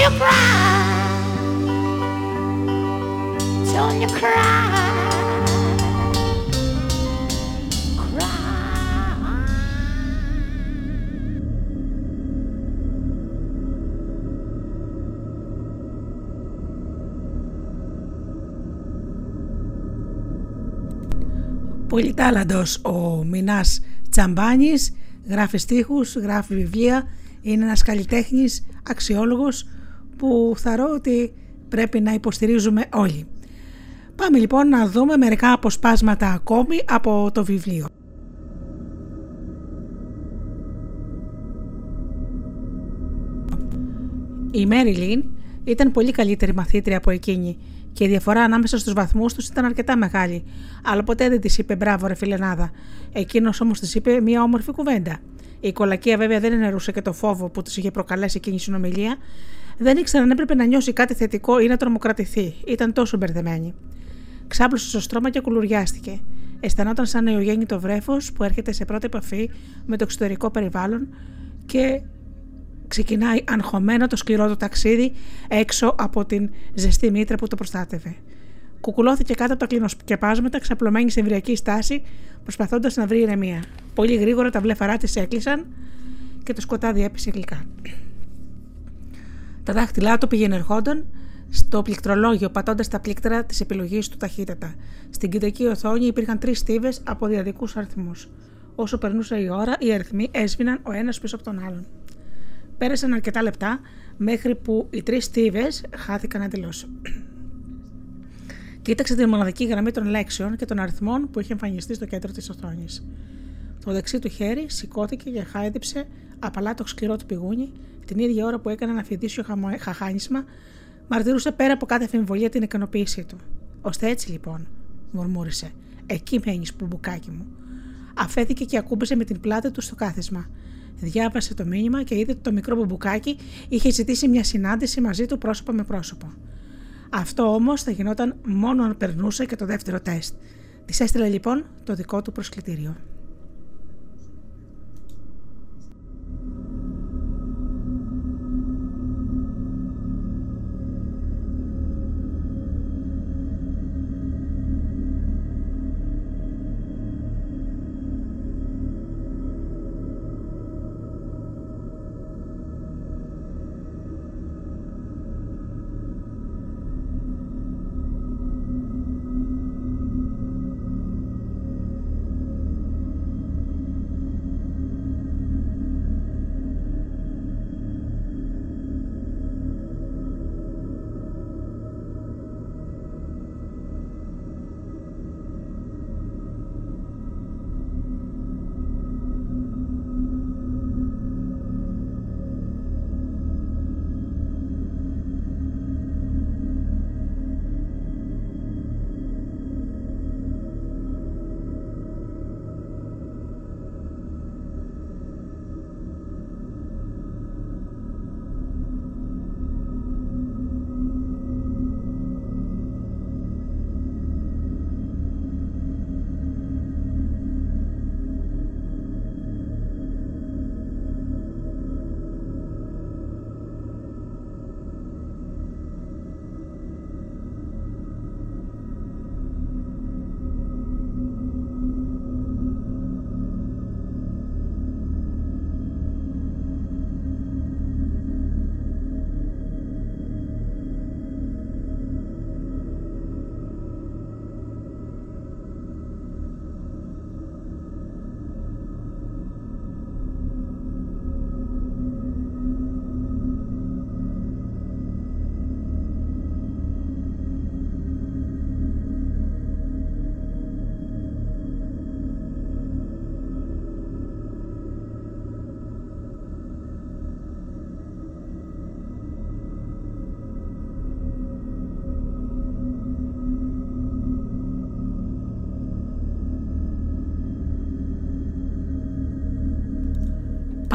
You cry. Don't you cry. Cry. Πολύ τάλαντος ο Μινάς Τσαμπάνης, γράφει στίχους, γράφει βιβλία, είναι ένας καλλιτέχνης αξιόλογος που θαρώ ότι πρέπει να υποστηρίζουμε όλοι. Πάμε λοιπόν να δούμε μερικά αποσπάσματα ακόμη από το βιβλίο. Η Μέρι Λίν ήταν πολύ καλύτερη μαθήτρια από εκείνη και η διαφορά ανάμεσα στους βαθμούς τους ήταν αρκετά μεγάλη, αλλά ποτέ δεν της είπε μπράβο, ρε φιλενάδα. Εκείνος όμως της είπε μια όμορφη κουβέντα. Η κολακία βέβαια δεν ενερούσε και το φόβο που της είχε προκαλέσει εκείνη η συνομιλία. Δεν ήξερε αν έπρεπε να νιώσει κάτι θετικό ή να τρομοκρατηθεί. Ήταν τόσο μπερδεμένη. Ξάπλωσε στο στρώμα και κουλουριάστηκε. Αισθανόταν σαν νεογέννητο βρέφος που έρχεται σε πρώτη επαφή με το εξωτερικό περιβάλλον και ξεκινάει αγχωμένο το σκληρό του ταξίδι έξω από την ζεστή μήτρα που το προστάτευε. Κουκουλώθηκε κάτω από τα κλινοσκεπάσματα, ξαπλωμένη σε εμβριακή στάση, προσπαθώντας να βρει ηρεμία. Πολύ γρήγορα τα βλέφαρά της έκλεισαν και το σκοτάδι έπεσε γλυκά. Τα δάχτυλά του πήγαινε ερχόντων στο πληκτρολόγιο, πατώντας τα πλήκτρα της επιλογής του ταχύτατα. Στην κεντρική οθόνη υπήρχαν τρεις στίβες από διαδικούς αριθμούς. Όσο περνούσε η ώρα, οι αριθμοί έσβηναν ο ένας πίσω από τον άλλον. Πέρασαν αρκετά λεπτά μέχρι που οι τρεις στίβες χάθηκαν εντελώς. Κοίταξε τη μοναδική γραμμή των λέξεων και των αριθμών που είχε εμφανιστεί στο κέντρο της οθόνης. Το δεξί του χέρι σηκώθηκε και χάιδεψε απαλά το σκληρό του πηγούνι την ίδια ώρα που έκανε ένα φιδίσιο χαμο- χαχάνισμα, μαρτυρούσε πέρα από κάθε αμφιβολία την ικανοποίησή του. Ώστε έτσι λοιπόν, μουρμούρισε, εκεί μένεις μπουμπουκάκι μου. Αφέθηκε και ακούμπησε με την πλάτη του στο κάθισμα. Διάβασε το μήνυμα και είδε ότι το μικρό μπουμπουκάκι είχε ζητήσει μια συνάντηση μαζί του πρόσωπο με πρόσωπο. Αυτό όμως θα γινόταν μόνο αν περνούσε και το δεύτερο τεστ. Της έστειλε λοιπόν το δικό του προσκλητήριο.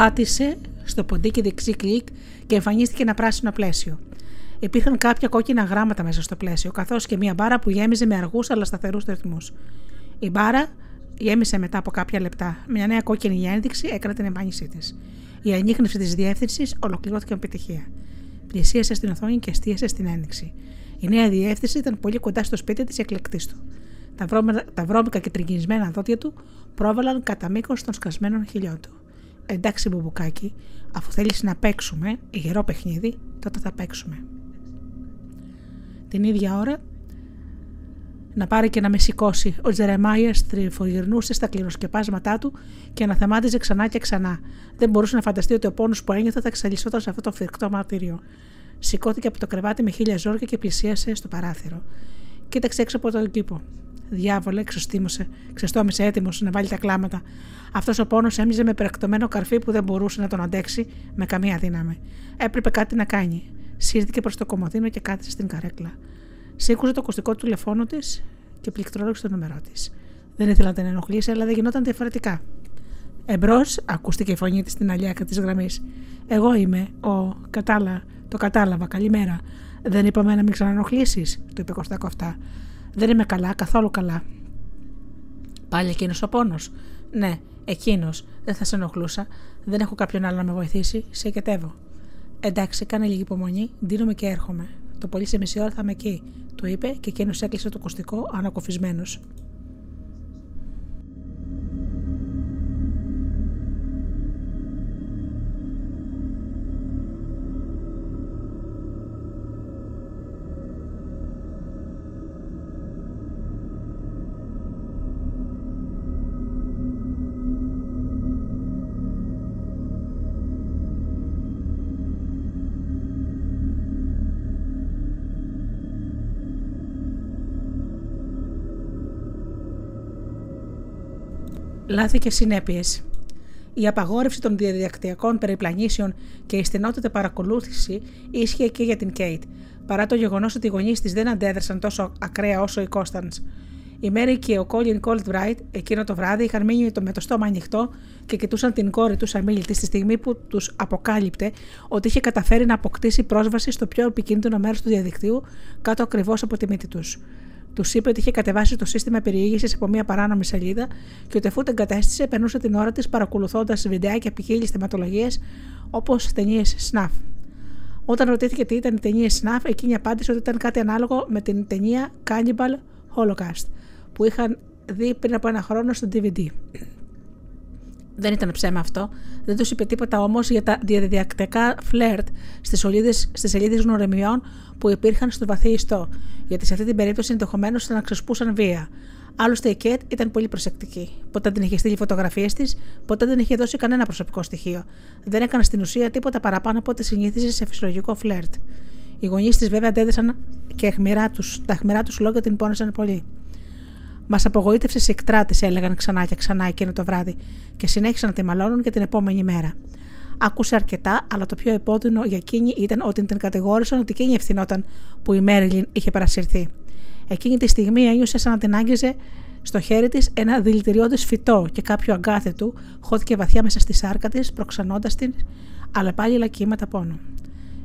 Πάτησε στο ποντίκι δεξί κλικ και εμφανίστηκε ένα πράσινο πλαίσιο. Υπήρχαν κάποια κόκκινα γράμματα μέσα στο πλαίσιο, καθώς και μια μπάρα που γέμιζε με αργούς αλλά σταθερούς ρυθμούς. Η μπάρα γέμισε μετά από κάποια λεπτά. Μια νέα κόκκινη ένδειξη έκανε την εμφάνισή της. Η ανείχνευση της διεύθυνσης ολοκληρώθηκε με επιτυχία. Πλησίασε στην οθόνη και εστίασε στην ένδειξη. Η νέα διεύθυνση ήταν πολύ κοντά στο σπίτι της εκλεκτής του. Τα, βρώμικα, τα βρώμικα και τριγγισμένα δόντια του πρόβαλαν κατά μήκος των σκασμένων χειλιών του. Εντάξει, μπουμπουκάκι, αφού θέλεις να παίξουμε γερό παιχνίδι, τότε θα παίξουμε. Την ίδια ώρα να πάρει και να με σηκώσει. Ο Τζερεμάιας τριφογυρνούσε στα κλινοσκεπάσματά του και αναθεμάτιζε ξανά και ξανά. Δεν μπορούσε να φανταστεί ότι ο πόνος που ένιωθε θα εξελισσόταν σε αυτό το φρικτό μαρτύριο. Σηκώθηκε από το κρεβάτι με χίλια ζόρια και πλησίασε στο παράθυρο. Κοίταξε έξω από τον κήπο. Διάβολε, ξεστόμησε έτοιμος να βάλει τα κλάματα. Αυτός ο πόνος έμοιζε με περακτωμένο καρφί που δεν μπορούσε να τον αντέξει με καμία δύναμη. Έπρεπε κάτι να κάνει. Σύρθηκε προς το κομμωδίνο και κάθισε στην καρέκλα. Σήκωσε το ακουστικό του τηλεφώνου της και πληκτρόλογησε το νούμερό της. Δεν ήθελα να την ενοχλήσει, αλλά δεν γινόταν διαφορετικά. Εμπρός, ακούστηκε η φωνή της στην αλιάκα της γραμμής. Εγώ είμαι ο Κατάλα. Το κατάλαβα. Καλημέρα. Δεν είπαμε να μην ξανανοχλήσει, του είπε Κωστά κοφτά. Δεν είμαι καλά, καθόλου καλά. Πάλι εκείνος ο πόνος; Ναι, εκείνος. Δεν θα σε ενοχλούσα. Δεν έχω κάποιον άλλο να με βοηθήσει. Σε εκετεύω. Εντάξει, κάνε λίγη υπομονή. Δίνομαι και έρχομαι. Το πολύ σε μισή ώρα θα είμαι εκεί, του είπε και εκείνος έκλεισε το κουστικό ανακοφισμένο. Λάθη και συνέπειες. Η απαγόρευση των διαδικτυακών περιπλανήσεων και η στενότητα παρακολούθηση ίσχυε και για την Κέιτ, παρά το γεγονός ότι οι γονείς της δεν αντέδρασαν τόσο ακραία όσο οι Κώσταν. Η Μέρη και ο Κόλιν Κόλτβράιτ εκείνο το βράδυ είχαν μείνει με το στόμα ανοιχτό και κοιτούσαν την κόρη τους αμήλυτη στη στιγμή που τους αποκάλυπτε ότι είχε καταφέρει να αποκτήσει πρόσβαση στο πιο επικίνδυνο μέρος του διαδικτύου κάτω ακριβώς από τη μύτη τους. Τους είπε ότι είχε κατεβάσει το σύστημα περιήγησης από μια παράνομη σελίδα και ότι αφού την κατέστησε, περνούσε την ώρα της παρακολουθώντας βιντεάκια ποικίλη θεματολογίες όπως ταινίες Snuff. Όταν ρωτήθηκε τι ήταν η ταινία Snuff, εκείνη απάντησε ότι ήταν κάτι ανάλογο με την ταινία Cannibal Holocaust που είχαν δει πριν από ένα χρόνο στο DVD. Δεν ήταν ψέμα αυτό. Δεν τους είπε τίποτα όμως για τα διαδικτυακά φλερτ στις σελίδες γνωρεμιών που υπήρχαν στο βαθύ ιστό, γιατί σε αυτή την περίπτωση ενδεχομένως θα να ξεσπούσαν βία. Άλλωστε η Κέτ ήταν πολύ προσεκτική. Ποτέ δεν είχε στείλει φωτογραφίες της, ποτέ δεν είχε δώσει κανένα προσωπικό στοιχείο. Δεν έκανε στην ουσία τίποτα παραπάνω από ό,τι συνήθιζε σε φυσιολογικό φλερτ. Οι γονείς της βέβαια αντέδεσαν και τους, τα αιχμηρά τους λόγια την πόνεσαν πολύ. Μας απογοήτευσες σε εκτράτηση, έλεγαν ξανά και ξανά εκείνο το βράδυ, και συνέχισαν να τη μαλώνουν και την επόμενη μέρα. Άκουσε αρκετά, αλλά το πιο επώδυνο για εκείνη ήταν ότι την κατηγόρησαν ότι εκείνη ευθυνόταν που η Μέριλιν είχε παρασυρθεί. Εκείνη τη στιγμή ένιωσε σαν να την άγγιζε στο χέρι της ένα δηλητηριώδες φυτό και κάποιο αγκάθι του χώθηκε βαθιά μέσα στη σάρκα της, προξενώντας την, αλλά πάλι λακκύματα πόνο.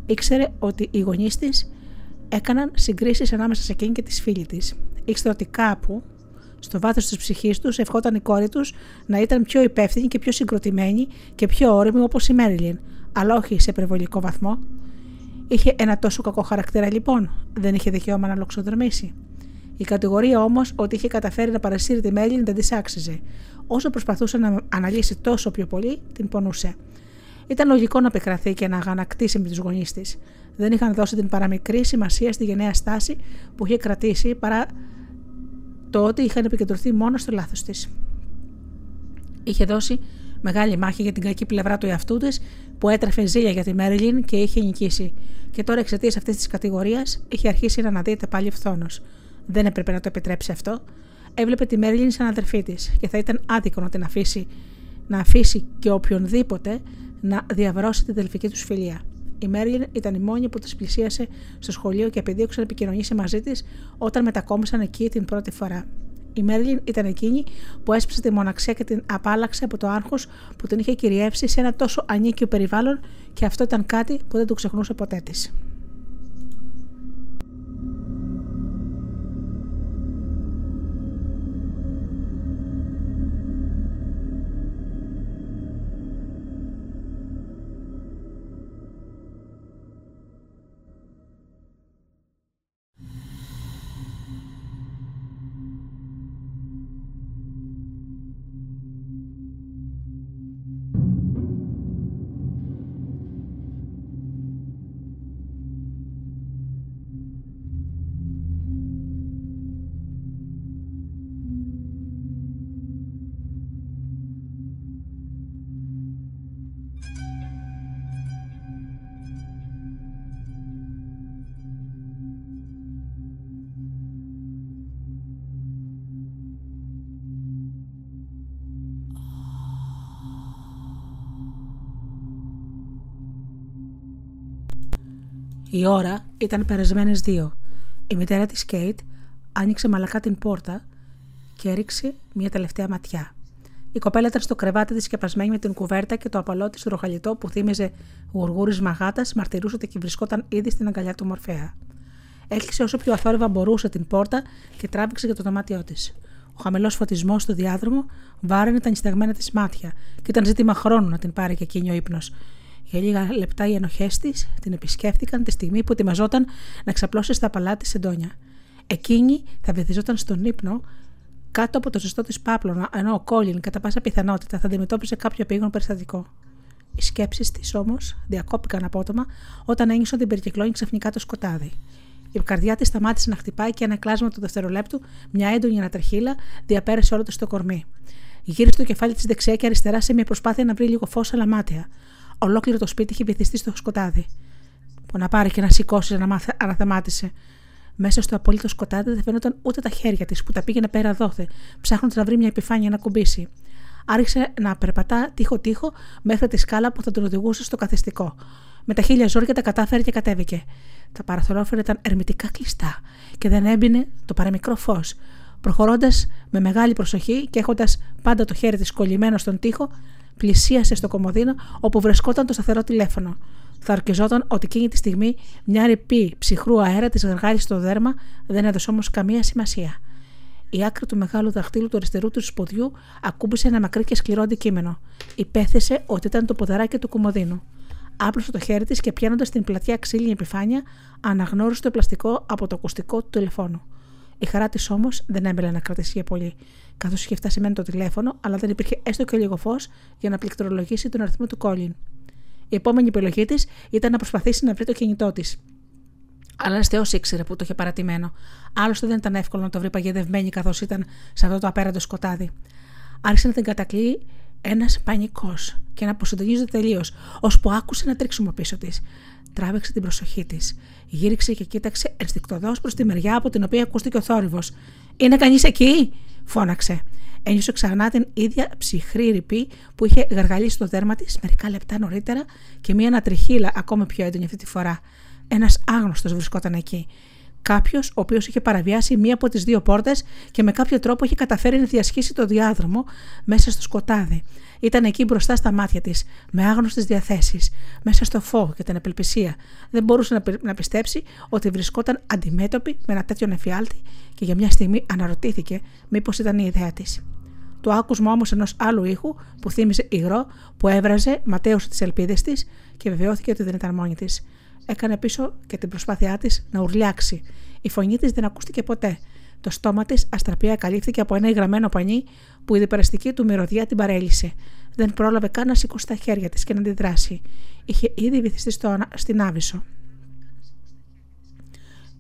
Ήξερε ότι οι γονείς της έκαναν συγκρίσεις ανάμεσα σε εκείνη και τη φίλη της. Ήξερε ότι κάπου, στο βάθος της ψυχής τους, ευχόταν η κόρη τους να ήταν πιο υπεύθυνη και πιο συγκροτημένη και πιο όρημη όπως η Μέριλιν, αλλά όχι σε υπερβολικό βαθμό. Είχε ένα τόσο κακό χαρακτήρα λοιπόν, δεν είχε δικαίωμα να λοξοδρομήσει. Η κατηγορία όμως ότι είχε καταφέρει να παρασύρει τη Μέριλιν δεν της άξιζε. Όσο προσπαθούσε να αναλύσει τόσο πιο πολύ, την πονούσε. Ήταν λογικό να πεκραθεί και να αγανακτήσει με τους γονείς της. Δεν είχαν δώσει την παραμικρή σημασία στη γενναία στάση που είχε κρατήσει παρά το ότι είχαν επικεντρωθεί μόνο στο λάθος της. Είχε δώσει μεγάλη μάχη για την κακή πλευρά του εαυτού της που έτρεφε ζήλια για τη Μέριλιν και είχε νικήσει. Και τώρα εξαιτίας αυτής της κατηγορίας είχε αρχίσει να αναδύεται πάλι φθόνος. Δεν έπρεπε να το επιτρέψει αυτό. Έβλεπε τη Μέριλιν σαν αδερφή της και θα ήταν άδικο να την αφήσει να αφήσει και οποιονδήποτε να διαβρώσει την τελφική του φιλία. Η Μέρλιν ήταν η μόνη που της πλησίασε στο σχολείο και επιδίωξε να επικοινωνήσει μαζί της όταν μετακόμισαν εκεί την πρώτη φορά. Η Μέρλιν ήταν εκείνη που έσπασε τη μοναξιά και την απάλαξε από το άγχος που την είχε κυριεύσει σε ένα τόσο ανίκιο περιβάλλον και αυτό ήταν κάτι που δεν το ξεχνούσε ποτέ της. Η ώρα ήταν περασμένες δύο. Η μητέρα της Κέιτ άνοιξε μαλακά την πόρτα και έριξε μια τελευταία ματιά. Η κοπέλα ήταν στο κρεβάτι της σκεπασμένη με την κουβέρτα και το απαλό της ροχαλιτό που θύμιζε γουργούρι γάτα μαρτυρούσε ότι βρισκόταν ήδη στην αγκαλιά του Μορφέα. Έκλεισε όσο πιο αθόρυβα μπορούσε την πόρτα και τράβηξε για το δωμάτιό της. Ο χαμηλός φωτισμός στο διάδρομο βάραινε τα νησταγμένα της μάτια και ήταν ζήτημα χρόνου να την πάρει και εκείνη ο ύπνος, για λίγα λεπτά οι ενοχές της την επισκέφτηκαν τη στιγμή που ετοιμαζόταν να ξαπλώσει στα παλά της εντόνια. Εκείνη θα βυθιζόταν στον ύπνο κάτω από το ζεστό της πάπλωνα, ενώ ο Κόλλιν κατά πάσα πιθανότητα θα αντιμετώπιζε κάποιο επίγον περιστατικό. Οι σκέψεις της όμως διακόπηκαν απότομα όταν ένιωσε ότι περικυκλώνει ξαφνικά το σκοτάδι. Η καρδιά της σταμάτησε να χτυπάει και ένα κλάσμα του δευτερολέπτου, μια έντονη ανατρεχίλα, διαπέρασε όλο το στο κορμί. Γύρισε το κεφάλι της δεξιά και αριστερά σε μια προσπάθεια να βρει λίγο φως αλλά μάτια. Ολόκληρο το σπίτι είχε βυθιστεί στο σκοτάδι. Που να πάρει και να σηκώσει, να αναθεμάτισε. Μέσα στο απόλυτο σκοτάδι δεν φαίνονταν ούτε τα χέρια της που τα πήγαινε πέρα δόθε, ψάχνοντας να βρει μια επιφάνεια να κουμπίσει. Άρχισε να περπατά τείχο-τείχο μέχρι τη σκάλα που θα τον οδηγούσε στο καθιστικό. Με τα χίλια ζόρια τα κατάφερε και κατέβηκε. Τα παραθυρόφυρα ήταν ερμητικά κλειστά και δεν έμπαινε το παραμικρό φως. Προχωρώντας με μεγάλη προσοχή και έχοντας πάντα το χέρι της κολλημένο στον τοίχο, πλησίασε στο κομμωδίνο όπου βρισκόταν το σταθερό τηλέφωνο. Θα αρκεζόταν ότι εκείνη τη στιγμή μια ρηπή ψυχρού αέρα της γαργάλη στο δέρμα δεν έδωσε όμως καμία σημασία. Η άκρη του μεγάλου δαχτύλου του αριστερού του ποδιού ακούμπησε ένα μακρύ και σκληρό αντικείμενο. Υπέθεσε ότι ήταν το ποδαράκι του κομμωδίνου. Άπλωσε το χέρι της και πιάνοντας την πλατιά ξύλινη επιφάνεια, αναγνώρισε το πλαστικό από το ακουστικό του τηλεφώνου. Η χαρά της όμως δεν έμπελε να κρατήσει για πολύ, καθώς είχε φτάσει μεν το τηλέφωνο, αλλά δεν υπήρχε έστω και λίγο φως για να πληκτρολογήσει τον αριθμό του Κόλλιν. Η επόμενη επιλογή της ήταν να προσπαθήσει να βρει το κινητό της. Αλλά ένας Θεός ήξερε που το είχε παρατημένο. Άλλωστε δεν ήταν εύκολο να το βρει παγιδευμένη καθώς ήταν σε αυτό το απέραντο σκοτάδι. Άρχισε να την κατακλεί ένας πανικός και να αποσυντονίζεται τελείως, ώσπου άκουσε να τρίξουμε πίσω της τράβηξε την προσοχή της. Γύριξε και κοίταξε ενστικτοδός προς τη μεριά από την οποία ακούστηκε ο θόρυβος. Είναι κανείς εκεί, φώναξε. Ένιωσε ξανά την ίδια ψυχρή ρηπή που είχε γαργαλίσει το δέρμα της μερικά λεπτά νωρίτερα και μία ανατριχίλα ακόμα πιο έντονη αυτή τη φορά. Ένας άγνωστος βρισκόταν εκεί. Κάποιος, ο οποίος είχε παραβιάσει μία από τις δύο πόρτες και με κάποιο τρόπο είχε καταφέρει να διασχίσει το διάδρομο μέσα στο σκοτάδι. Ήταν εκεί μπροστά στα μάτια της, με άγνωστες διαθέσεις, μέσα στο φόβο και την απελπισία. Δεν μπορούσε να πιστέψει ότι βρισκόταν αντιμέτωπη με ένα τέτοιο νεφιάλτη και για μια στιγμή αναρωτήθηκε μήπως ήταν η ιδέα της. Το άκουσμα όμως ενός άλλου ήχου που θύμιζε υγρό, που έβραζε, ματέωσε τις ελπίδες της και βεβαιώθηκε ότι δεν ήταν μόνη της. Έκανε πίσω και την προσπάθειά της να ουρλιάξει. Η φωνή της δεν ακούστηκε ποτέ. Το στόμα της αστραπία καλύφθηκε από ένα υγραμμένο πανί που η διπεραστική του μυρωδιά την παρέλυσε. Δεν πρόλαβε καν να σηκώσει τα χέρια της και να αντιδράσει. Είχε ήδη βυθιστεί στο, στην Άβυσσο.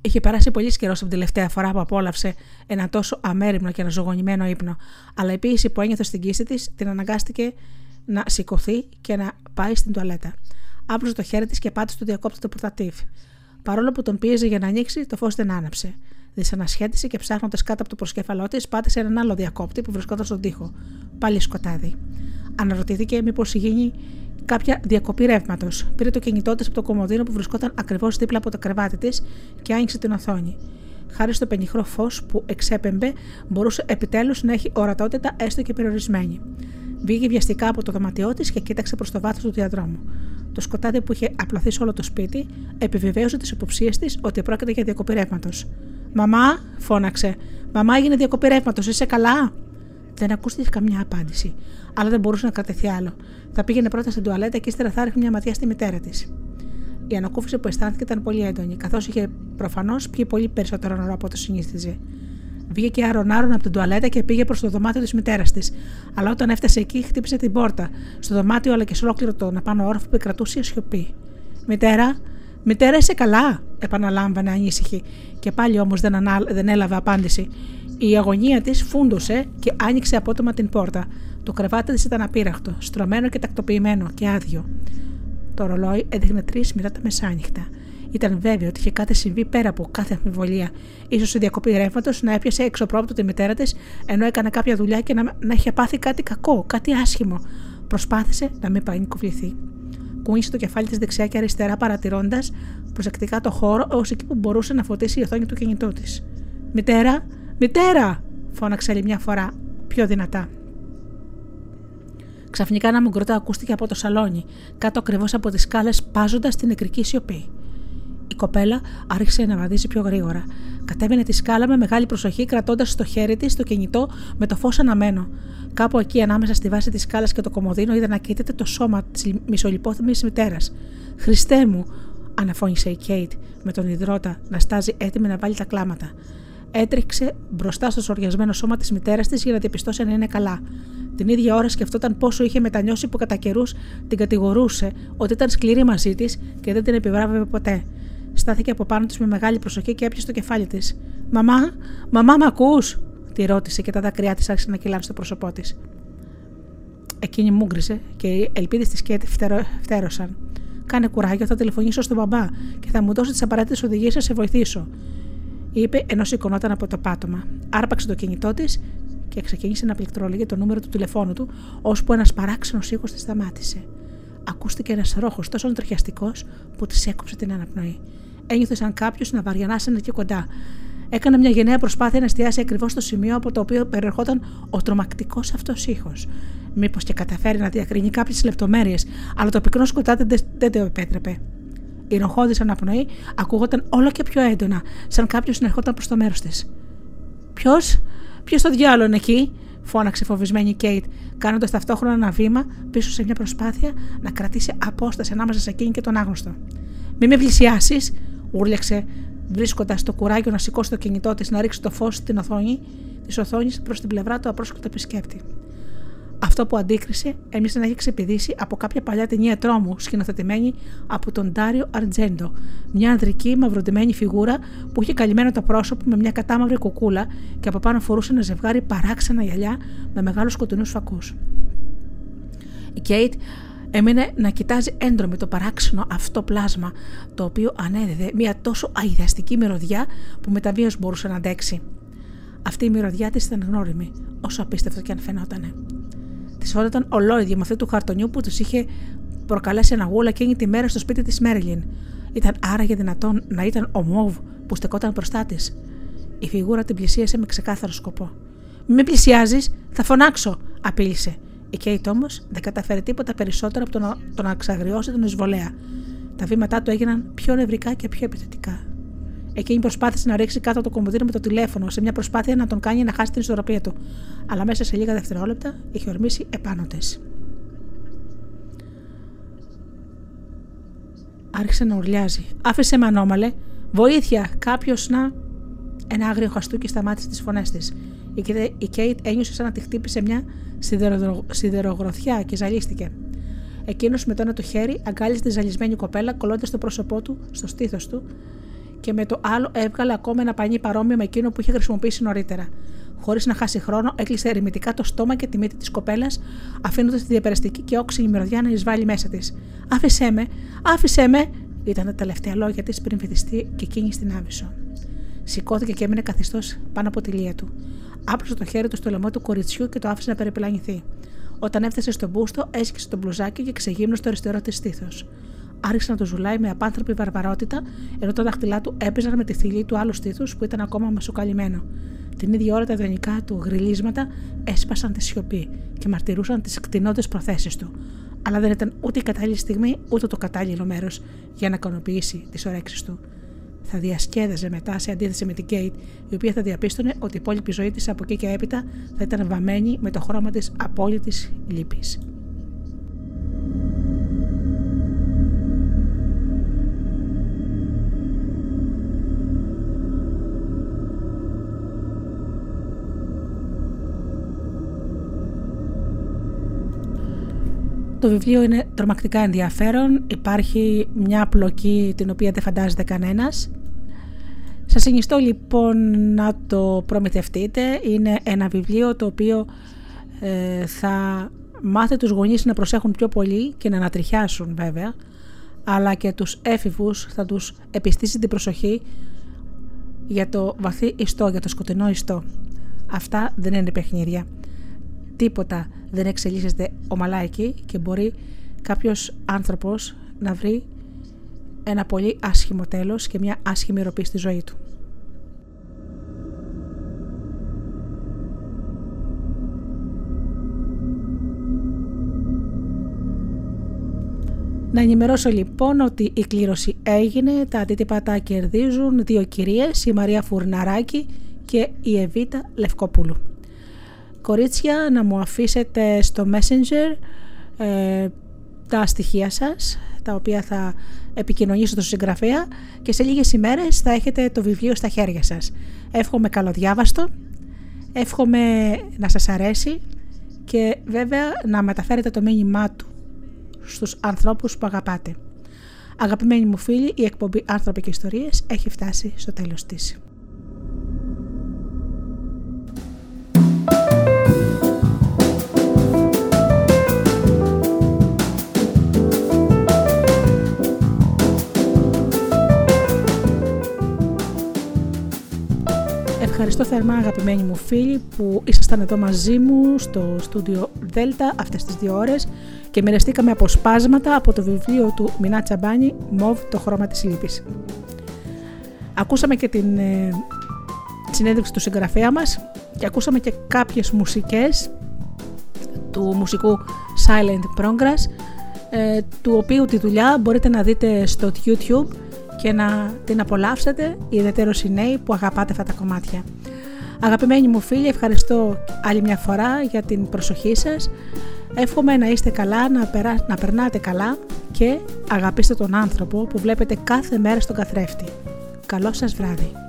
Είχε περάσει πολύ καιρό από την τελευταία φορά που απόλαυσε ένα τόσο αμέριμνο και αναζωογονημένο ύπνο, αλλά η πίεση που ένιωθε στην κίστη της την αναγκάστηκε να σηκωθεί και να πάει στην τουαλέτα. Άπλωσε το χέρι της και πάτησε το διακόπτη το πορτατίφ. Παρόλο που τον πίεζε για να ανοίξει, το φως δεν άναψε. Δυσανασχέτησε και ψάχνοντας κάτω από το προσκέφαλό της, πάτησε έναν άλλο διακόπτη που βρισκόταν στον τοίχο. Πάλι σκοτάδι. Αναρωτήθηκε μήπως γίνει κάποια διακοπή ρεύματος. Πήρε το κινητό της από το κομμωδίνο που βρισκόταν ακριβώς δίπλα από το κρεβάτι της και άνοιξε την οθόνη. Χάρη στο πενιχρό φως που εξέπεμπε, μπορούσε επιτέλους να έχει ορατότητα έστω και περιορισμένη. Βγήκε βιαστικά από το δωμάτιό της και κοίταξε προς το βάθος του διαδρόμου. Το σκοτάδι που είχε απλωθεί σε όλο το σπίτι επιβεβαίωσε τις υποψίες της ότι πρόκειται για διακοπή ρεύματος. Μαμά, φώναξε. Μαμά έγινε διακοπή ρεύματος, είσαι καλά; Δεν ακούστηκε καμιά απάντηση, αλλά δεν μπορούσε να κρατεθεί άλλο. Θα πήγαινε πρώτα στην τουαλέτα και ύστερα θα ρίχνει μια ματιά στη μητέρα της. Η ανακούφιση που αισθάνθηκε ήταν πολύ έντονη, καθώς είχε προφανώς πιει πολύ περισσότερο νερό από ό,τι συνήθιζε. Βγήκε άρον-άρον από την τουαλέτα και πήγε προς το δωμάτιο της μητέρας της. Αλλά όταν έφτασε εκεί, χτύπησε την πόρτα. Στο δωμάτιο, αλλά και σε ολόκληρο το να πάνω όροφο που κρατούσε σιωπή. Μητέρα, μητέρα, είσαι καλά, επαναλάμβανε ανήσυχη. Και πάλι όμως δεν, δεν έλαβε απάντηση. Η αγωνία της φούντωσε και άνοιξε απότομα την πόρτα. Το κρεβάτι της ήταν απείραχτο, στρωμένο και τακτοποιημένο και άδειο. Το ρολόι έδειχνε τρεις μετά τα μεσάνυχτα. Ήταν βέβαιο ότι είχε κάτι συμβεί πέρα από κάθε αμφιβολία. σω η διακοπή ρεύματος να έπιασε εξωπρόπτω τη μητέρα της ενώ έκανε κάποια δουλειά και να, να είχε πάθει κάτι κακό, κάτι άσχημο. Προσπάθησε να μην πανικοβληθεί. Κούνησε το κεφάλι της δεξιά και αριστερά, παρατηρώντας προσεκτικά το χώρο έω εκεί που μπορούσε να φωτίσει η οθόνη του κινητού της. Μητέρα, μητέρα! φώναξε άλλη μια φορά, πιο δυνατά. Ξαφνικά ένα μουγκροτά ακούστηκε από το σαλόνι, κάτω ακριβώς από τις σκάλες, πάζοντας την νεκρική σιωπή. Η κοπέλα άρχισε να βαδίζει πιο γρήγορα. Κατέβαινε τη σκάλα με μεγάλη προσοχή, κρατώντας στο χέρι της το κινητό με το φως αναμένο. Κάπου εκεί, ανάμεσα στη βάση της σκάλας και το κομμωδίνο, είδε να κοίταται το σώμα της μισολυπόθυμη μητέρας. Χριστέ μου, αναφώνησε η Κέιτ, με τον υδρότα να στάζει έτοιμη να βάλει τα κλάματα. Έτρεξε μπροστά στο σοριασμένο σώμα της μητέρας της για να διαπιστώσει αν είναι καλά. Την ίδια ώρα σκεφτόταν πόσο είχε μετανιώσει που κατά καιρούς την κατηγορούσε ότι ήταν σκληρή μαζί της και δεν την επιβράβευε ποτέ. Στάθηκε από πάνω της με μεγάλη προσοχή και έπιασε το κεφάλι της. Μαμά, μαμά, μ' ακούς, τη ρώτησε και τα δάκρυά της άρχισαν να κυλάνε στο πρόσωπό της. Εκείνη μούγκρισε και οι ελπίδες της Κέτη φτέρωσαν. Κάνε κουράγιο, θα τηλεφωνήσω στον μπαμπά και θα μου δώσει τις απαραίτητες οδηγίες να σε βοηθήσω, είπε ενώ σηκωνόταν από το πάτωμα. Άρπαξε το κινητό της και ξεκίνησε να πληκτρολογεί το νούμερο του τηλεφώνου του, ώσπου ένας παράξενος ήχος της σταμάτησε. Ακούστηκε ένας ρόχος τόσο αντριχιαστικό που της έκοψε την αναπνοή. Ένιωθε σαν κάποιος να βαριανάσανε εκεί κοντά. Έκανε μια γενναία προσπάθεια να εστιάσει ακριβώς στο σημείο από το οποίο περιερχόταν ο τρομακτικός αυτός ήχος. Μήπως και καταφέρει να διακρίνει κάποιες λεπτομέρειες, αλλά το πυκνό σκοτάδι δεν το επέτρεπε. Η ροχώδης αναπνοή ακούγονταν όλο και πιο έντονα, σαν κάποιος να ερχόταν προς το μέρος της. Ποιος, ποιος το διάλογο είναι εκεί, φώναξε φοβισμένη η Κέιτ, κάνοντας ταυτόχρονα ένα βήμα πίσω σε μια προσπάθεια να κρατήσει απόσταση ανάμεσα σε εκείνη και τον άγνωστο. Μη με πλησιάσεις, ούρλιαξε, βρίσκοντας το κουράγιο να σηκώσει το κινητό της να ρίξει το φως στην οθόνη της οθόνης προς την πλευρά του απρόσκοπτου επισκέπτη. Αυτό που αντίκρισε έμοιασε να έχει ξεπηδήσει από κάποια παλιά ταινία τρόμου σκηνοθετημένη από τον Ντάριο Αρτζέντο, μια ανδρική μαυροντημένη φιγούρα που είχε καλυμμένο το πρόσωπο με μια κατάμαυρη κουκούλα και από πάνω φορούσε ένα ζευγάρι παράξενα γυαλιά με μεγάλους σκοτεινούς φακούς. Η Κέιτ έμεινε να κοιτάζει έντρομη το παράξενο αυτό πλάσμα, το οποίο ανέδιδε μια τόσο αειδιαστική μυρωδιά που μεταβίω μπορούσε να αντέξει. Αυτή η μυρωδιά της ήταν γνώριμη, όσο απίστευτο και αν φαινότανε. Της φαίνονταν ολόιδια με αυτή του χαρτονιού που τους είχε προκαλέσει ένα γούλα εκείνη τη μέρα στο σπίτι της Μέριλιν. Ήταν άραγε δυνατόν να ήταν ο Μόβ που στεκόταν μπροστά της. Η φιγούρα την πλησίασε με ξεκάθαρο σκοπό. Μην με πλησιάζεις, θα φωνάξω, απείλησε. Η Κέιτ όμως δεν καταφέρει τίποτα περισσότερο από το να, το να εξαγριώσει τον εισβολέα. Τα βήματά του έγιναν πιο νευρικά και πιο επιθετικά. Εκείνη προσπάθησε να ρίξει κάτω το κομμωδίνο με το τηλέφωνο σε μια προσπάθεια να τον κάνει να χάσει την ισορροπία του, αλλά μέσα σε λίγα δευτερόλεπτα είχε ορμήσει επάνω τη. Άρχισε να ουρλιάζει. Άφησε με ανώμαλε. Βοήθεια! Κάποιος να. Ένα άγριο χαστούκι σταμάτησε τις φωνές της. Η Κέιτ ένιωσε σαν να τη χτύπησε μια σιδερογροθιά και ζαλίστηκε. Εκείνος με το ένα το χέρι αγκάλισε τη ζαλισμένη κοπέλα, κολλώντας το πρόσωπό του στο στήθος του και με το άλλο έβγαλε ακόμα ένα πανί παρόμοιο με εκείνο που είχε χρησιμοποιήσει νωρίτερα. Χωρίς να χάσει χρόνο, έκλεισε ερημητικά το στόμα και τη μύτη της κοπέλας, αφήνοντας τη διαπεραστική και όξινη μυρωδιά να εισβάλλει μέσα της. Άφησέ με, άφησέ με, ήταν τα τελευταία λόγια της πριν βυθιστεί και εκείνη στην άβυσο. Σηκώθηκε και έμεινε καθιστός πάνω από τη λία του. Άπλωσε το χέρι του στο λαιμό του κοριτσιού και το άφησε να περιπλανηθεί. Όταν έφτασε στον μπούστο, έσκησε το μπλουζάκι και ξεγύμνωσε το αριστερό της στήθος. άρχισε να το ζουλάει με απάνθρωπη βαρβαρότητα, ενώ τα δάχτυλά του έπαιζαν με τη θηλή του άλλου στήθους που ήταν ακόμα μεσοκαλυμμένο. Την ίδια ώρα τα ιδανικά του γριλίσματα έσπασαν τη σιωπή και μαρτυρούσαν τις κτηνώτε προθέσεις του. Αλλά δεν ήταν ούτε η κατάλληλη στιγμή ούτε το κατάλληλο μέρος για να ικανοποιήσει τις ωρέξεις του. Θα διασκέδαζε μετά σε αντίθεση με την Κέιτ, η οποία θα διαπίστωνε ότι η υπόλοιπη ζωή της από εκεί και έπειτα θα ήταν βαμμένη με το χρώμα της απόλυτης λύπης. Το βιβλίο είναι τρομακτικά ενδιαφέρον. Υπάρχει μια πλοκή την οποία δεν φαντάζεται κανένας. Σας συνιστώ λοιπόν να το προμηθευτείτε. Είναι ένα βιβλίο το οποίο ε, θα μάθει τους γονείς να προσέχουν πιο πολύ και να ανατριχιάσουν βέβαια αλλά και τους έφηβους θα τους επιστήσει την προσοχή για το βαθύ ιστό, για το σκοτεινό ιστό. Αυτά δεν είναι παιχνίδια. Τίποτα δεν εξελίσσεται ομαλά εκεί και μπορεί κάποιος άνθρωπος να βρει ένα πολύ άσχημο τέλος και μια άσχημη ροπή στη ζωή του. Να ενημερώσω λοιπόν ότι η κλήρωση έγινε, τα αντίτυπα τα κερδίζουν δύο κυρίες, η Μαρία Φουρναράκη και η Εβίτα Λευκόπουλου κορίτσια να μου αφήσετε στο Messenger ε, τα στοιχεία σας τα οποία θα επικοινωνήσω στο συγγραφέα και σε λίγες ημέρες θα έχετε το βιβλίο στα χέρια σας. Εύχομαι καλοδιάβαστο, εύχομαι να σας αρέσει και βέβαια να μεταφέρετε το μήνυμά του στους ανθρώπους που αγαπάτε. Αγαπημένοι μου φίλοι, η εκπομπή «Άνθρωποι και Ιστορίες» έχει φτάσει στο τέλος της. Ευχαριστώ θερμά αγαπημένοι μου φίλοι που ήσασταν εδώ μαζί μου στο στούντιο Δέλτα αυτές τις δύο ώρες και μοιραστήκαμε αποσπάσματα από το βιβλίο του Μινά Τσαμπάνη «Μοβ το χρώμα της λύπης». Ακούσαμε και την ε, συνέντευξη του συγγραφέα μας και ακούσαμε και κάποιες μουσικές του μουσικού Silent Progress ε, του οποίου τη δουλειά μπορείτε να δείτε στο YouTube και να την απολαύσετε, ιδιαίτερο οι νέοι που αγαπάτε αυτά τα κομμάτια. Αγαπημένοι μου φίλοι, ευχαριστώ άλλη μια φορά για την προσοχή σας. Εύχομαι να είστε καλά, να, να περνάτε καλά και αγαπήστε τον άνθρωπο που βλέπετε κάθε μέρα στον καθρέφτη. Καλό σας βράδυ.